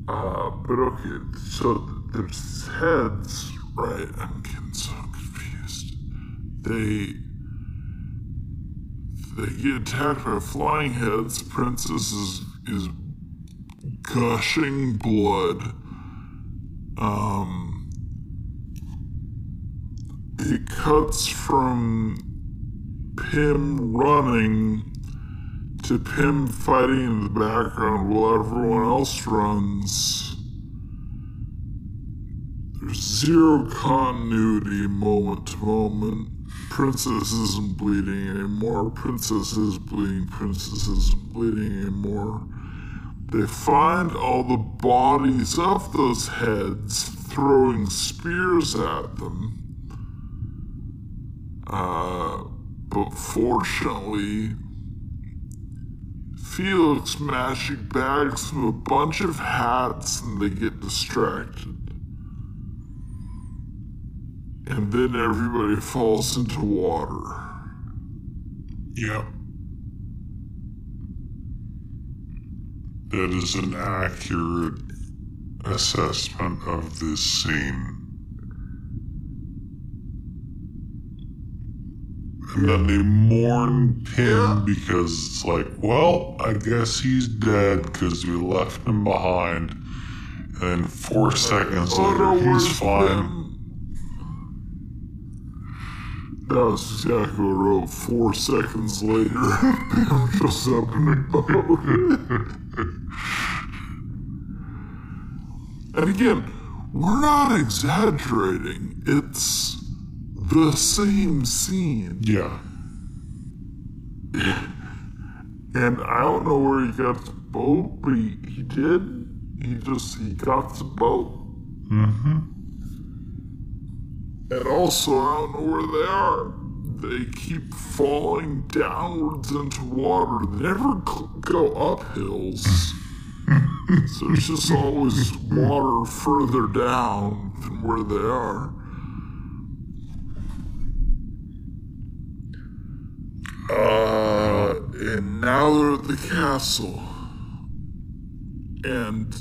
Uh, but okay, so there's heads, right? I'm getting so confused. They they get attacked by flying heads. Princess is is gushing blood. Um, it cuts from Pim running to Pim fighting in the background while everyone else runs. There's zero continuity moment to moment. Princess isn't bleeding anymore. Princess is bleeding. Princess isn't bleeding anymore. They find all the bodies of those heads throwing spears at them. Uh, but fortunately, Felix magic bags them a bunch of hats and they get distracted. And then everybody falls into water. Yep. That is an accurate assessment of this scene. And then they mourn Pym because it's like, well, I guess he's dead because we left him behind. And then four seconds later, he's fine. That was exactly what I wrote. Four seconds later, Pym shows up in a boat. and again, we're not exaggerating. It's the same scene. Yeah. And I don't know where he got the boat, but he, he did. He just he got the boat. Mm-hmm. And also, I don't know where they are. They keep falling downwards into water. They never go up hills. so it's just always water further down than where they are. Uh, and now they're at the castle. And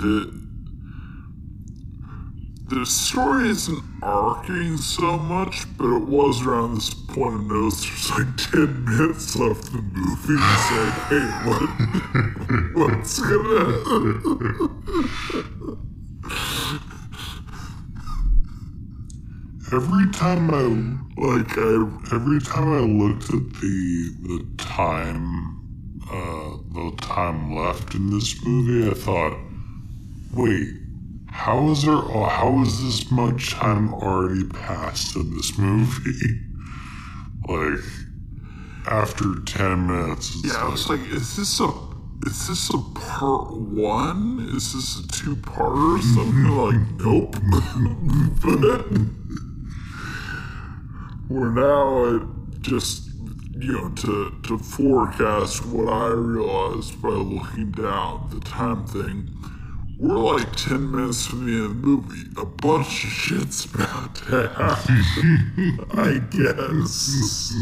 the the story isn't arcing so much, but it was around this point of notes. There's like 10 minutes left in the movie. It's like, hey, what, what's gonna Every time I Like, I, every time I looked at the the time uh the time left in this movie, I thought, wait, How is there? Oh, how is this much time already passed in this movie? like after ten minutes. It's Yeah, I like, was like, is this a is this a part one? Is this a two part or something? like, nope. but we're now at just you know to to forecast what I realized by looking down the time thing. We're like ten minutes from the end of the movie. A bunch of shit's about to happen. I guess.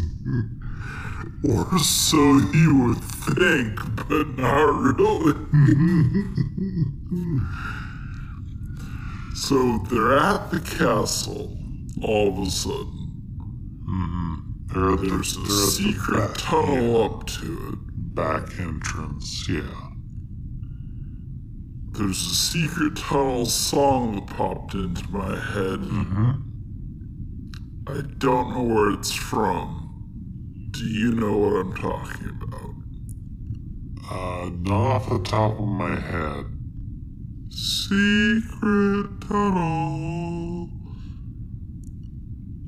Or so you would think, but not really. so they're at the castle all of a sudden. they're, There's a secret tunnel up to it. back entrance. Yeah. There's a secret tunnel song that popped into my head. I don't know where it's from. Do you know what I'm talking about? Uh, not off the top of my head. Secret tunnel.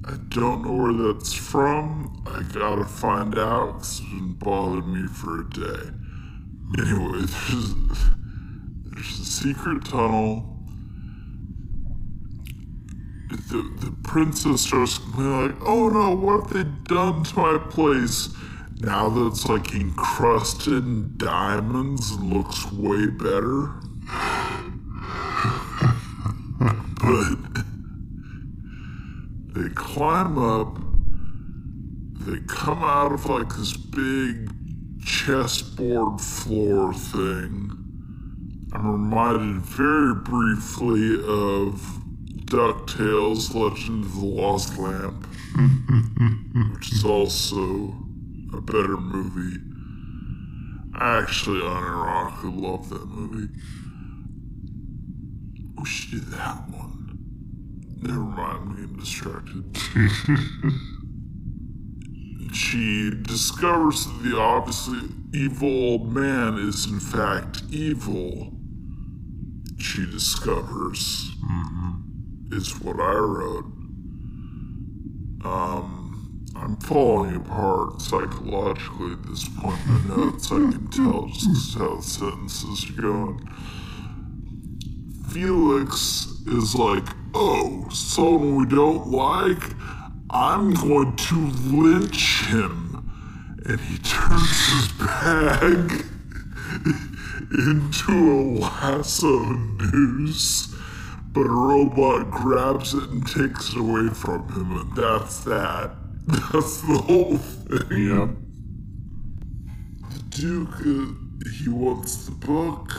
I don't know where that's from. I gotta find out 'cause it's been bothering me for a day. Anyway, there's, there's a secret tunnel. The, the princess starts like, oh no, what have they done to my place? Now that it's like encrusted in diamonds and looks way better. but they climb up, they come out of like this big chessboard floor thing. I'm reminded very briefly of DuckTales Legend of the Lost Lamp, which is also a better movie. I actually unironically love that movie. We should do that one. Never mind, I'm distracted. she discovers that the obviously evil old man is in fact evil. She discovers is what I wrote. Um, I'm falling apart psychologically at this point in my notes. I can tell just how the sentences are going. Felix is like, oh, someone we don't like, I'm going to lynch him. And he turns his bag into a lasso noose, but a robot grabs it and takes it away from him, and that's that. That's the whole thing. Yep. The Duke, uh, he wants the book.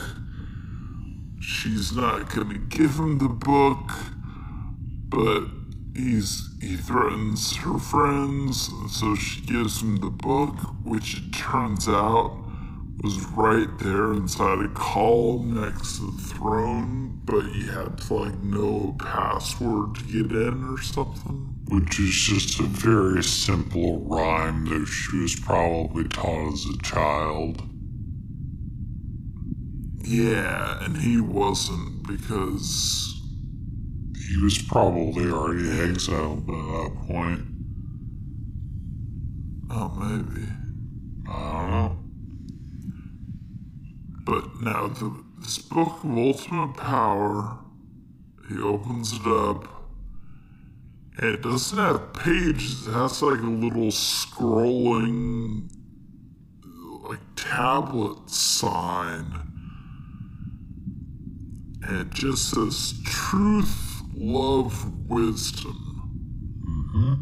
She's not gonna give him the book, but he's he threatens her friends, so she gives him the book, which it turns out was right there inside a column next to the throne, but you had to like know a password to get in or something. Which is just a very simple rhyme that she was probably taught as a child. Yeah, and he wasn't because He was probably already exiled by that point. oh maybe. I don't know. But now the this book of ultimate power, he opens it up, and it doesn't have pages. It has like a little scrolling, like tablet sign, and it just says truth, love, wisdom. Mm-hmm.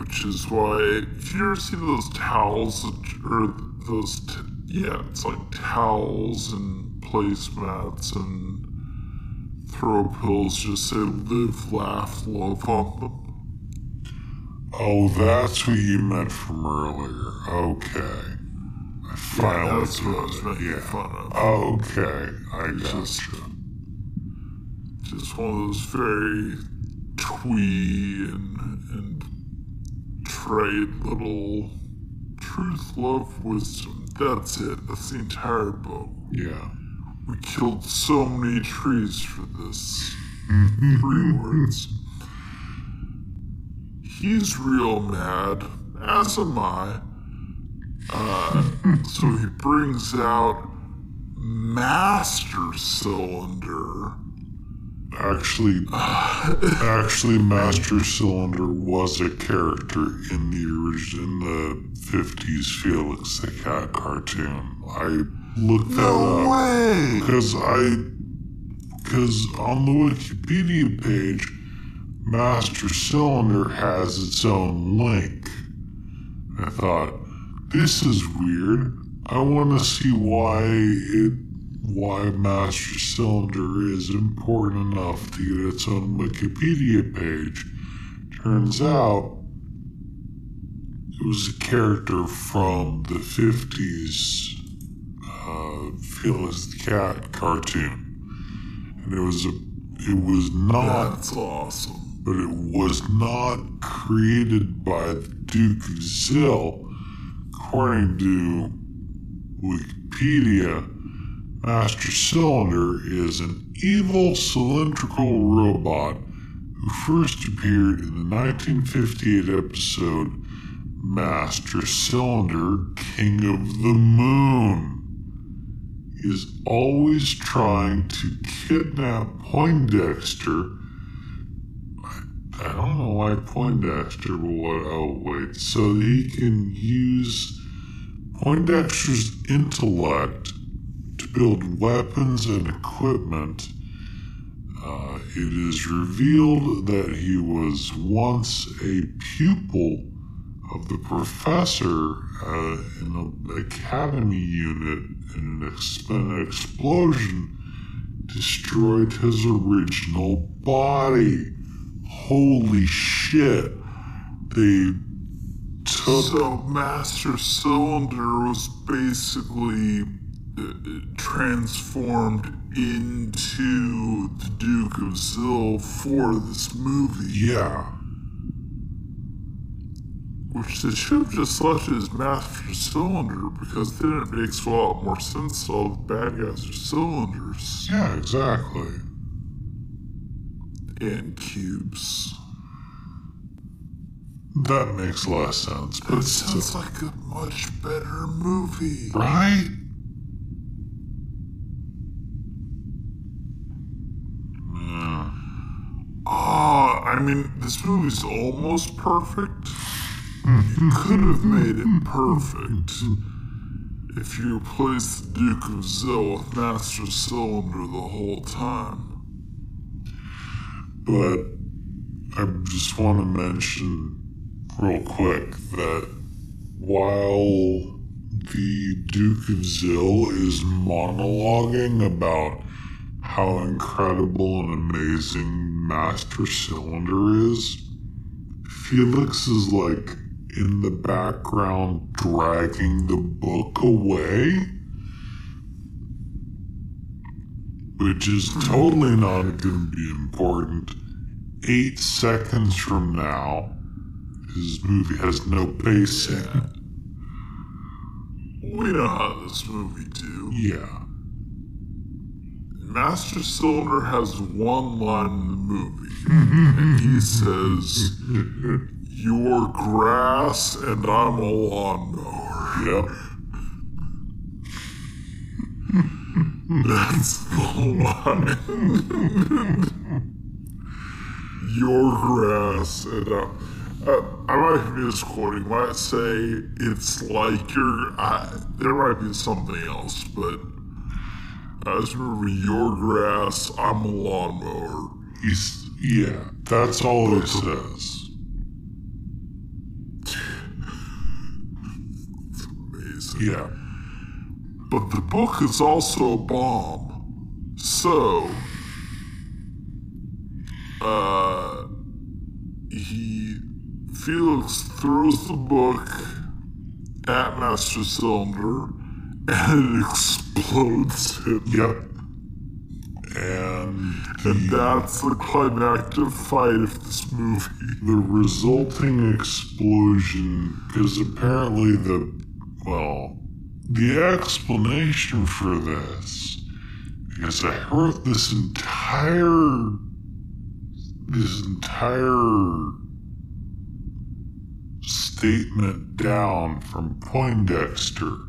Which is why, if you ever see those towels, or those, t- yeah, it's like towels and placemats and throw pills just say live, laugh, love on them. Oh, that's what you meant from earlier. Okay. I finally That's what I was making Yeah. fun of. Okay, I Just- gotcha. Just one of those very twee and, and trade little truth, love, wisdom. That's it. That's the entire book. Yeah. We killed so many trees for this. Three words. He's real mad, as am I. Uh, so he brings out Master Cylinder. Actually, actually, Master Cylinder was a character in the original, in the fifties Felix the Cat cartoon. I looked that No up way! because I, because on the Wikipedia page, Master Cylinder has its own link. I thought this is weird. I want to see why it why Master Cylinder is important enough to get its own Wikipedia page. Turns out it was a character from the 50s uh, Felix the Cat cartoon. And it was a it was not That's awesome. but it was not created by the Duke of Zill. According to Wikipedia, Master Cylinder is an evil cylindrical robot who first appeared in the 1958 episode Master Cylinder, King of the Moon. He is always trying to kidnap Poindexter I don't know why Poindexter will oh wait, so he can use Poindexter's intellect build weapons and equipment. Uh, it is revealed that he was once a pupil of the professor uh, in an academy unit, and an, ex- an explosion destroyed his original body holy shit, they took. So Master Cylinder was basically transformed into the Duke of Zill for this movie, Yeah, which they should have just left as Master Cylinder because then it makes a lot more sense. All the bad guys are cylinders yeah, exactly. and cubes. That makes less sense, But it still, sounds like a much better movie. right? Ah, I mean, this movie's almost perfect. You could have made it perfect if you replaced the Duke of Zill with Master Cylinder the whole time. But I just want to mention real quick that while the Duke of Zill is monologuing about how incredible and amazing Master Cylinder is, Felix is like in the background dragging the book away. Which is totally not going to be important. Eight seconds from now, this movie has no pacing. We know how this movie do. Yeah. Master Cylinder has one line in the movie, and he says, "You're grass and I'm a lawnmower." Yep. That's the line. Your grass and uh, uh, I might be misquoting. Might say it's like your. I, there might be something else, but I for your grass. I'm a lawnmower. He's, yeah, that's all it says. Amazing. Yeah. But the book is also a bomb. So, uh, he, Felix throws the book at Master Cylinder and it explodes him. Yep. And And that's the climactic fight of this movie. the resulting explosion, because apparently the, well, the explanation for this because I heard this entire this entire statement down from Poindexter.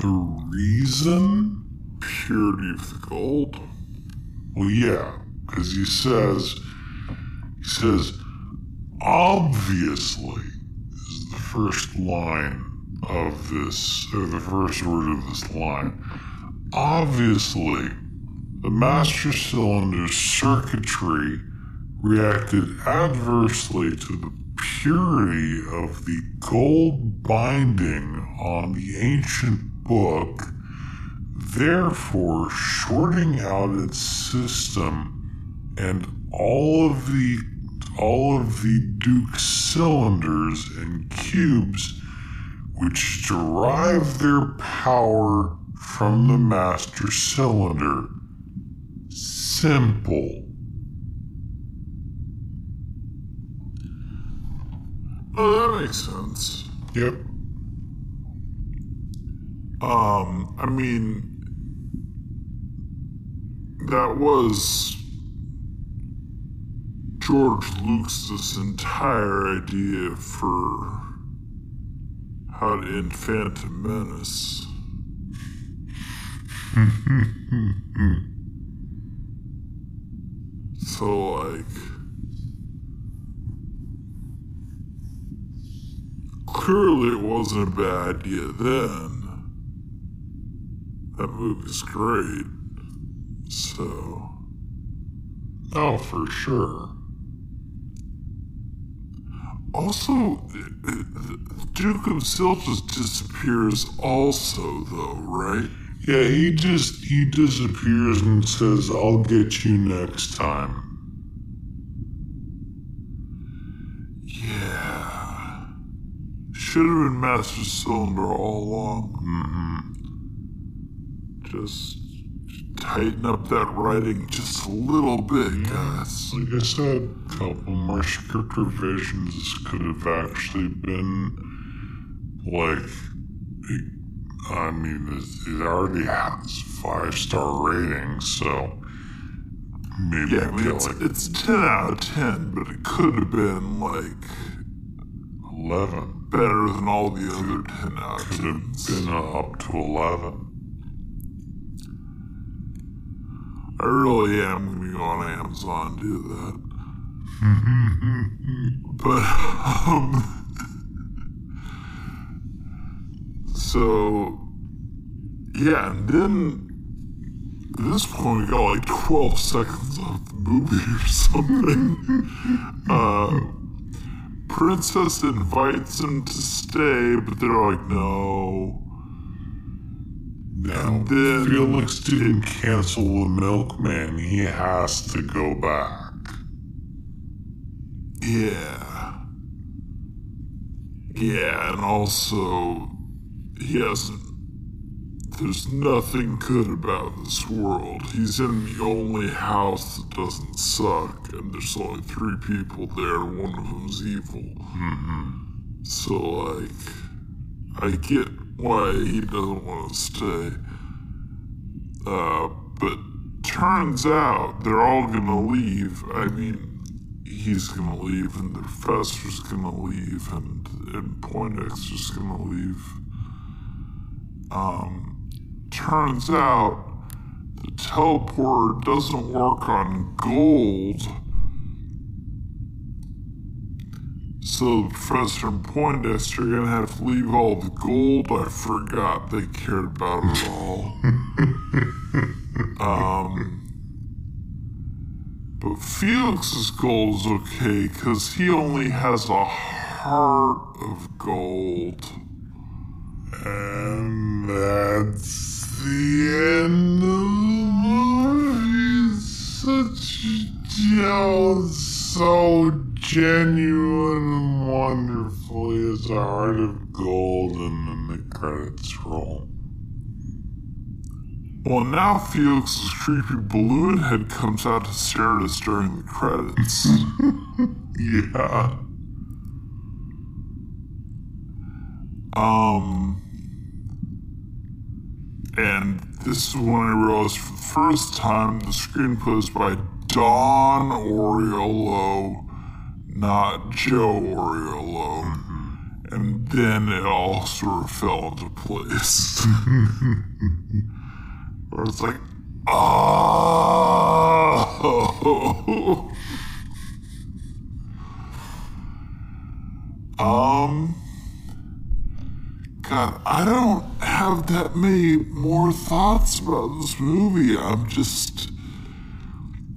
The reason Purity of the gold. Well, yeah, because he says, he says, obviously, is the first line of this, or the first word of this line. Obviously, the master cylinder's circuitry reacted adversely to the purity of the gold binding on the ancient book therefore shorting out its system and all of the all of the Duke cylinders and cubes which derive their power from the master cylinder. Simple. Oh, that makes sense. Yep. Um, I mean, that was George Lucas's entire idea for how to end Phantom Menace. so, like, clearly it wasn't a bad idea then. That movie's great. So. Oh, for sure. Also, Duke of just disappears also, though, right? Yeah, he just he disappears and says, "I'll get you next time." Yeah. Should have been Master Cylinder all along. Mm-hmm. Just tighten up that writing just a little bit, guys. Like I said, a couple more script revisions. This could have actually been like. it- I mean, it, it already has five star ratings, so maybe Yeah, I mean, it's, like it's 10 out of 10, but it could have been, like, eleven. better than all the other 10 out of Could have been up to eleven. I really am going to go on Amazon and do that. but, um, so, yeah, and then at this point we got like 12 seconds of the movie or something. uh, Princess invites him to stay, but they're like, no. Now, then- Felix didn't cancel the milkman. He has to go back. Yeah. Yeah, and also, he hasn't. There's nothing good about this world. He's in the only house that doesn't suck, and there's only three people there, one of them's evil. Mm-hmm. So, like, I get why he doesn't want to stay. Uh, but turns out they're all gonna leave. I mean, he's gonna leave, and the professor's gonna leave, and, and Poindexter's gonna leave. Um, turns out the teleporter doesn't work on gold. So the professor Poindexter are gonna have to leave all the gold. I forgot they cared about it all. um, but Felix's gold is okay because he only has a heart of gold. And that's the end of the movie. Such jealous, so genuine and wonderful. He has a heart of gold, and then the credits roll. Well, now Felix's creepy balloon head comes out to stare at us during the credits. Yeah. Um, And this is when I realized for the first time the screenplay is by Don Oriolo, not Joe Oriolo. And then it all sort of fell into place. Where it's like, oh. um. God, I don't have that many more thoughts about this movie. I'm just.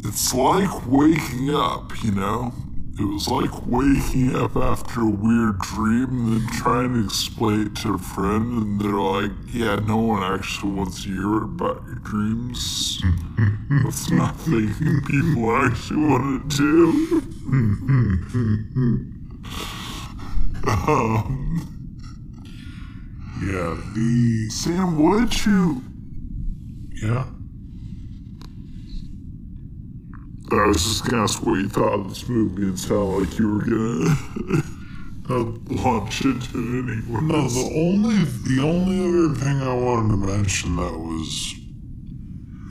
It's like waking up, you know? It was like waking up after a weird dream and then trying to explain it to a friend, and they're like, yeah, no one actually wants to hear about your dreams. That's not something people actually want to do. um. Yeah, the. Sam, what did you. Yeah? I was just gonna ask what you thought of this movie and sound like you were gonna launch into it anyway. No, the only the only other thing I wanted to mention that was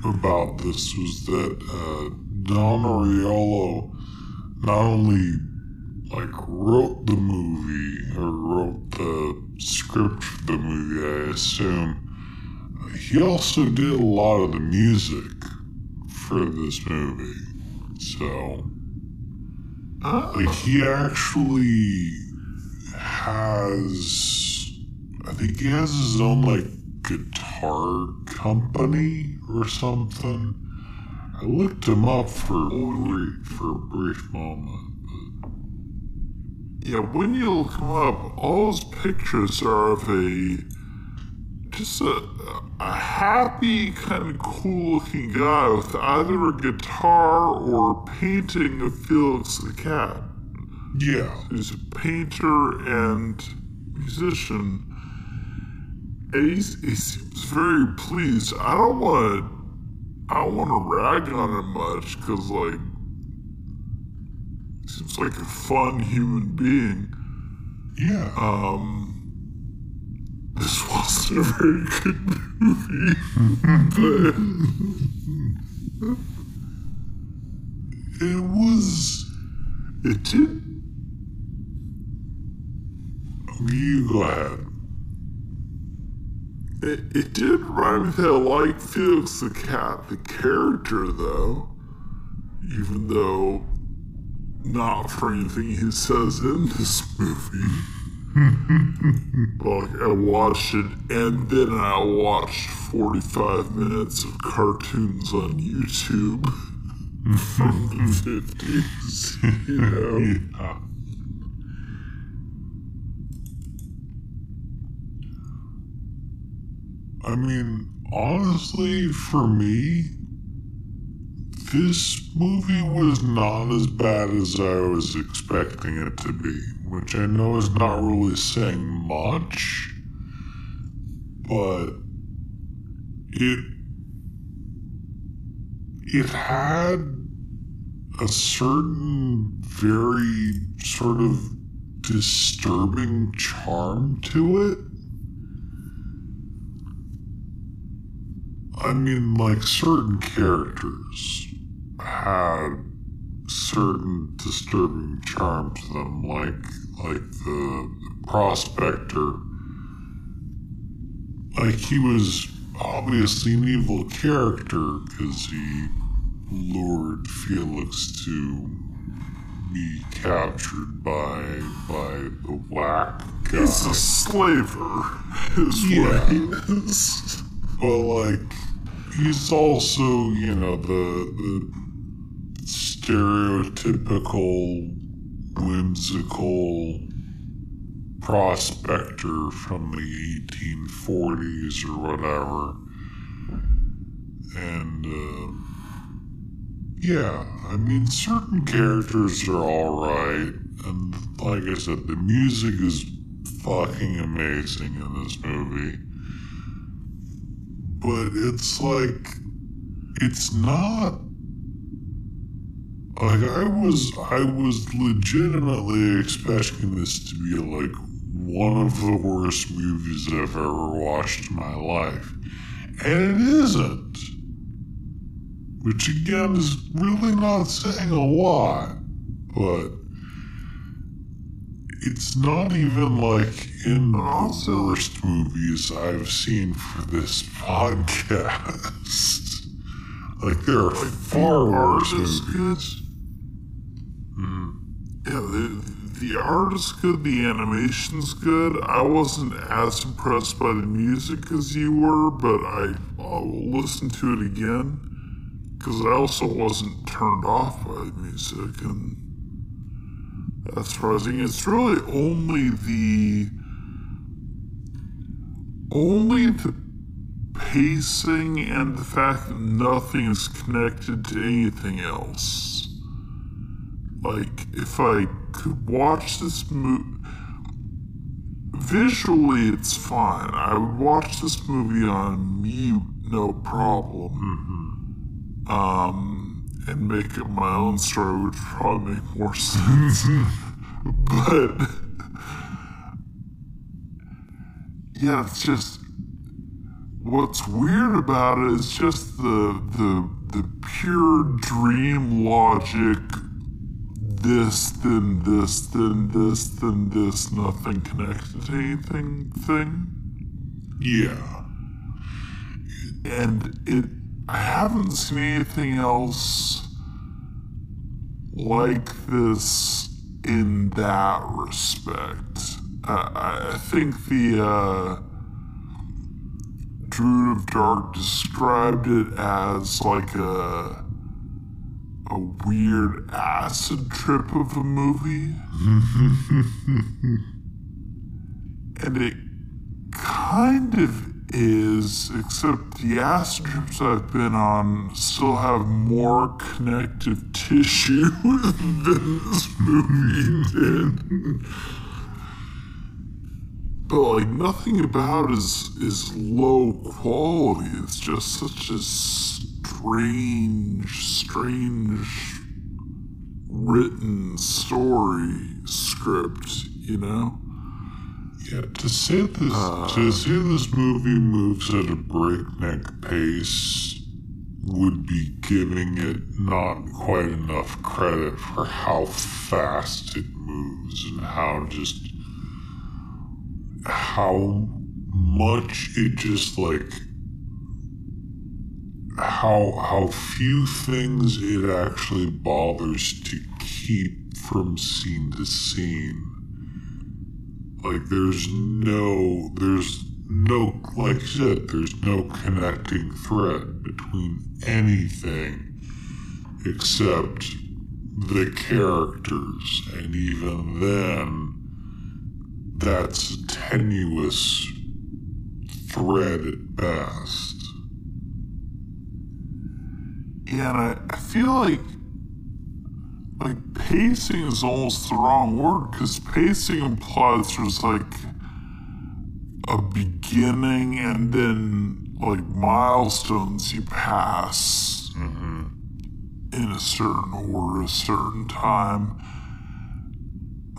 about this was that uh, Don Oriolo not only like wrote the movie or wrote the script for the movie, I assume. He also did a lot of the music for this movie. So, like, he actually has, I think he has his own, like, guitar company or something. I looked him up for a for a brief moment. Yeah, when you look him up, all his pictures are of a just a, a happy, kind of cool looking guy with either a guitar or a painting of Felix the cat. Yeah. He's a painter and musician. And he's, he seems very pleased. I don't want to. I don't want to rag on him much because, like, he seems like a fun human being. Yeah. Um, this wasn't a very good movie, but it was. it did. You ahead. It, it did me that I like Felix the cat, the character, though. Even though not for anything he says in this movie. like, I watched it, and then I watched 45 minutes of cartoons on YouTube from the 50s, you know? Yeah. I mean, honestly, for me, this movie was not as bad as I was expecting it to be, which I know is not really saying much, but it it had a certain very sort of disturbing charm to it. I mean, like certain characters had certain disturbing charm to them, like like the prospector. Like he was obviously an evil character because he lured Felix to be captured by by the black guy. He's a slaver, is Yeah. what he is. But like, he's also, you know, the the stereotypical whimsical prospector from the 1840s or whatever. And uh, yeah, I mean, certain characters are alright, and like I said, the music is fucking amazing in this movie but it's like it's not like I was I was legitimately expecting this to be like one of the worst movies I've ever watched in my life. and it isn't. Which again is really not saying a lot, but it's not even like in the worst movies I've seen for this podcast. Like there are far worse art is hmm. Yeah, the, the art is good, the animation's good. I wasn't as impressed by the music as you were, but I, I will listen to it again because I also wasn't turned off by the music, and that's surprising. It's really only the only the pacing and the fact that nothing is connected to anything else. Like, if I could watch this movie. Visually, it's fine. I would watch this movie on mute, no problem. Um, and make up my own story, which would probably make more sense. but. Yeah, it's just what's weird about it is just the the the pure dream logic this then this then this then this nothing connected to anything thing Yeah. and it i haven't seen anything else like this in that respect i, I- I think the uh Druid of Dark described it as like a a weird acid trip of a movie. and it kind of is, except the acid trips I've been on still have more connective tissue than this movie did. But like nothing about it is is low quality. It's just such a strange, strange written story script, you know? Yeah, to say this to uh. say this movie moves at a breakneck pace would be giving it not quite enough credit for how fast it moves and how just how much it just like how how few things it actually bothers to keep from scene to scene. Like there's no there's no like I said there's no connecting thread between anything except the characters and even then that's a tenuous thread at best Yeah, and I, I feel like like pacing is almost the wrong word because pacing implies there's like a beginning and then like milestones you pass mm-hmm. in a certain order, a certain time.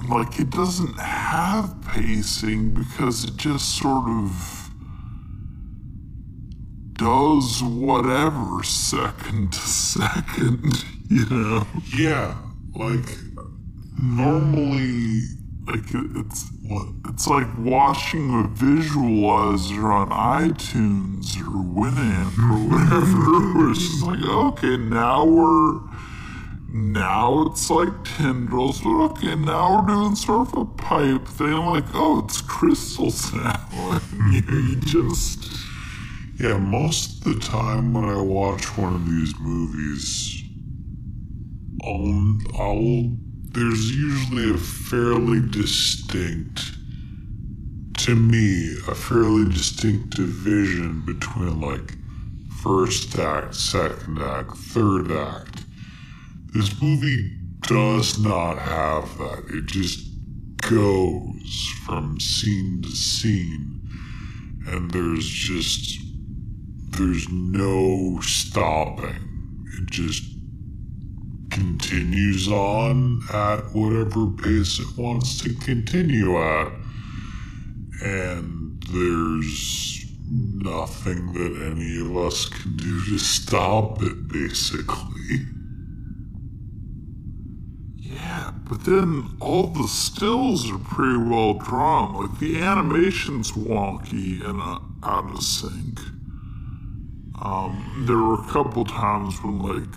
Like it doesn't have pacing because it just sort of does whatever second to second, you know? yeah like normally Like it's it's like watching a visualizer on iTunes or Winamp or whatever. It's just like, okay, now we're now it's like tendrils, but okay, now we're doing sort of a pipe thing. I'm like, oh, it's crystals now. You, just Yeah, most of the time when I watch one of these movies, I'll, I'll there's usually a fairly distinct, to me, a fairly distinct division between like first act, second act, third act. This movie does not have that. It just goes from scene to scene, and there's just there's no stopping. It just continues on at whatever pace it wants to continue at. And there's nothing that any of us can do to stop it, basically. But then all the stills are pretty well drawn. Like the animation's wonky and uh, out of sync. Um, there were a couple times when like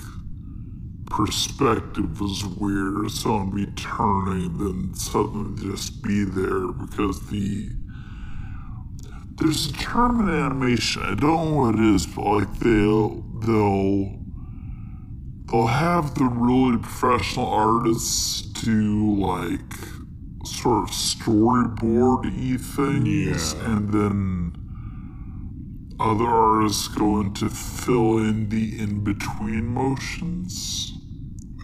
perspective was weird, someone be turning, then suddenly just be there because the there's a term in animation. I don't know what it is, but like they'll they'll they'll have the really professional artists do like sort of storyboard y things Yeah. and then other artists go in to fill in the in-between motions.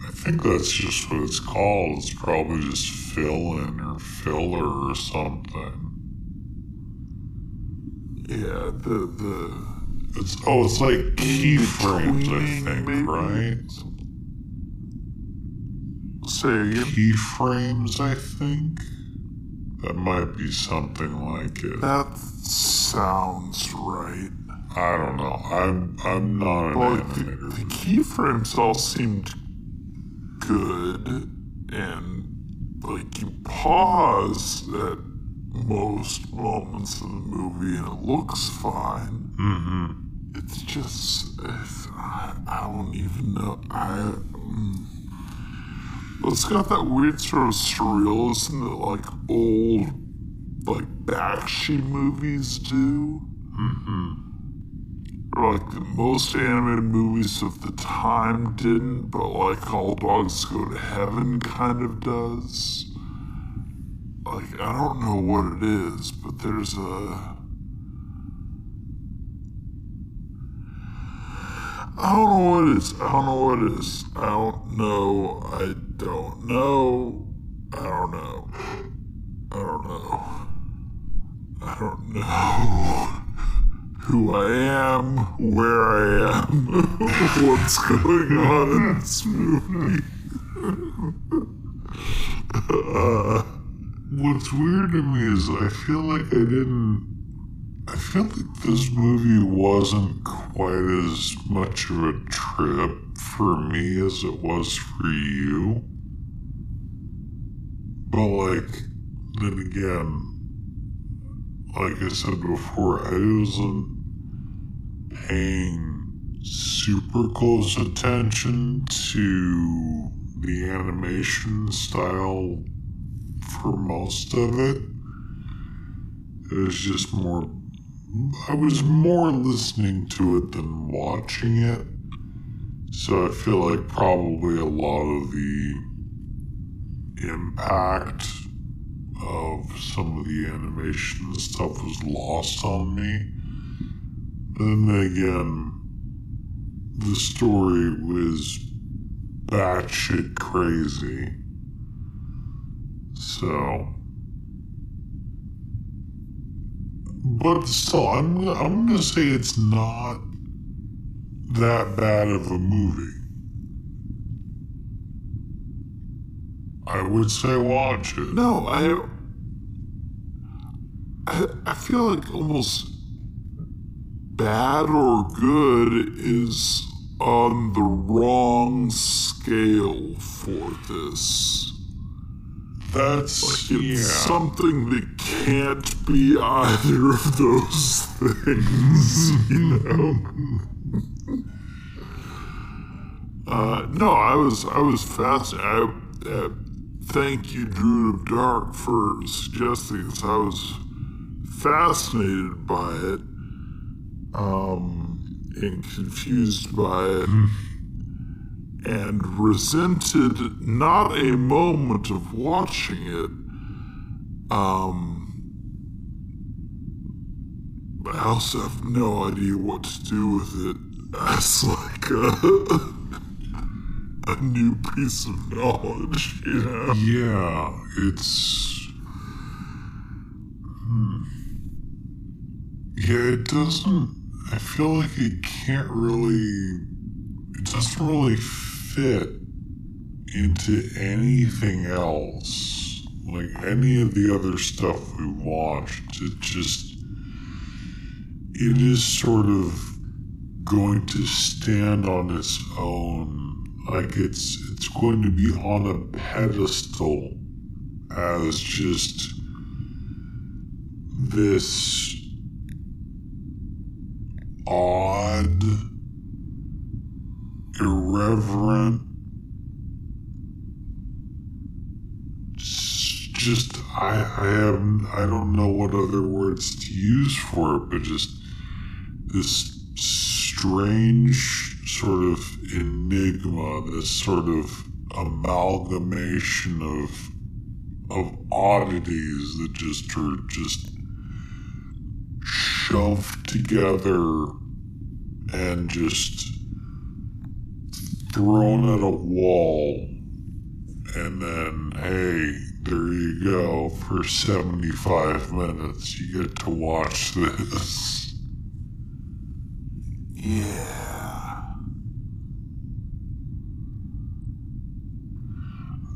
I think that's just what it's called. It's probably just fill in or filler or something. Yeah, the the It's oh, it's like keyframes, I think, right? say again. Keyframes, I think. That might be something like it. That sounds right. I don't know. I'm I'm not an But the, the keyframes all seemed good, and like you pause at most moments of the movie, and it looks fine. Mm-hmm. It's just it's, I, I don't even know. I. Well, it's got that weird sort of surrealism that like old like Bakshi movies do. Or like the most animated movies of the time didn't, but like All Dogs Go to Heaven kind of does. Like, I don't know what it is, but there's a. I don't know what it is. I don't know what it is. I don't know. I don't know. I don't know. I don't know. I don't know who I am, where I am, what's going on in this movie. Uh, what's weird to me is I feel like I didn't. I feel like this movie wasn't quite as much of a trip for me as it was for you. But, like, then again, like I said before, I wasn't paying super close attention to the animation style for most of it. It was just more. I was more listening to it than watching it. So I feel like probably a lot of the impact of some of the animation and stuff was lost on me. But then again, the story was batshit crazy. So, but still, I'm I'm gonna say it's not that bad of a movie. I would say watch it. No, I. I, I feel like almost bad or good is on the wrong scale for this. That's It's yeah. something that can't be either of those things, you know. uh, no, I was I was fascinated. I, uh, thank you, Druid of Dark, for suggesting this. I was fascinated by it, um, and confused by it and resented not a moment of watching it. Um, I also have no idea what to do with it as like a, a new piece of knowledge, you know? Yeah, it's. Hmm. Yeah, it doesn't. I feel like it can't really. It doesn't really fit into anything else. Like any of the other stuff we watched, it just. it is sort of going to stand on its own. Like it's it's going to be on a pedestal as just this odd, irreverent, just I I have I don't know what other words to use for it, but just this strange sort of enigma, this sort of amalgamation of of oddities that just are just shoved together and just thrown at a wall and then hey there you go for 75 minutes you get to watch this Yeah.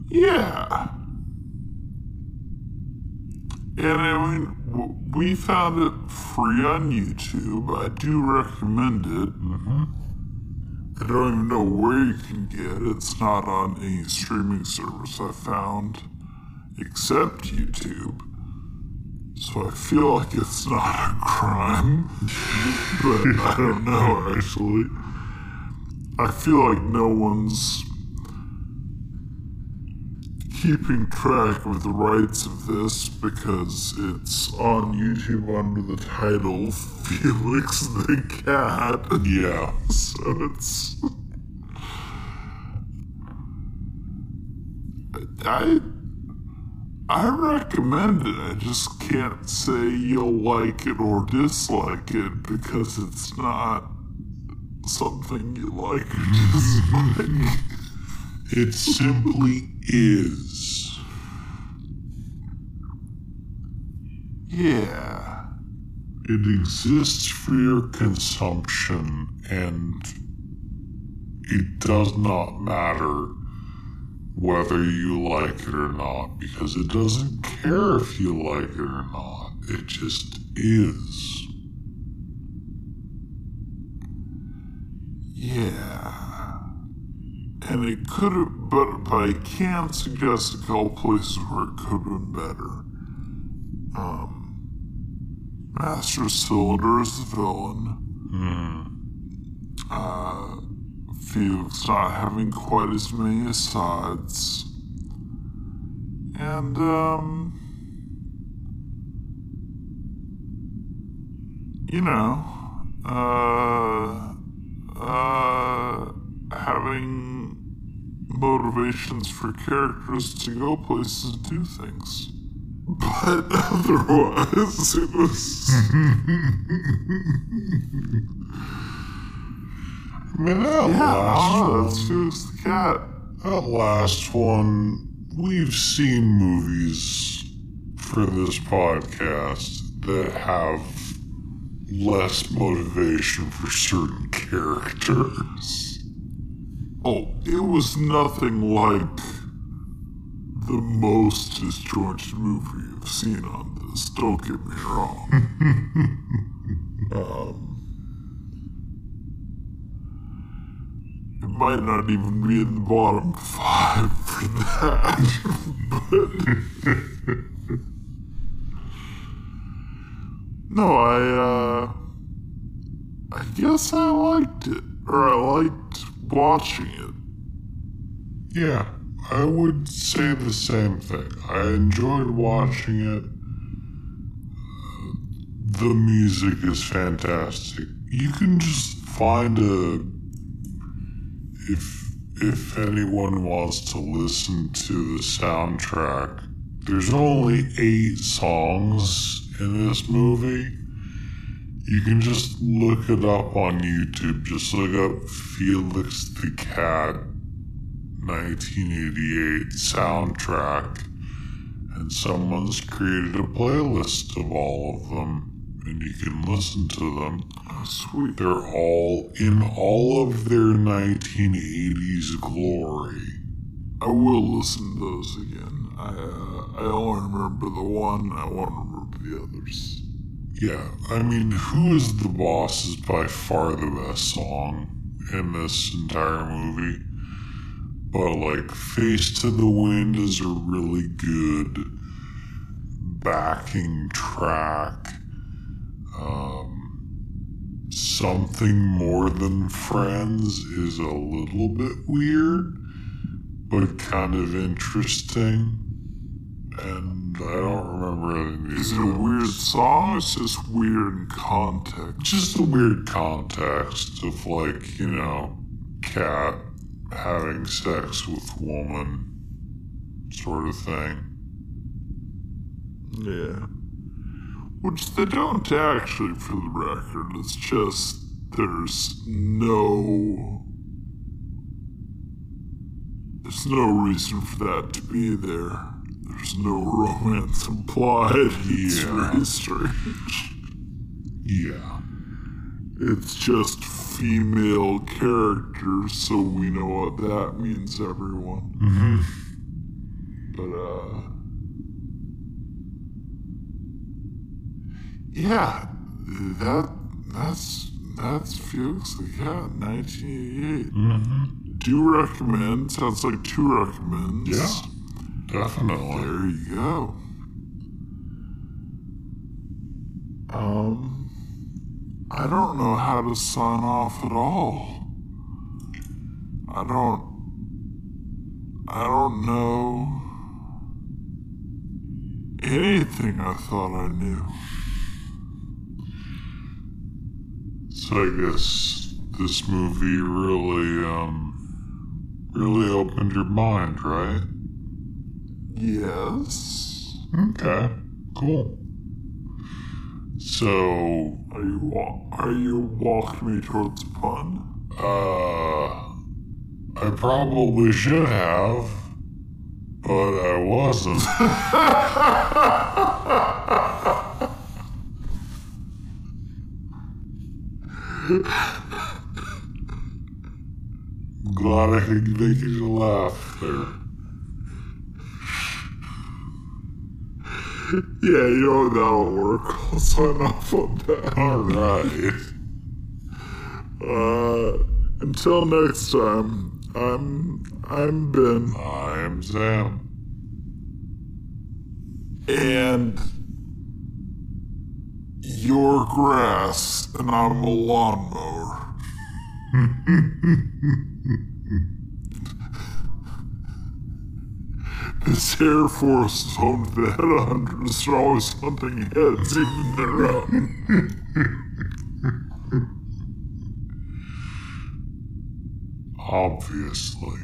Yeah. And I mean, we found it free on YouTube. I do recommend it. Mm-hmm. I don't even know where you can get it. It's not on any streaming service I found except YouTube. So I feel like it's not a crime. but I don't know actually. I feel like no one's keeping track of the rights of this because it's on YouTube under the title Felix the Cat. yeah So it's. I. I recommend it. I just can't say you'll like it or dislike it because it's not something you like or dislike. it simply is yeah. it exists for your consumption and it does not matter whether you like it or not because it doesn't care if you like it or not it just is Yeah. And it could have, but, but I can suggest a couple places where it could have been better. Um, Master Cylinder is the villain. Uh, Felix not having quite as many asides. And, um, you know, uh, uh, having motivations for characters to go places and do things. But otherwise, it was. I mean, that Yeah, uh, last don't know, one, that's Felix the Cat. that last one, we've seen movies for this podcast that have less motivation for certain characters. Oh, it was nothing like the most disjointed movie I've seen on this. Don't get me wrong. um, it might not even be in the bottom five for that. but no, I uh, I guess I liked it, or I liked watching it. Yeah, I would say the same thing. I enjoyed watching it. The music is fantastic. You can just find a if if anyone wants to listen to the soundtrack. There's only 8 songs in this movie. You can just look it up on YouTube. Just look up Felix the Cat 1988 soundtrack, and someone's created a playlist of all of them, and you can listen to them. Oh, sweet. They're all in all of their 1980s glory. I will listen to those again. I uh, I only remember the one. I won't remember the others. Yeah, I mean, Who is the Boss is by far the best song in this entire movie. But, like, Face to the Wind is a really good backing track. Um, something More Than Friends is a little bit weird, but kind of interesting. And I don't remember any of Is it a weird song? It's just weird in context. just a weird context of like you know cat having sex with woman sort of thing Yeah. Which they don't actually, for the record. It's just there's no. There's no reason for that to be there. There's no romance implied. It's Yeah. very strange. yeah It's just female characters, so we know what that means, everyone. Mm-hmm. But, uh. Yeah, that that's that's Felix the Cat, 1988. mm-hmm. Do recommend. Sounds like two recommends. yeah definitely There you go. Um, I don't know how to sign off at all. I don't. I don't know anything I thought I knew. so i guess this movie really um really opened your mind right Yes. okay cool so Are you are you walking me towards a pun? Uh, I probably should have, but I wasn't. Glad I could make you laugh there. Yeah, you know that'll work. I'll sign off on that. All right. Uh, until next time, I'm I'm Ben, I'm Sam. and you're grass, and I'm a lawnmower. This Air Force is home to the headhunters. They're always hunting heads, even their own. Obviously.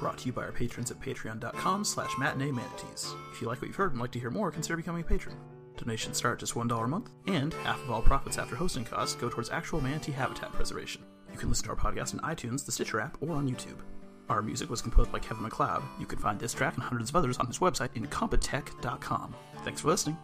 Brought to you by our patrons at patreon.com slash matinee manatees. If you like what you've heard and like to hear more, consider becoming a patron. Donations start at just $1 a month, and half of all profits after hosting costs go towards actual manatee habitat preservation. You can listen to our podcast on iTunes, the Stitcher app, or on YouTube. Our music was composed by Kevin MacLeod. You can find this track and hundreds of others on his website, incompetech.com. Thanks for listening.